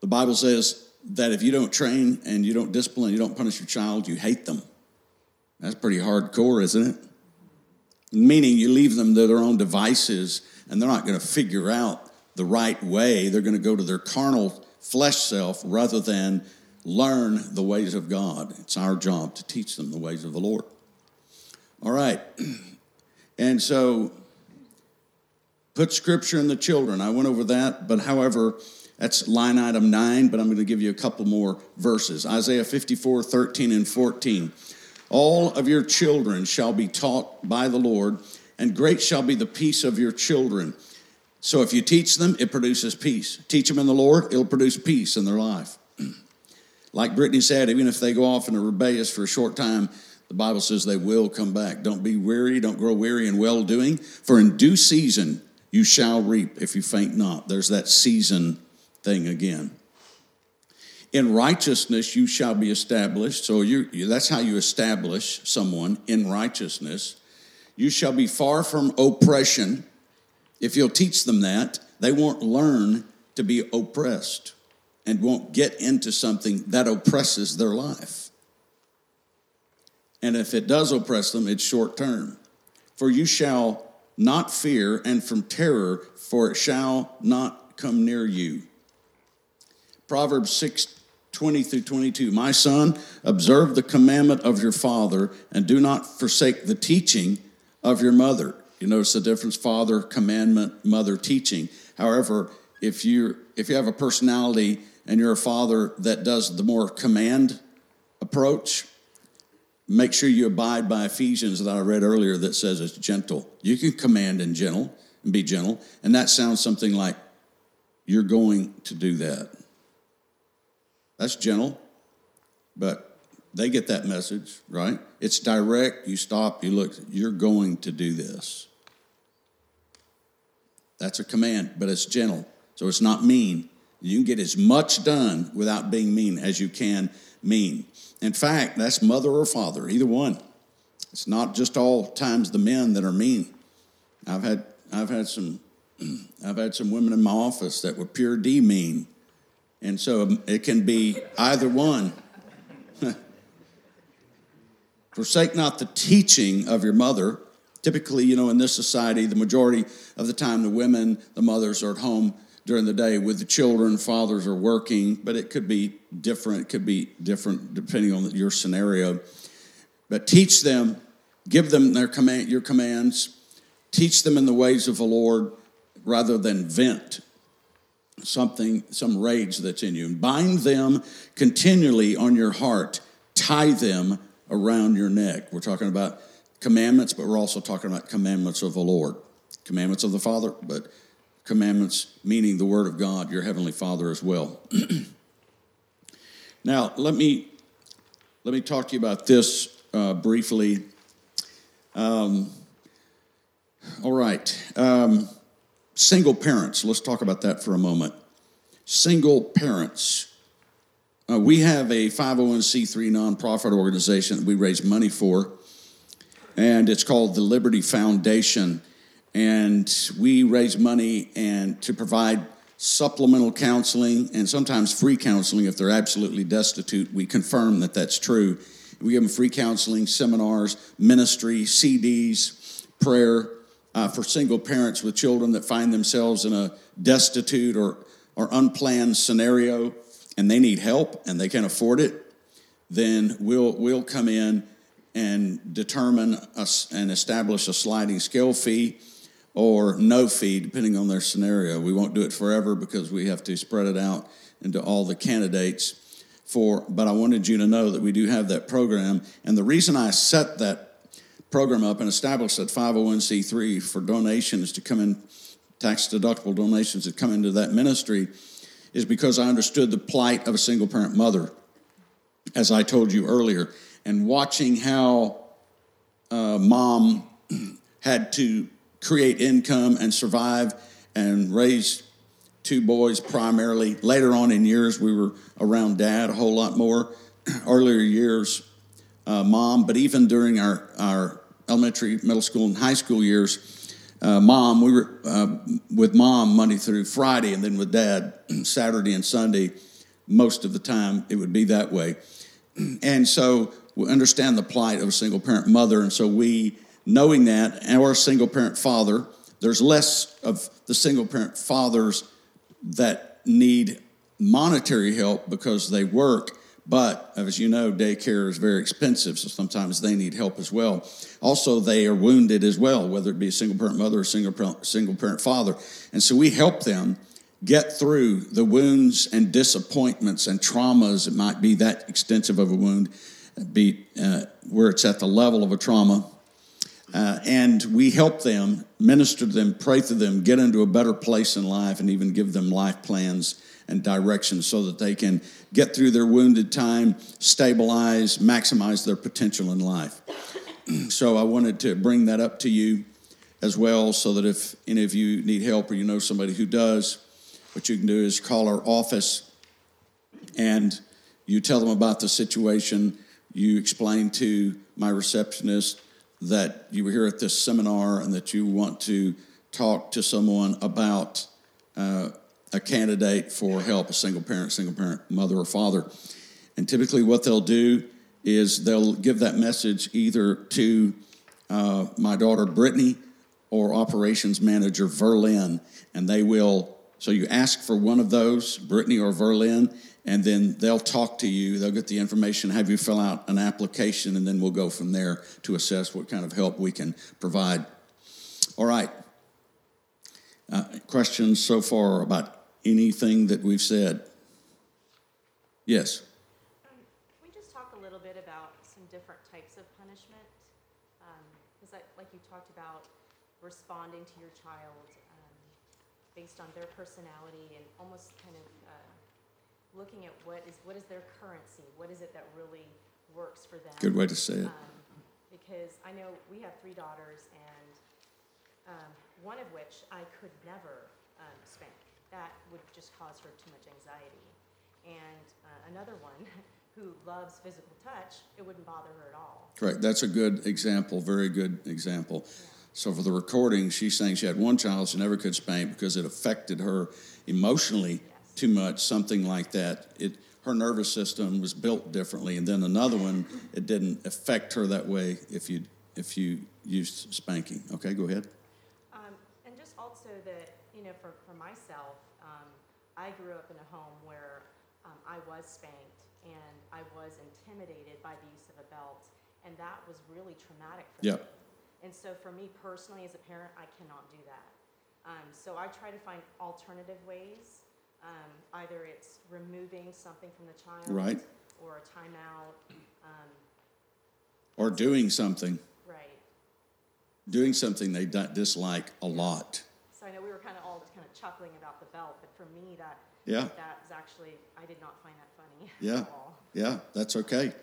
the Bible says that if you don't train and you don't discipline, you don't punish your child, you hate them. That's pretty hardcore, isn't it? Meaning you leave them to their own devices and they're not going to figure out the right way. They're going to go to their carnal flesh self rather than learn the ways of God. It's our job to teach them the ways of the Lord. All right. And so put scripture in the children. I went over that, but however, that's line item nine, but I'm going to give you a couple more verses. Isaiah 54, 13, and 14. All of your children shall be taught by the Lord, and great shall be the peace of your children. So if you teach them, it produces peace. Teach them in the Lord, it'll produce peace in their life. like Brittany said, even if they go off and are rebellious for a short time, the Bible says they will come back. Don't be weary, don't grow weary in well doing, for in due season you shall reap if you faint not. There's that season thing again. In righteousness you shall be established. So you, that's how you establish someone in righteousness. You shall be far from oppression. If you'll teach them that, they won't learn to be oppressed and won't get into something that oppresses their life. And if it does oppress them, it's short term. For you shall not fear, and from terror, for it shall not come near you. Proverbs 6 20 through 22. My son, observe the commandment of your father, and do not forsake the teaching of your mother. You notice the difference father, commandment, mother, teaching. However, if you if you have a personality and you're a father that does the more command approach, make sure you abide by Ephesians that I read earlier that says it's gentle. You can command and gentle and be gentle, and that sounds something like you're going to do that. That's gentle, but they get that message, right? It's direct. You stop, you look, you're going to do this. That's a command, but it's gentle. So it's not mean. You can get as much done without being mean as you can mean. In fact, that's mother or father, either one. It's not just all times the men that are mean. I've had I've had some I've had some women in my office that were pure D mean. And so it can be either one. Forsake not the teaching of your mother. Typically, you know, in this society, the majority of the time, the women, the mothers are at home during the day with the children. Fathers are working, but it could be different. It could be different depending on your scenario. But teach them, give them their command, your commands. Teach them in the ways of the Lord, rather than vent something, some rage that's in you. And bind them continually on your heart, tie them around your neck. We're talking about commandments, but we're also talking about commandments of the Lord, commandments of the Father, but commandments meaning the Word of God, your Heavenly Father as well. now, let me let me talk to you about this uh, briefly. Um, all right. Um, Single parents, let's talk about that for a moment. Single parents. Uh, we have a 501c3 nonprofit organization that we raise money for, and it's called the Liberty Foundation. And we raise money and to provide supplemental counseling and sometimes free counseling if they're absolutely destitute. We confirm that that's true. We give them free counseling, seminars, ministry, CDs, prayer, uh, for single parents with children that find themselves in a destitute or, or unplanned scenario and they need help and they can't afford it, then we'll, we'll come in and determine us and establish a sliding scale fee or no fee, depending on their scenario. We won't do it forever because we have to spread it out into all the candidates. For, but I wanted you to know that we do have that program. And the reason I set that program up and established that 501c3 for donations to come in, tax deductible donations that come into that ministry, is because I understood the plight of a single parent mother, as I told you earlier, and watching how uh, mom had to create income and survive and raise two boys primarily. Later on in years, we were around dad a whole lot more. Earlier years, uh, mom, but even during our, our elementary, middle school, and high school years, uh, mom, we were uh, with mom Monday through Friday, and then with dad Saturday and Sunday. Most of the time, it would be that way. And so we understand the plight of a single parent mother. And so we, knowing that, or a single parent father, there's less of the single parent fathers that need monetary help because they work but as you know, daycare is very expensive, so sometimes they need help as well. Also, they are wounded as well, whether it be a single parent mother or single parent, single parent father. And so we help them get through the wounds and disappointments and traumas. It might be that extensive of a wound, be uh, where it's at the level of a trauma. Uh, and we help them, minister to them, pray to them, get into a better place in life, and even give them life plans and direction so that they can get through their wounded time, stabilize, maximize their potential in life. so I wanted to bring that up to you as well, so that if any of you need help or you know somebody who does, what you can do is call our office and you tell them about the situation. You explain to my receptionist that you were here at this seminar and that you want to talk to someone about uh, a candidate for help, a single parent, single parent mother or father. And typically, what they'll do is they'll give that message either to uh, my daughter Brittany or operations manager Verlin, and they will. So you ask for one of those, Brittany or Verlin, and then they'll talk to you. They'll get the information, have you fill out an application, and then we'll go from there to assess what kind of help we can provide. All right. Uh, questions so far about anything that we've said? Yes. Um, can we just talk a little bit about some different types of punishment? Because, like, like you talked about responding to your child um, based on their personality and almost kind of uh, looking at what is what is their currency, what is it that really works for them. Good way to say it. Um, because I know we have three daughters, and um, one of which I could never um, spank. That would just cause her too much anxiety. And uh, another one who loves physical touch, it wouldn't bother her at all. Correct. That's a good example, very good example. So for the recording, she's saying she had one child she never could spank because it affected her emotionally too much, something like that. It her nervous system was built differently, and then another one, it didn't affect her that way if you if you used spanking. Okay, go ahead. Um, and just also that, you know, for, for myself, um, I grew up in a home where um, I was spanked and I was intimidated by the use of a belt, and that was really traumatic for Yep. me. And so for me personally, as a parent, I cannot do that. Um, so I try to find alternative ways. Um, either it's removing something from the child, Right. or a timeout, um, Or doing something, right. doing something they di- dislike a lot. So I know we were kind of all just kind of chuckling about the belt, but for me, that Yeah. that was actually I did not find that funny Yeah. at all. Yeah, that's okay.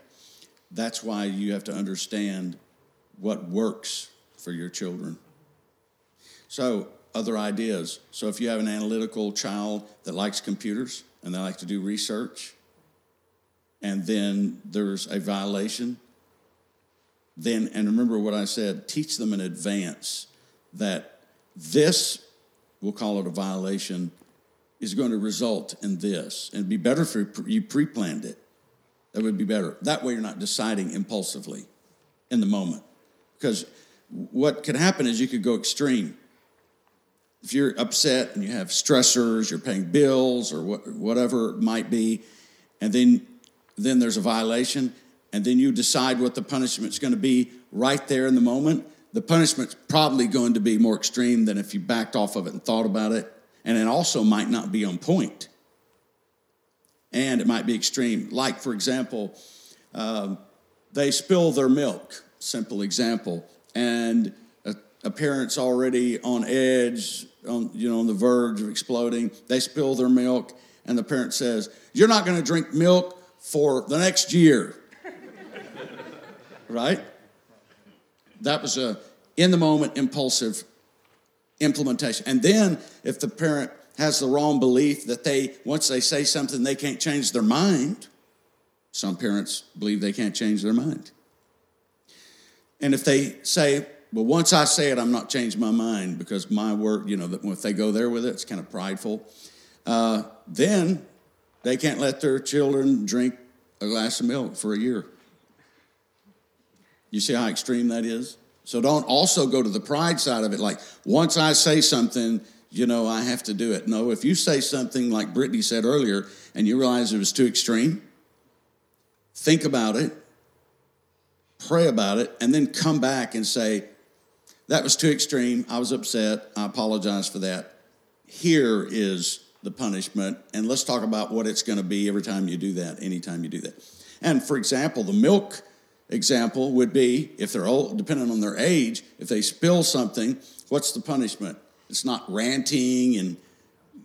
That's why you have to understand what works for your children. So, other ideas. So, if you have an analytical child that likes computers and they like to do research, and then there's a violation, then, and remember what I said, teach them in advance that this, we'll call it a violation, is going to result in this. And it'd be better if you pre planned it. That would be better. That way, you're not deciding impulsively in the moment. Because what could happen is you could go extreme. If you're upset and you have stressors, you're paying bills or what, whatever it might be, and then, then there's a violation, and then you decide what the punishment's going to be right there in the moment, the punishment's probably going to be more extreme than if you backed off of it and thought about it. And it also might not be on point. And it might be extreme. Like, for example, um, they spill their milk, simple example, and a, a parent's already on edge, on, you know, on the verge of exploding. They spill their milk, and the parent says, You're not going to drink milk for the next year. right? That was a in the moment impulsive implementation. And then if the parent has the wrong belief that they once they say something they can't change their mind, some parents believe they can't change their mind. And if they say, well, once I say it, I'm not changing my mind because my work, you know, if they go there with it, it's kind of prideful. Uh, then they can't let their children drink a glass of milk for a year. You see how extreme that is? So don't also go to the pride side of it, like once I say something, you know, I have to do it. No, if you say something like Brittany said earlier and you realize it was too extreme, think about it, pray about it, and then come back and say, that was too extreme. I was upset. I apologize for that. Here is the punishment, and let's talk about what it's going to be every time you do that, anytime you do that. And for example, the milk example would be if they're old, depending on their age, if they spill something, what's the punishment? It's not ranting and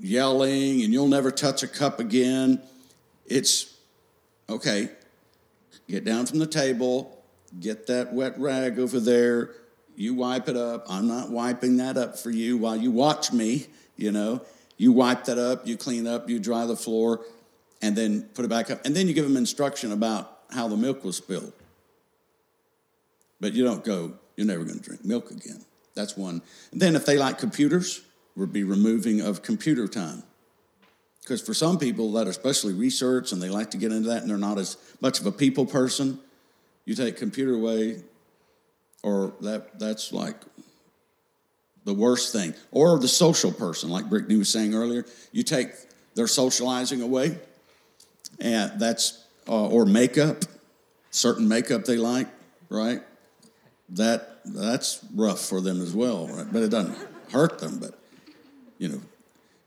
yelling and you'll never touch a cup again. It's okay, get down from the table, get that wet rag over there, you wipe it up. I'm not wiping that up for you while you watch me, you know. You wipe that up, you clean up, you dry the floor, and then put it back up. And then you give them instruction about how the milk was spilled. But you don't go, you're never going to drink milk again. That's one. And then if they like computers, would be removing of computer time. Because for some people that are especially research and they like to get into that and they're not as much of a people person, you take computer away, or that that's like the worst thing. Or the social person, like Brittany was saying earlier, you take their socializing away, and that's uh, or makeup, certain makeup they like, right? That that's rough for them as well, right? But it doesn't hurt them, but you know.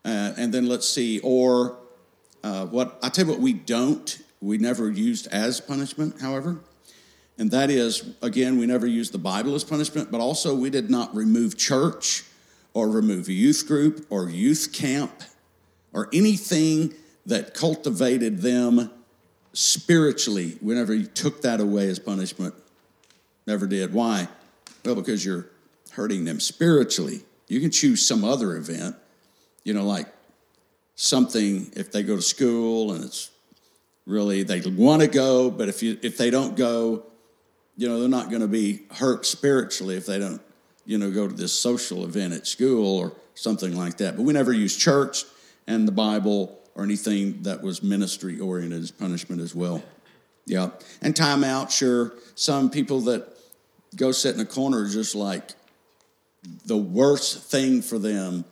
Uh, and then let's see, or uh, what I tell you what we don't, we never used as punishment, however, and that is, again, we never used the Bible as punishment, but also we did not remove church or remove youth group or youth camp or anything that cultivated them spiritually. We never took that away as punishment. Never did. Why? Well, because you're hurting them spiritually. You can choose some other event, you know, like something if they go to school and it's really they want to go, but if you if they don't go, you know, they're not going to be hurt spiritually if they don't, you know, go to this social event at school or something like that. But we never use church and the Bible or anything that was ministry oriented as punishment as well. Yeah. And time out, sure. Some people that go sit in a corner are just like the worst thing for them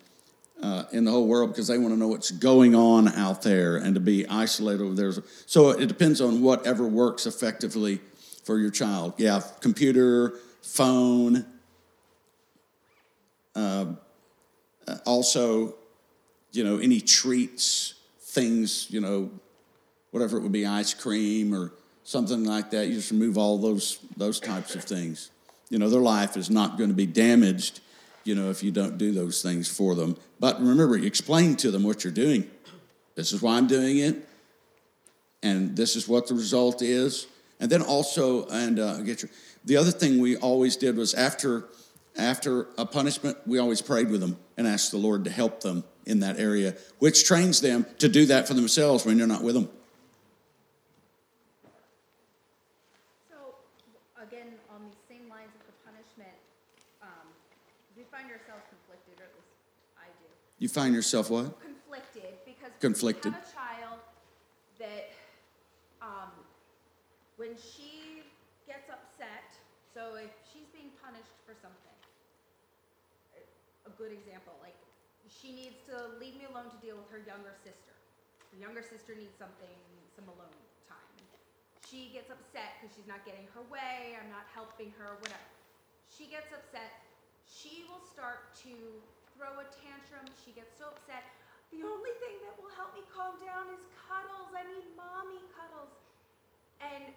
uh, in the whole world because they want to know what's going on out there and to be isolated over there. So it depends on whatever works effectively for your child. Yeah, computer, phone. Uh, also, you know, any treats, things, you know, whatever it would be, ice cream or something like that. You just remove all those those types of things. You know, their life is not going to be damaged, you know, if you don't do those things for them. But remember, explain to them what you're doing. This is why I'm doing it, and this is what the result is. And then also, and uh, get your, the other thing we always did was after after a punishment, we always prayed with them and asked the Lord to help them in that area, which trains them to do that for themselves when you're not with them. So, again, on these same lines of the punishment, um, we find ourselves conflicted, or at least I do. You find yourself what? Conflicted because Conflicted. we have a child that, um, when she gets upset, so if she's being punished for something, a good example, like she needs to leave me alone to deal with her younger sister. Her younger sister needs something, some alone time. She gets upset because she's not getting her way, I'm not helping her, whatever. She gets upset, she will start to throw a tantrum, she gets so upset. The only thing that will help me calm down is cuddles. I need mommy cuddles. And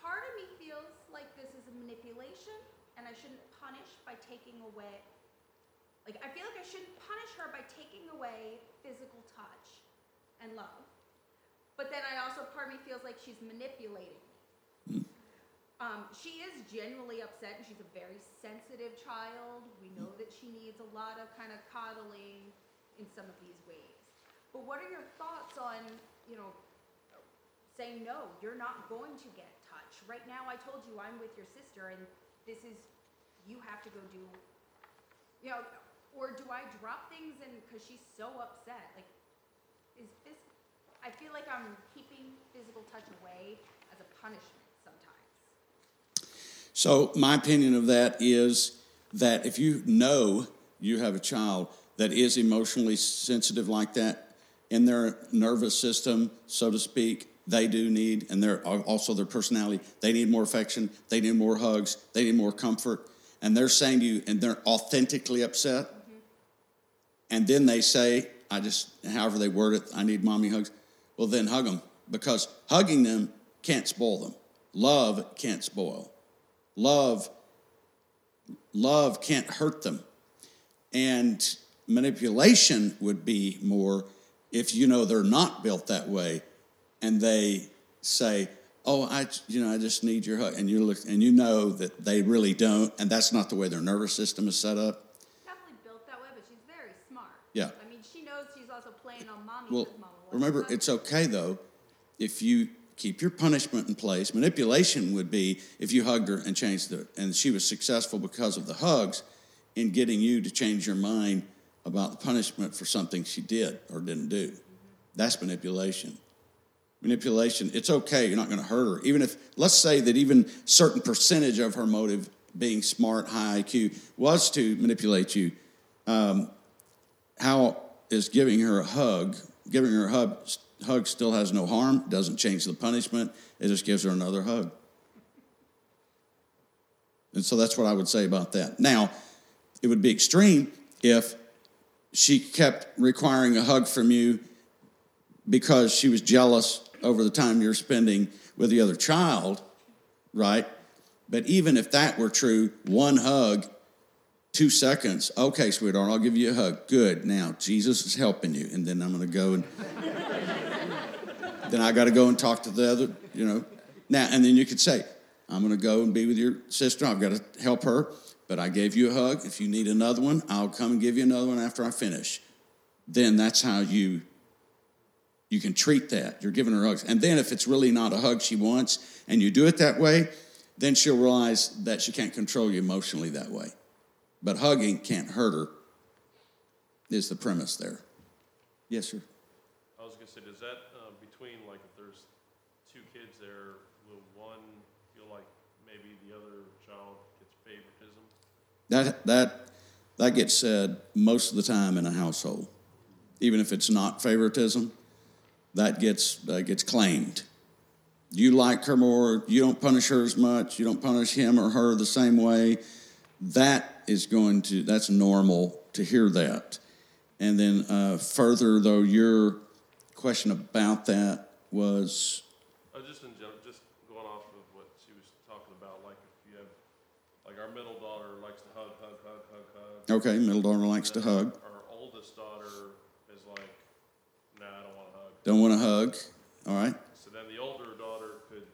part of me feels like this is a manipulation and I shouldn't punish by taking away like I feel like I shouldn't punish her by taking away physical touch and love. But then I also part of me feels like she's manipulating me. Um, she is genuinely upset and she's a very sensitive child. We know that she needs a lot of kind of coddling in some of these ways. But what are your thoughts on, you know, saying no, you're not going to get touch. Right now I told you I'm with your sister and this is you have to go do you know or do I drop things and cuz she's so upset like is this I feel like I'm keeping physical touch away as a punishment sometimes. So, my opinion of that is that if you know you have a child that is emotionally sensitive like that in their nervous system, so to speak, they do need, and they're also their personality, they need more affection, they need more hugs, they need more comfort. And they're saying to you, and they're authentically upset. And then they say, I just, however they word it, I need mommy hugs. Well, then hug them because hugging them can't spoil them. Love can't spoil. Love, love can't hurt them. And manipulation would be more if you know they're not built that way and they say, oh, I, you know, I just need your hug, and you look, and you know that they really don't, and that's not the way their nervous system is set up. Definitely built that way, but she's very smart. Yeah. I mean, she knows she's also playing on mommy Well, mama remember, it's okay though if you keep your punishment in place. Manipulation would be if you hugged her and changed her, and she was successful because of the hugs in getting you to change your mind about the punishment for something she did or didn't do. That's manipulation. Manipulation, it's okay, you're not going to hurt her. Even if, let's say that even certain percentage of her motive, being smart, high IQ, was to manipulate you. Um, how is giving her a hug, giving her a hug, hug still has no harm, doesn't change the punishment, it just gives her another hug. And so that's what I would say about that. Now, it would be extreme if she kept requiring a hug from you because she was jealous over the time you're spending with the other child, right? But even if that were true, one hug, two seconds, okay, sweetheart, I'll give you a hug. Good. Now, Jesus is helping you. And then I'm going to go and then I got to go and talk to the other, you know. Now, and then you could say, I'm going to go and be with your sister. I've got to help her, but I gave you a hug. If you need another one, I'll come and give you another one after I finish. Then that's how you you can treat that. You're giving her hugs. And then if it's really not a hug she wants and you do it that way, then she'll realize that she can't control you emotionally that way. But hugging can't hurt her, is the premise there. Yes, sir. I was gonna say, does that, uh, between, like, if there's two kids there, will one feel like maybe the other child gets favoritism? That, that, that gets said most of the time in a household. Even if it's not favoritism, that gets, that gets claimed. You like her more, you don't punish her as much, you don't punish him or her the same way. That is going to, that's normal to hear that. And then uh, further, though, your question about that was Uh, just in general, just going off of what she was talking about, like if you have, like our middle daughter likes to hug, hug, hug, hug, hug. okay, middle daughter likes to hug, Our oldest daughter is like, nah, I don't want to hug. don't want to hug. All right, So then the older daughter could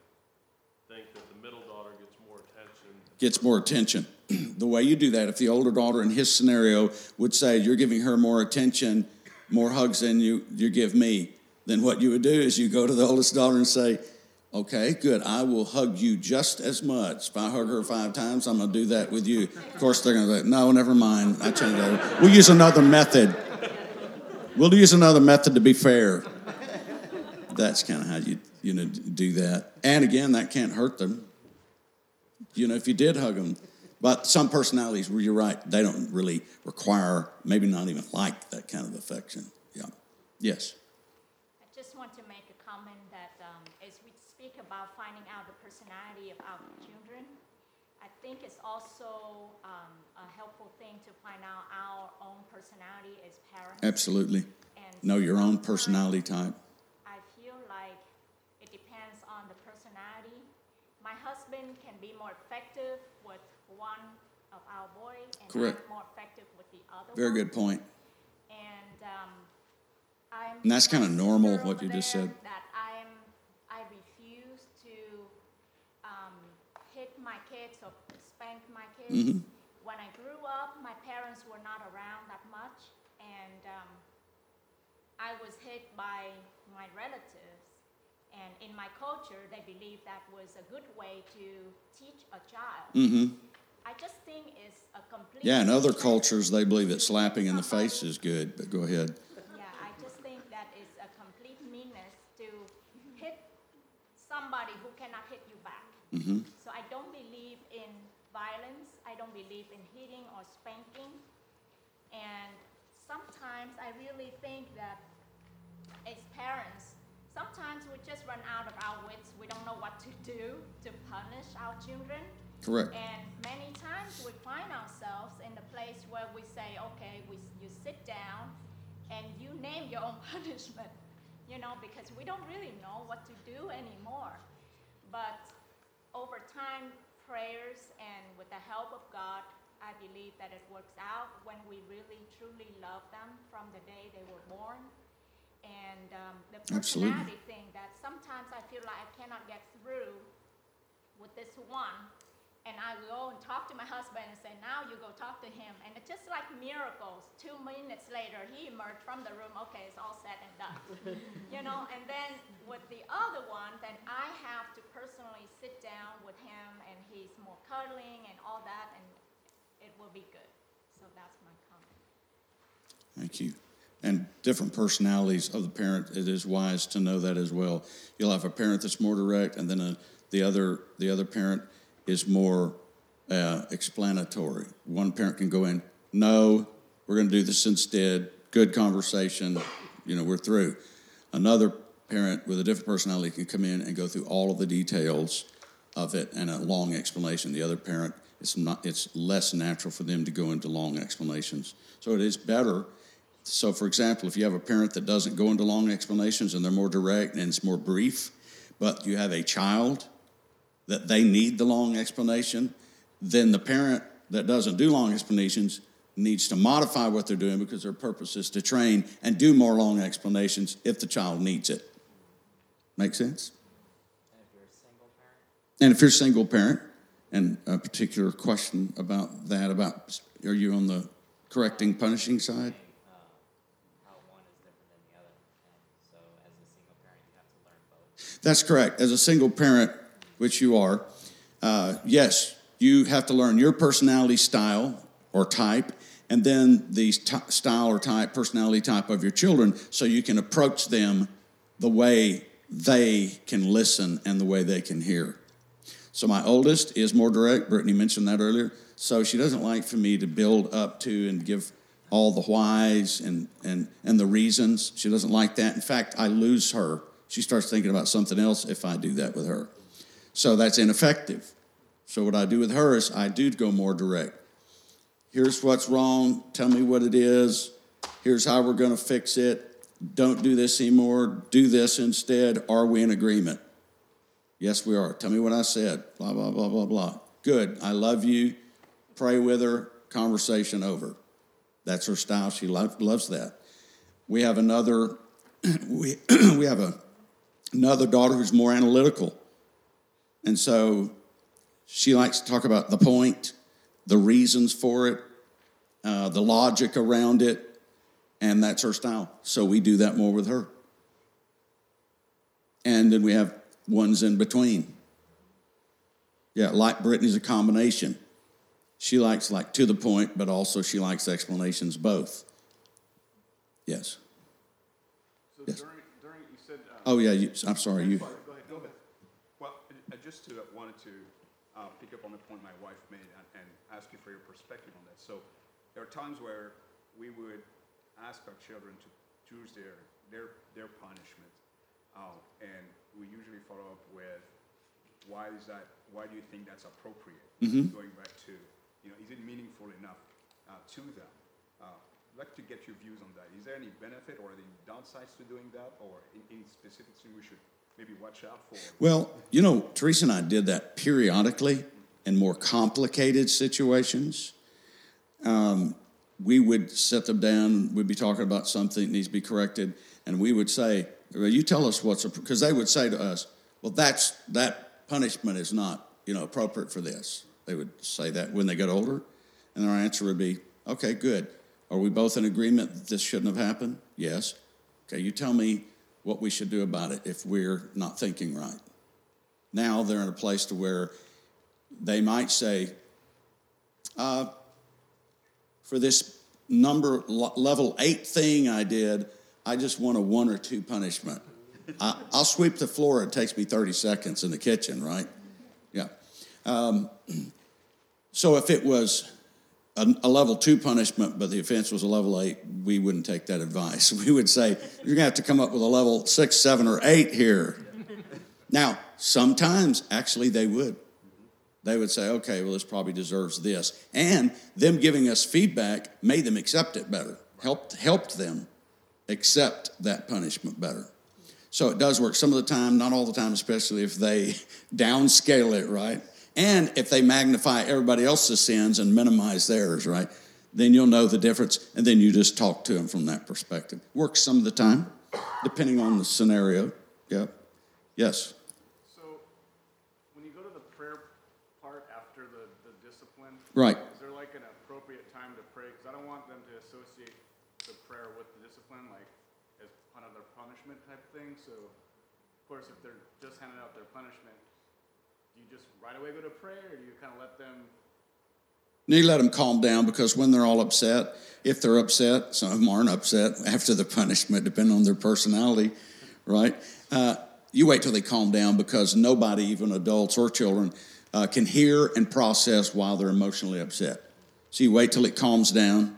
think that the middle daughter gets more attention. gets more attention. the way you do that, if the older daughter in his scenario would say, You're giving her more attention, more hugs than you, you give me, then what you would do is you go to the oldest daughter and say, Okay, good. I will hug you just as much. If I hug her five times, I'm going to do that with you. Of course, they're going to say, No, never mind. I changed that. We'll use another method. We'll use another method to be fair. That's kind of how you, you know, do that. And again, that can't hurt them. You know, if you did hug them. But some personalities, you're right, they don't really require, maybe not even like that kind of affection. Yeah. Yes. I just want to make a comment that um, as we speak about finding out the personality of our children, I think it's also um, a helpful thing to find out our own personality as parents. Absolutely. Know your own personality type. I feel like it depends on the personality. My husband can be more effective one of our boys, and Correct. More effective with the other Very one. good point. And um, I'm And that's kind of normal, what you just said. That I'm, I refuse to um, hit my kids or spank my kids. Mhm. When I grew up, my parents were not around that much, and um, I was hit by my relatives. And in my culture, they believed that was a good way to teach a child. Mm-hmm. I just think it's a complete. Yeah, in other cultures, they believe that slapping in the face is good, but go ahead. Yeah, I just think that it's a complete meanness to hit somebody who cannot hit you back. Mm-hmm. So I don't believe in violence. I don't believe in hitting or spanking. And sometimes I really think that as parents, sometimes we just run out of our wits. We don't know what to do to punish our children. Correct. And many times we find ourselves in the place where we say, okay, we, you sit down and you name your own punishment, you know, because we don't really know what to do anymore. But over time, prayers and with the help of God, I believe that it works out when we really truly love them from the day they were born. and um, the Absolutely. thing that sometimes I feel like I cannot get through with this one, and I go and talk to my husband and say, "Now you go talk to him," and it's just like miracles. Two minutes later, he emerged from the room. Okay, it's all said and done, you know. And then with the other one, then I have to personally sit down with him, and he's more cuddling and all that, and it will be good. So that's my comment. Thank you. And different personalities of the parent, it is wise to know that as well. You'll have a parent that's more direct, and then a, the other the other parent is more uh, explanatory. One parent can go in, no, we're going to do this instead. Good conversation, you know, we're through. Another parent with a different personality can come in and go through all of the details of it and a long explanation. The other parent, it's not, it's less natural for them to go into long explanations. So it is better. So, for example, if you have a parent that doesn't go into long explanations and they're more direct and it's more brief, but you have a child that they need the long explanation, then the parent that doesn't do long explanations needs to modify what they're doing because their purpose is to train and do more long explanations if the child needs it. Make sense? And if you're a single parent, and a particular question about that, about are you on the correcting, punishing side? How one is different than the other. So as a single parent you have to learn both. That's correct. As a single parent, which you are, uh, yes, you have to learn your personality style or type, and then the style or type, personality type of your children, so you can approach them the way they can listen and the way they can hear. So my oldest is more direct. Brittany mentioned that earlier. So she doesn't like for me to build up to and give all the whys and, and, and the reasons. She doesn't like that. In fact, I lose her. She starts thinking about something else if I do that with her. So that's ineffective. So what I do with her is I do go more direct. Here's what's wrong. Tell me what it is. Here's how we're going to fix it. Don't do this anymore. Do this instead. Are we in agreement? Yes, we are. Tell me what I said. Blah, blah, blah, blah, blah. Good. I love you. Pray with her. Conversation over. That's her style. She lo- loves that. We have another, we, we have a, another daughter who's more analytical. And so she likes to talk about the point, the reasons for it, uh, the logic around it, and that's her style. So we do that more with her. And then we have ones in between. Yeah, like Brittany's a combination. She likes like to the point, but also she likes explanations both. Yes. So Yes. during, during, you said. uh, Oh yeah, you, I'm sorry. You. Go ahead, go ahead. Well, I- I just uh, wanted to uh, pick up on the point my wife made and, and ask you for your perspective on that. So there are times where we would ask our children to choose their their their punishment, uh, and we usually follow up with, why is that? Why do you think that's appropriate? Mhm. Going back to, you know, is it meaningful enough uh, to them? Uh, I'd like to get your views on that. Is there any benefit or any downsides to doing that, or any, any specific thing we should maybe watch out for? Well, you know, Teresa and I did that periodically in more complicated situations. Um, we would set them down, we'd be talking about something that needs to be corrected, and we would say, well, you tell us what's, because they would say to us, well, that's, that punishment is not, you know, appropriate for this. They would say that when they got older, and our answer would be, okay, good. Are we both in agreement that this shouldn't have happened? Yes. Okay, you tell me what we should do about it if we're not thinking right. Now they're in a place to where they might say, uh, for this number level eight thing I did, I just want a one or two punishment. I, I'll sweep the floor. It takes me 30 seconds in the kitchen, right? Yeah. Um, so if it was a, a level two punishment, but the offense was a level eight, we wouldn't take that advice. We would say, you're going to have to come up with a level six, seven, or eight here. Now, sometimes actually they would. They would say, okay, well, this probably deserves this. And them giving us feedback made them accept it better, helped, helped them accept that punishment better. So it does work some of the time, not all the time, especially if they downscale it, right? And if they magnify everybody else's sins and minimize theirs, right? Then you'll know the difference, and then you just talk to them from that perspective. Works some of the time, depending on the scenario. Yeah. Yes. So, when you go to the prayer part after the, the discipline, Right. Is there like an appropriate time to pray? Because I don't want them to associate the prayer with the discipline, like as another punishment type thing. So, of course, if they're just handing out their punishment, just right away go to prayer, or do you kind of let them? You let them calm down because when they're all upset, if they're upset, some of them aren't upset after the punishment, depending on their personality, right? Uh, you wait till they calm down because nobody, even adults or children, uh, can hear and process while they're emotionally upset. So you wait till it calms down.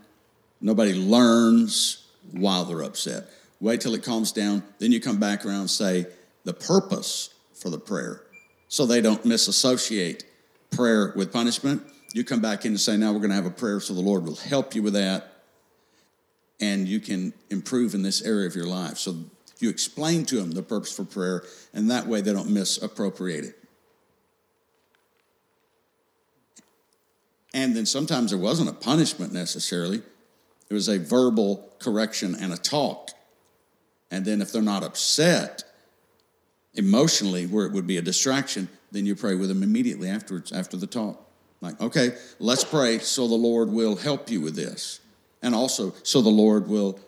Nobody learns while they're upset. Wait till it calms down. Then you come back around and say the purpose for the prayer so they don't misassociate prayer with punishment. You come back in and say, now we're going to have a prayer so the Lord will help you with that and you can improve in this area of your life. So you explain to them the purpose for prayer, and that way they don't misappropriate it. And then sometimes there wasn't a punishment necessarily, it was a verbal correction and a talk. And then if they're not upset emotionally, where it would be a distraction, then you pray with them immediately afterwards, after the talk. Like, okay, let's pray so the Lord will help you with this. And also so the Lord will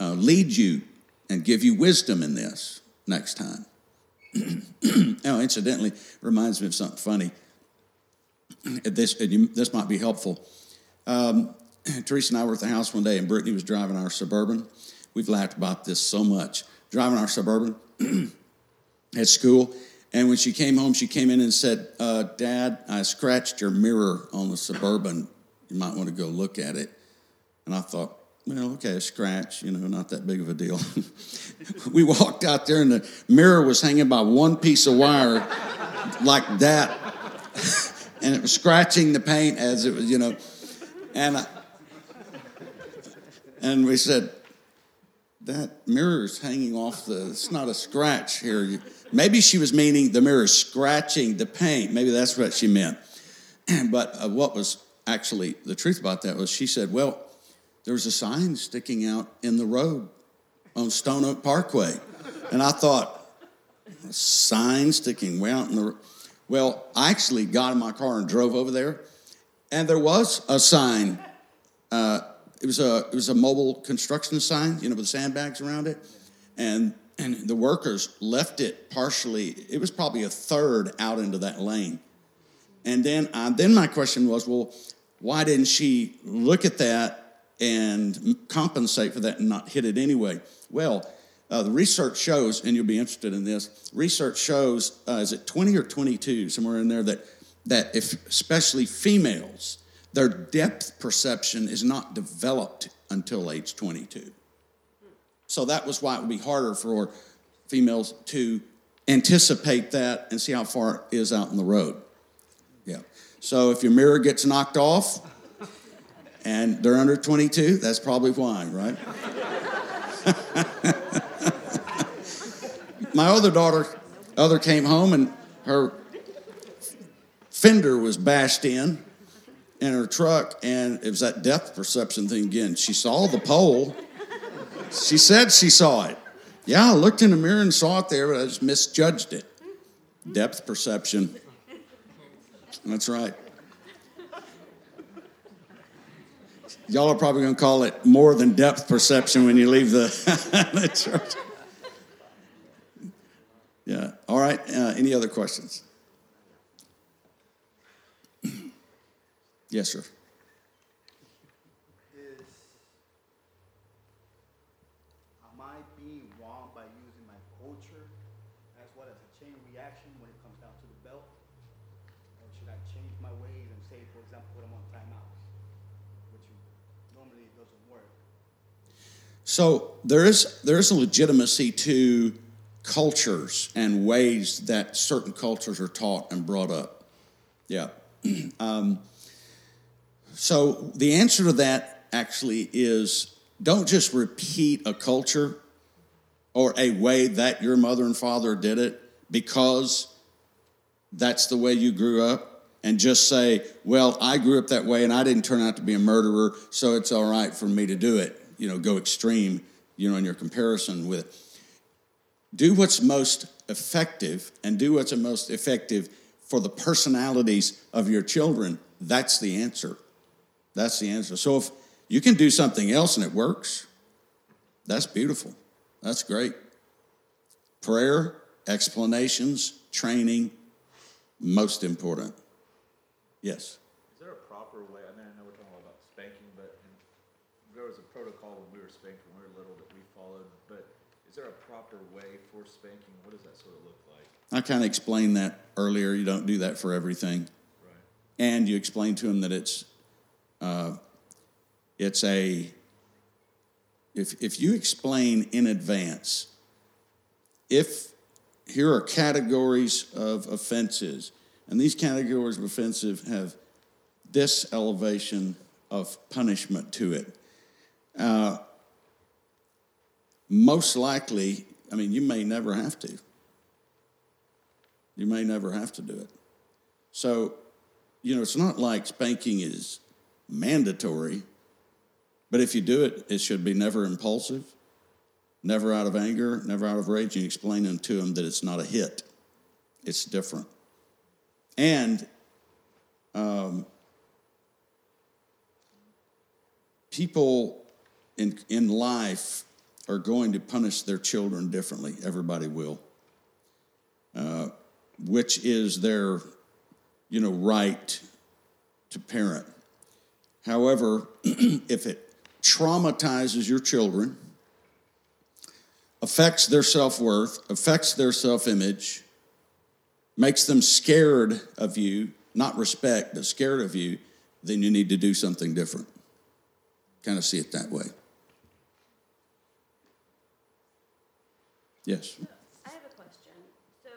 uh, lead you and give you wisdom in this next time. now, incidentally, reminds me of something funny. This, you, this might be helpful. Um, Teresa and I were at the house one day, and Brittany was driving our Suburban. We've laughed about this so much. Driving our Suburban at school, and when she came home, she came in and said, uh, Dad, I scratched your mirror on the Suburban. You might want to go look at it. And I thought, well, okay, a scratch, you know, not that big of a deal. we walked out there, and the mirror was hanging by one piece of wire like that. and it was scratching the paint as it was, you know. And, I, and we said, that mirror is hanging off the, it's not a scratch here. Maybe she was meaning the mirror scratching the paint. Maybe that's what she meant. But uh, what was actually the truth about that was she said, well, there was a sign sticking out in the road on Stone Oak Parkway. And I thought, a sign sticking way out in the Well, I actually got in my car and drove over there, and there was a sign. Uh, it was a it was a mobile construction sign, you know, with sandbags around it, and and the workers left it partially. It was probably a third out into that lane, and then uh, then my question was, well, why didn't she look at that and compensate for that and not hit it anyway? Well. Uh, the research shows, and you'll be interested in this. Research shows, uh, is it 20 or 22, somewhere in there, that that if especially females, their depth perception is not developed until age 22. So that was why it would be harder for females to anticipate that and see how far it is out in the road. Yeah. So if your mirror gets knocked off and they're under 22, that's probably why, right? My other daughter, other came home and her fender was bashed in in her truck, and it was that depth perception thing again. She saw the pole. She said she saw it. Yeah, I looked in the mirror and saw it there, but I just misjudged it. Depth perception. That's right. Y'all are probably going to call it more than depth perception when you leave the, the church. Yeah. All right. Uh, any other questions? Yes, sir. Is am I being wrong by using my culture as well as a chain reaction when it comes down to the belt? Or should I change my ways and say, for example, put them on timeout, which normally doesn't work? So there is there is a legitimacy to cultures and ways that certain cultures are taught and brought up. Yeah. um, so the answer to that actually is don't just repeat a culture or a way that your mother and father did it because that's the way you grew up and just say, well, I grew up that way and I didn't turn out to be a murderer, so it's all right for me to do it. You know, go extreme you know, in your comparison with it. Do what's most effective and do what's most effective for the personalities of your children. That's the answer. That's the answer. So if you can do something else and it works, that's beautiful. That's great. Prayer, explanations, training, most important. Yes. Is there a proper way? I mean, I know we're talking about spanking, but there was a protocol when we were spanked when we were little that we followed. But is there a proper way for spanking? What does that sort of look like? I kind of explained that earlier. You don't do that for everything. Right. And you explain to them that it's uh, it's a if if you explain in advance if here are categories of offenses and these categories of offensive have this elevation of punishment to it. Uh, most likely i mean you may never have to. You may never have to do it. So you know it's not like spanking is mandatory but if you do it it should be never impulsive never out of anger never out of rage and explaining to them that it's not a hit it's different and um, people in, in life are going to punish their children differently. Everybody will, uh, which is their, you know, right to parent. However, if it traumatizes your children, affects their self worth, affects their self image, makes them scared of you, not respect, but scared of you, then you need to do something different. Kind of see it that way. Yes. I have a question. So,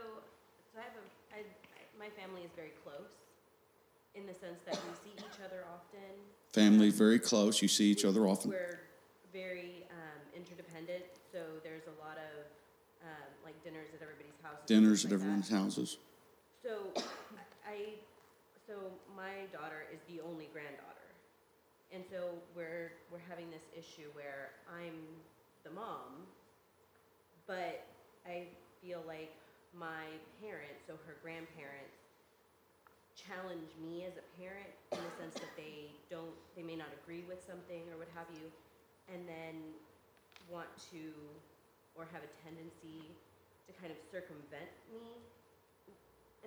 so I have a, my family is very close in the sense that we see each other often. Family very close. You see each other often. We're very um, interdependent, so there's a lot of um, like dinners at everybody's house. and Dinners at like everyone's that. houses. So, I, so my daughter is the only granddaughter, and so we're we're having this issue where I'm the mom, but I feel like my parents, so her grandparents, challenge me as a parent in the sense that they don't, they may not agree with something or what have you, and then want to, or have a tendency to kind of circumvent me.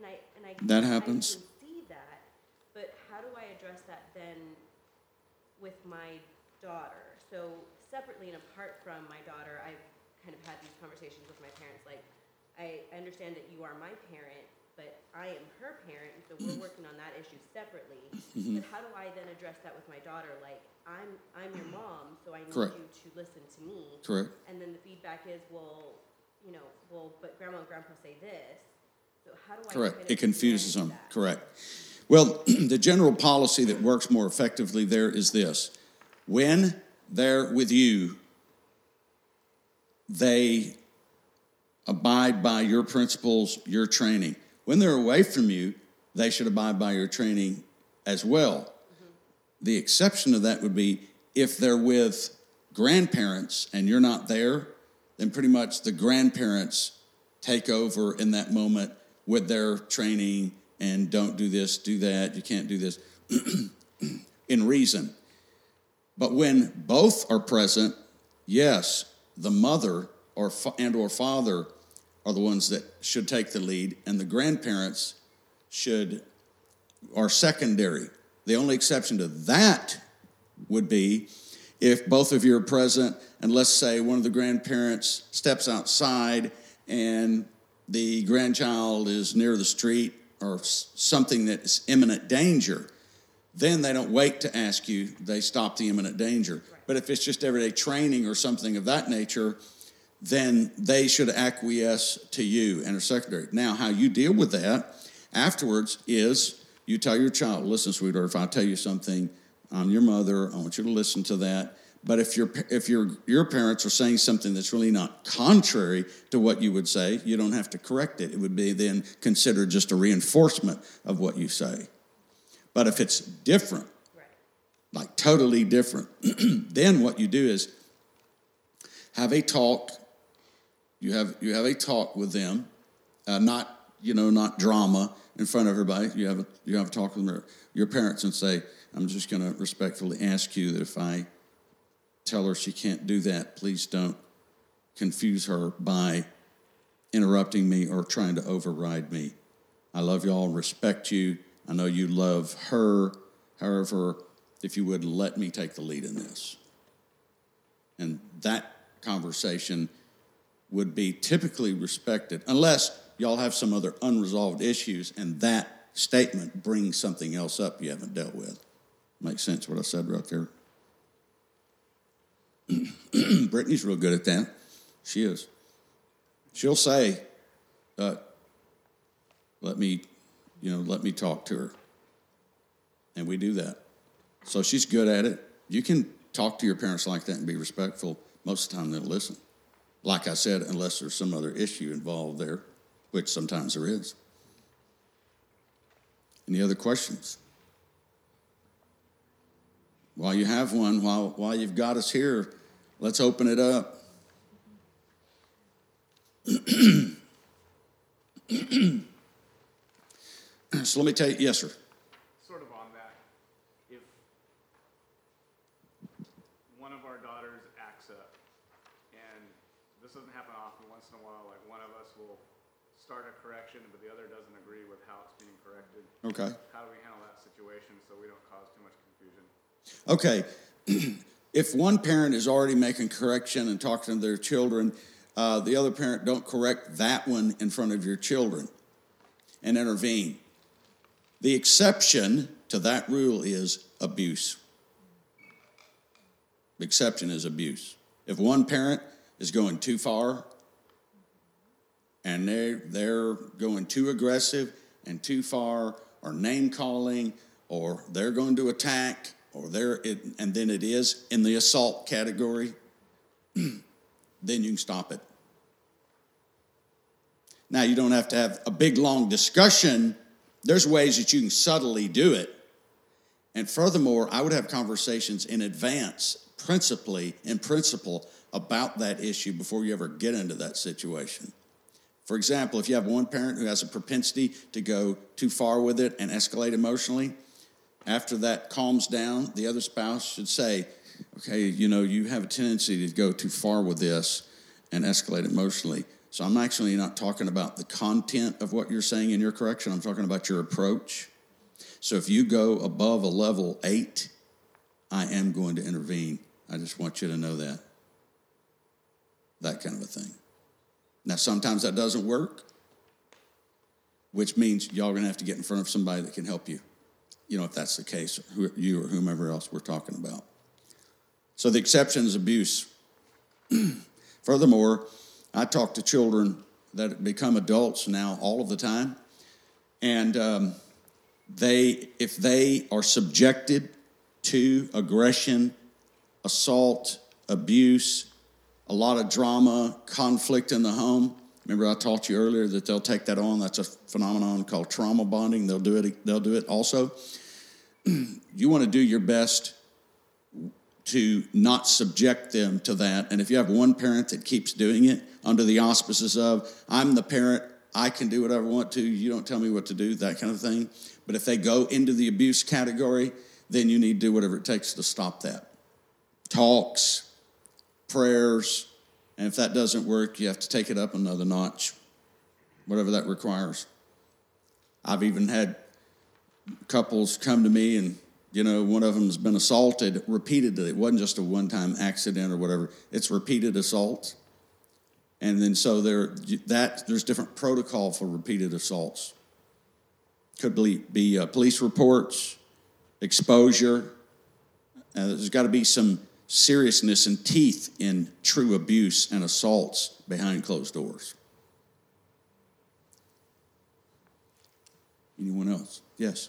And I, and I. That I happens. can see that, but how do I address that then with my daughter? So separately and apart from my daughter, I've kind of had these conversations with my parents, like, I understand that you are my parent, but I am her parent, so we're working on that issue separately. Mhm. But how do I then address that with my daughter? Like, I'm, I'm your mom, so I need Correct. you to listen to me. Correct. And then the feedback is, well, you know, well, but grandma and grandpa say this. So how do I Correct. It confuses them. that? Correct. Well, the general policy that works more effectively there is this when they're with you, they abide by your principles, your training. When they're away from you, they should abide by your training as well. Mm-hmm. The exception to that would be if they're with grandparents and you're not there, then pretty much the grandparents take over in that moment with their training and don't do this, do that, you can't do this in reason. But when both are present, yes, the mother or fa- and or father are the ones that should take the lead and the grandparents should are secondary. The only exception to that would be if both of you are present and let's say one of the grandparents steps outside and the grandchild is near the street or something that's imminent danger then they don't wait to ask you they stop the imminent danger but if it's just everyday training or something of that nature then they should acquiesce to you and are secondary now how you deal with that afterwards is you tell your child listen sweetheart if i tell you something i'm your mother i want you to listen to that. But if your if your your parents are saying something that's really not contrary to what you would say you don't have to correct it. It would be then considered just a reinforcement of what you say. But if it's different like totally different then what you do is have a talk. You have you have a talk with them, uh, not you know not drama in front of everybody. You have a, you have a talk with their, your parents and say, "I'm just going to respectfully ask you that if I tell her she can't do that, please don't confuse her by interrupting me or trying to override me. I love y'all, respect you. I know you love her. However, if you would let me take the lead in this." And that conversation would be typically respected, unless y'all have some other unresolved issues and that statement brings something else up you haven't dealt with. Makes sense what I said right there. Brittany's real good at that. She is. She'll say, uh, let me, you know, let me talk to her. And we do that. So she's good at it. You can talk to your parents like that and be respectful. Most of the time they'll listen. Like I said, unless there's some other issue involved there, which sometimes there is. Any other questions? While you have one, while, while you've got us here, let's open it up. so let me tell you, yes, sir. Sort of on that, if one of our daughters acts up, and this doesn't happen often, once in a while, like one of us will start a correction, but the other doesn't agree with how it's being corrected. Okay. How do we handle that situation so we don't cause too much confusion? Okay. if one parent is already making correction and talking to their children, uh, the other parent don't correct that one in front of your children and intervene. The exception to that rule is abuse. The exception is abuse. If one parent is going too far and they're, they're going too aggressive and too far, or name calling, or they're going to attack, or they're, it, and then it is in the assault category, then you can stop it. Now, you don't have to have a big, long discussion. There's ways that you can subtly do it. And furthermore, I would have conversations in advance, principally, in principle, about that issue before you ever get into that situation. For example, if you have one parent who has a propensity to go too far with it and escalate emotionally, after that calms down, the other spouse should say, okay, you know, you have a tendency to go too far with this and escalate emotionally. So I'm actually not talking about the content of what you're saying in your correction, I'm talking about your approach. So if you go above a level eight, I am going to intervene. I just want you to know that. That kind of a thing. Now, sometimes that doesn't work, which means y'all are going to have to get in front of somebody that can help you, you know, if that's the case, you or whomever else we're talking about. So the exception is abuse. Furthermore, I talk to children that become adults now all of the time, and um, they, if they are subjected to aggression, assault, abuse, a lot of drama, conflict in the home. Remember, I taught you earlier that they'll take that on. That's a phenomenon called trauma bonding. They'll do it. They'll do it also. you want to do your best to not subject them to that. And if you have one parent that keeps doing it under the auspices of "I'm the parent, I can do whatever I want to. You don't tell me what to do," that kind of thing. But if they go into the abuse category, then you need to do whatever it takes to stop that. Talks, prayers, and if that doesn't work, you have to take it up another notch, whatever that requires. I've even had couples come to me and you know one of them has been assaulted repeatedly. It wasn't just a one-time accident or whatever. It's repeated assault and then so there that there's different protocol for repeated assaults. Could be, be uh, police reports exposure. Uh, there's got to be some seriousness and teeth in true abuse and assaults behind closed doors. Anyone else? Yes.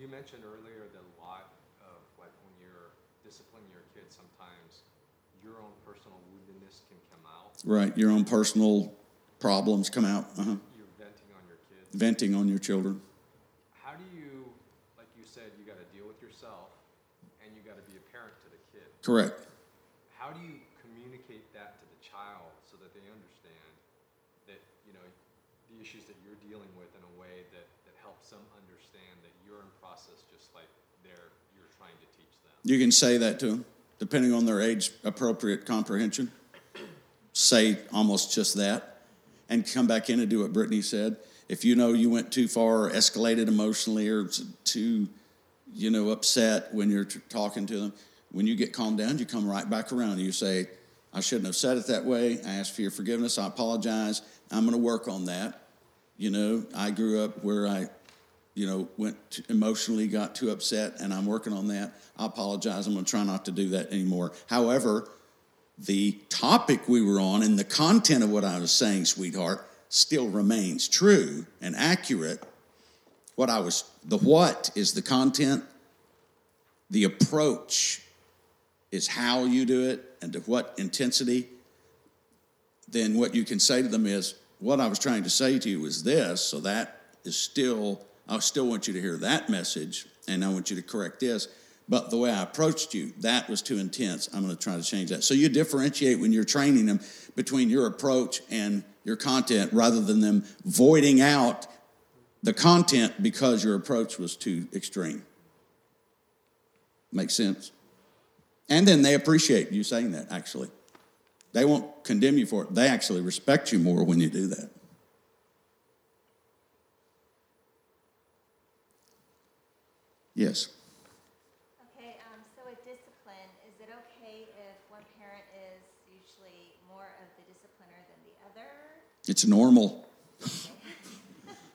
You mentioned earlier that a lot of like when you're disciplining your kids, sometimes your own personal woundedness can come out. Right, your own personal problems come out. Uh-huh. You're venting on your kids. Venting on your children. Correct. How do you communicate that to the child so that they understand that, you know, the issues that you're dealing with in a way that, that helps them understand that you're in process just like they're, you're trying to teach them? You can say that to them, depending on their age appropriate comprehension. say almost just that and come back in and do what Brittany said. If you know you went too far or escalated emotionally or too, you know, upset when you're t- talking to them, when you get calmed down, you come right back around. and You say, I shouldn't have said it that way. I ask for your forgiveness. I apologize. I'm going to work on that. You know, I grew up where I, you know, went to, emotionally, got too upset, and I'm working on that. I apologize. I'm going to try not to do that anymore. However, the topic we were on and the content of what I was saying, sweetheart, still remains true and accurate. What I was, the what is the content, the approach is how you do it and to what intensity. Then what you can say to them is, what I was trying to say to you was this, so that is still, I still want you to hear that message, and I want you to correct this. But the way I approached you, that was too intense. I'm going to try to change that. So you differentiate when you're training them between your approach and your content rather than them voiding out the content because your approach was too extreme. Makes sense? And then they appreciate you saying that, actually. They won't condemn you for it. They actually respect you more when you do that. Yes. Okay, um, so with discipline, is it okay if one parent is usually more of the discipliner than the other? It's normal.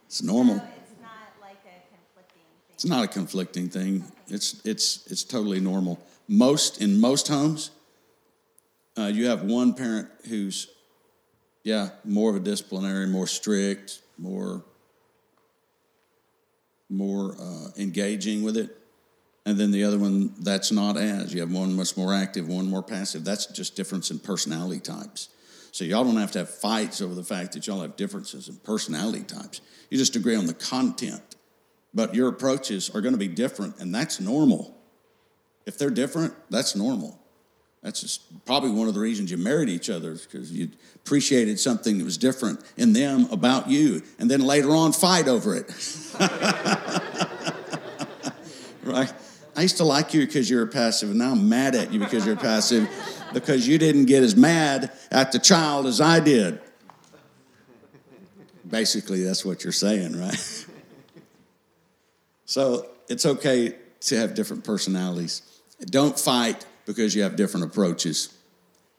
it's normal. So it's not like a conflicting thing? It's not a conflicting thing. It's, it's, it's totally normal. Most, in most homes, uh, you have one parent who's, yeah, more of a disciplinary, more strict, more, more uh, engaging with it. And then the other one that's not as. You have one much more active, one more passive. That's just difference in personality types. So y'all don't have to have fights over the fact that y'all have differences in personality types. You just agree on the content. But your approaches are going to be different, and that's normal. If they're different, that's normal. That's probably one of the reasons you married each other, because you appreciated something that was different in them about you, and then later on fight over it. right? I used to like you because you were passive, and now I'm mad at you because you're passive, because you didn't get as mad at the child as I did. Basically, that's what you're saying, right? so it's okay to have different personalities. Don't fight because you have different approaches.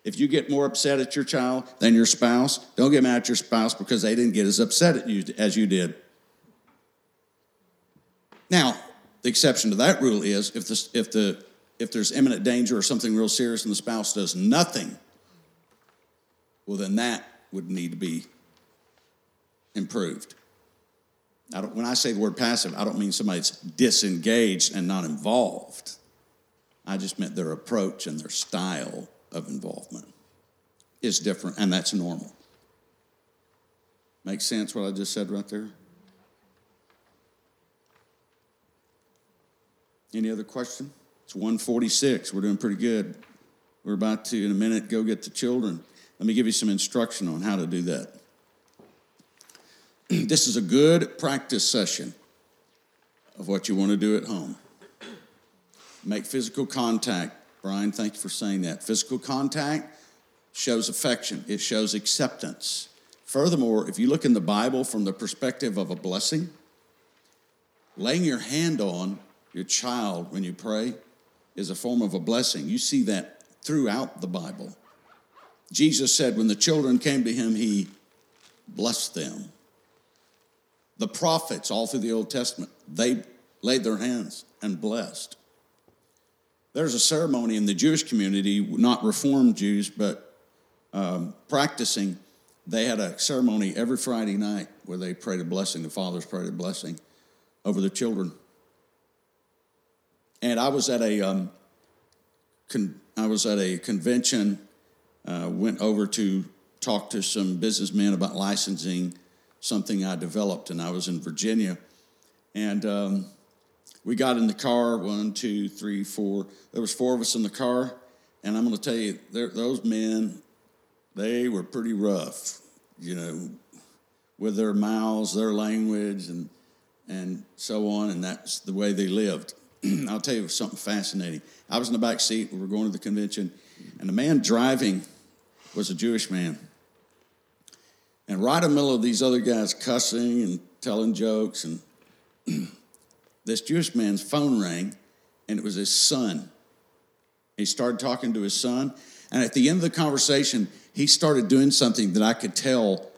If you get more upset at your child than your spouse, don't get mad at your spouse because they didn't get as upset at you as you did. Now, the exception to that rule is if the, if the if there's imminent danger or something real serious and the spouse does nothing, well then that would need to be improved. I when I say the word passive, I don't mean somebody's disengaged and not involved. I just meant their approach and their style of involvement is different, and that's normal. Makes sense what I just said right there? Any other question? It's 146. We're doing pretty good. We're about to, in a minute, go get the children. Let me give you some instruction on how to do that. this is a good practice session of what you want to do at home. Make physical contact. Brian, thank you for saying that. Physical contact shows affection, it shows acceptance. Furthermore, if you look in the Bible from the perspective of a blessing, laying your hand on your child when you pray is a form of a blessing. You see that throughout the Bible. Jesus said, when the children came to him, he blessed them. The prophets, all through the Old Testament, they laid their hands and blessed. There's a ceremony in the Jewish community, not Reformed Jews, but um, practicing. They had a ceremony every Friday night where they prayed a blessing. The fathers prayed a blessing over the children. And I was at a, um, con- I was at a convention. Uh, went over to talk to some businessmen about licensing something I developed, and I was in Virginia, and. Um, we got in the car one two three four there was four of us in the car and i'm going to tell you those men they were pretty rough you know with their mouths their language and and so on, and that's the way they lived. I'll tell you something fascinating. I was in the back seat. We were going to the convention, and the man driving was a Jewish man. And right in the middle of these other guys cussing and telling jokes, and this Jewish man's phone rang, and it was his son. He started talking to his son, and at the end of the conversation, he started doing something that I could tell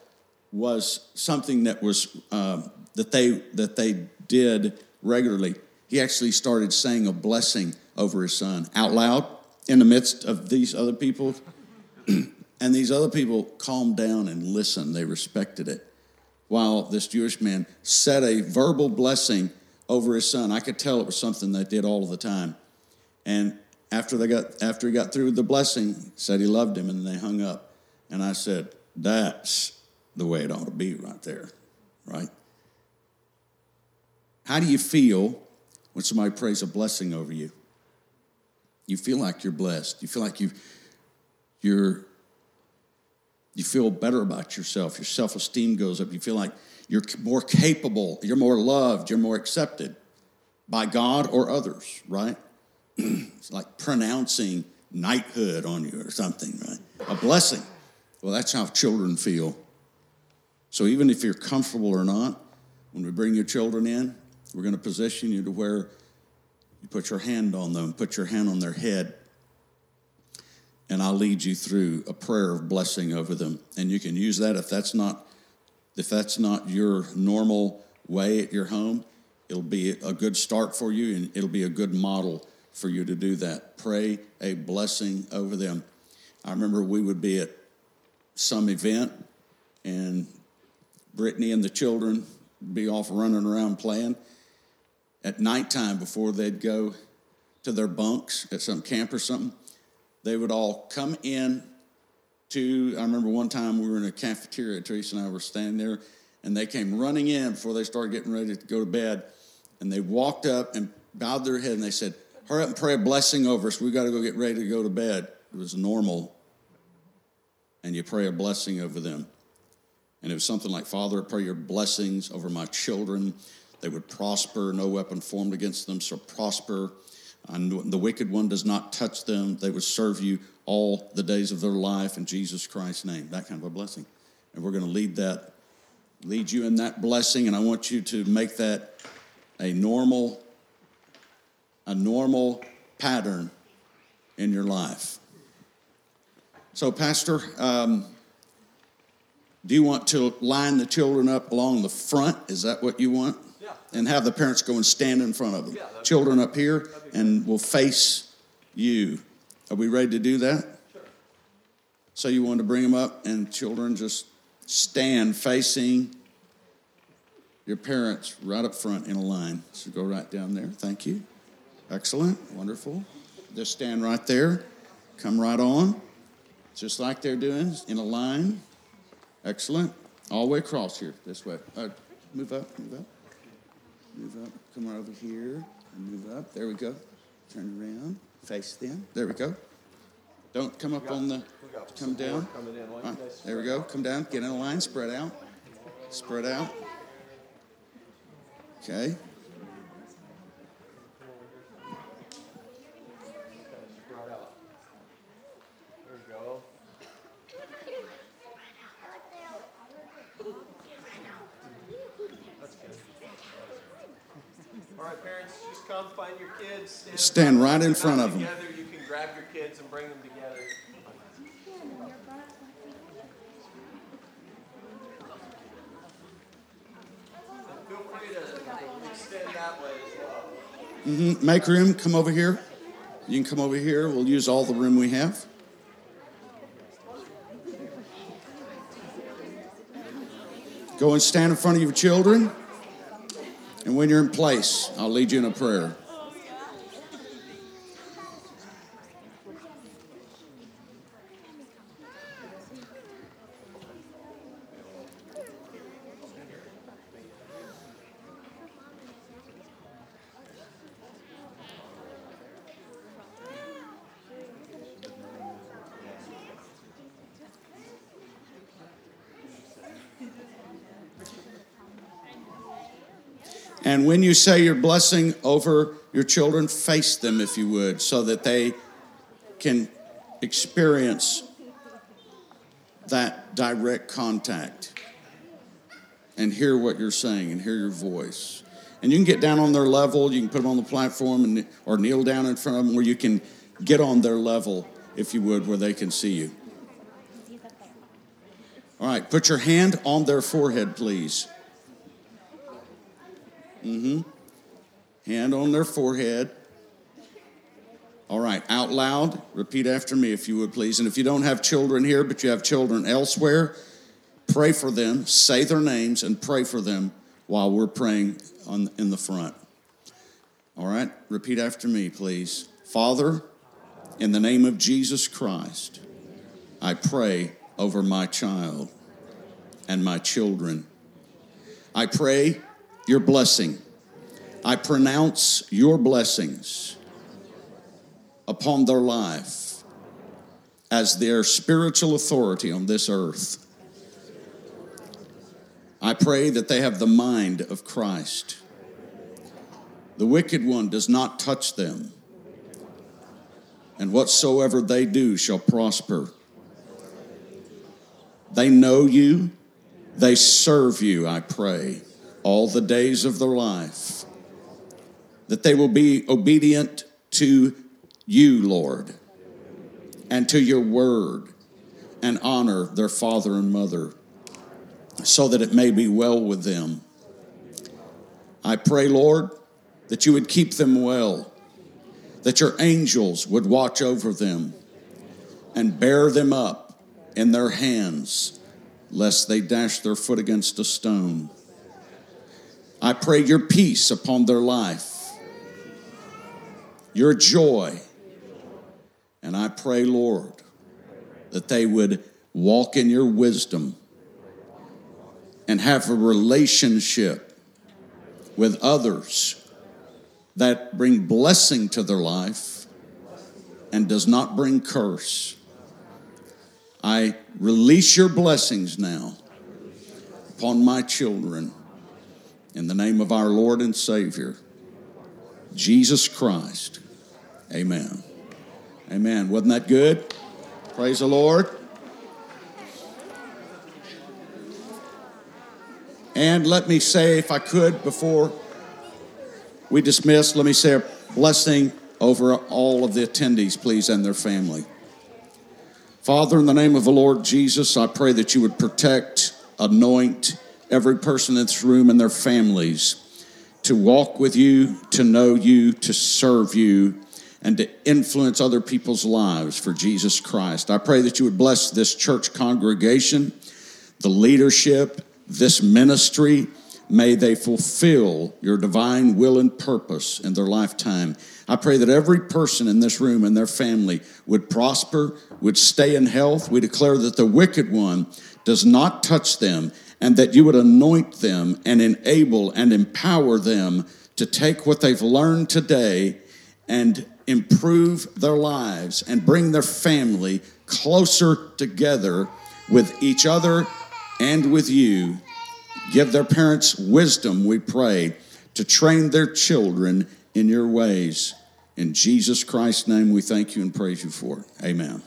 was something that was um, that they that they did regularly. He actually started saying a blessing over his son out loud in the midst of these other people. and these other people calmed down and listened. They respected it. While this Jewish man said a verbal blessing over his son. I could tell it was something they did all of the time. And after they got after he got through the blessing, said he loved him, and they hung up. And I said, That's the way it ought to be right there, right? How do you feel when somebody prays a blessing over you? You feel like you're blessed. You feel like you you're you feel better about yourself. Your self-esteem goes up. You feel like you're more capable, you're more loved, you're more accepted by God or others, right? it's like pronouncing knighthood on you or something, right? A blessing. Well, that's how children feel. So even if you're comfortable or not, when we bring your children in, we're going to position you to where you put your hand on them, put your hand on their head, and I'll lead you through a prayer of blessing over them. And you can use that if that's not if that's not your normal way at your home, it'll be a good start for you and it'll be a good model for you to do that. Pray a blessing over them. I remember we would be at some event and Brittany and the children be off running around playing. At nighttime, before they'd go to their bunks at some camp or something, they would all come in to, I remember one time we were in a cafeteria, Teresa and I were standing there, and they came running in before they started getting ready to go to bed. And they walked up and bowed their head and they said, Hurry up and pray a blessing over us. We've got to go get ready to go to bed. It was normal. And you pray a blessing over them. And it was something like, Father, pray your blessings over my children. They would prosper, no weapon formed against them shall prosper. And the wicked one does not touch them. They would serve you all the days of their life in Jesus Christ's name. That kind of a blessing. And we're going to lead that, lead you in that blessing. And I want you to make that a normal, a normal pattern in your life. So, Pastor, um, do you want to line the children up along the front? Is that what you want? Yeah. And have the parents go and stand in front of them. Yeah, children up here, and will face you. Are we ready to do that? Sure. So you want to bring them up, and children just stand facing your parents right up front in a line. So go right down there. Thank you. Excellent. Wonderful. Just stand right there. Come right on. Just like they're doing in a line. Excellent. All the way across here. This way. Uh, move up. Move up. Move up. Come right over here. And move up. There we go. Turn around. Face them. There we go. Don't come up on the. Come down. Right, there we go. Come down. Get in a line. Spread out. Spread out. Okay. There we go. That's good. All right, parents, just come find your kids. Stand right in front of them. Together, you can grab your kids and bring them together. And feel free to extend that way as well. hmm Make room. Come over here. You can come over here. We'll use all the room we have. Go and stand in front of your children. And when you're in place, I'll lead you in a prayer. And when you say your blessing over your children, face them if you would, so that they can experience that direct contact and hear what you're saying and hear your voice. And you can get down on their level, you can put them on the platform and, or kneel down in front of them where you can get on their level, if you would, where they can see you. All right, put your hand on their forehead, please. Mm-hmm. Hand on their forehead. All right, out loud, repeat after me if you would please. And if you don't have children here, but you have children elsewhere, pray for them, say their names, and pray for them while we're praying on, in the front. All right, repeat after me, please. Father, in the name of Jesus Christ, I pray over my child and my children. I pray your blessing. I pronounce your blessings upon their life as their spiritual authority on this earth. I pray that they have the mind of Christ. The wicked one does not touch them, and whatsoever they do shall prosper. They know you, they serve you, I pray, all the days of their life. That they will be obedient to you, Lord, and to your word, and honor their father and mother, so that it may be well with them. I pray, Lord, that you would keep them well, that your angels would watch over them and bear them up in their hands, lest they dash their foot against a stone. I pray your peace upon their life, your joy. And I pray, Lord, that they would walk in your wisdom and have a relationship with others that bring blessing to their life and does not bring curse. I release your blessings now upon my children in the name of our Lord and Savior, Jesus Christ. Amen. Amen. Wasn't that good? Praise the Lord. And let me say, if I could, before we dismiss, let me say a blessing over all of the attendees, please, and their family. Father, in the name of the Lord Jesus, I pray that you would protect, anoint every person in this room and their families to walk with you, to know you, to serve you, and to influence other people's lives for Jesus Christ. I pray that you would bless this church congregation, the leadership, this ministry. May they fulfill your divine will and purpose in their lifetime. I pray that every person in this room and their family would prosper, would stay in health. We declare that the wicked one does not touch them, and that you would anoint them and enable and empower them to take what they've learned today and improve their lives and bring their family closer together with each other and with you. Give their parents wisdom, we pray, to train their children in your ways. In Jesus Christ's name, we thank you and praise you for it. Amen.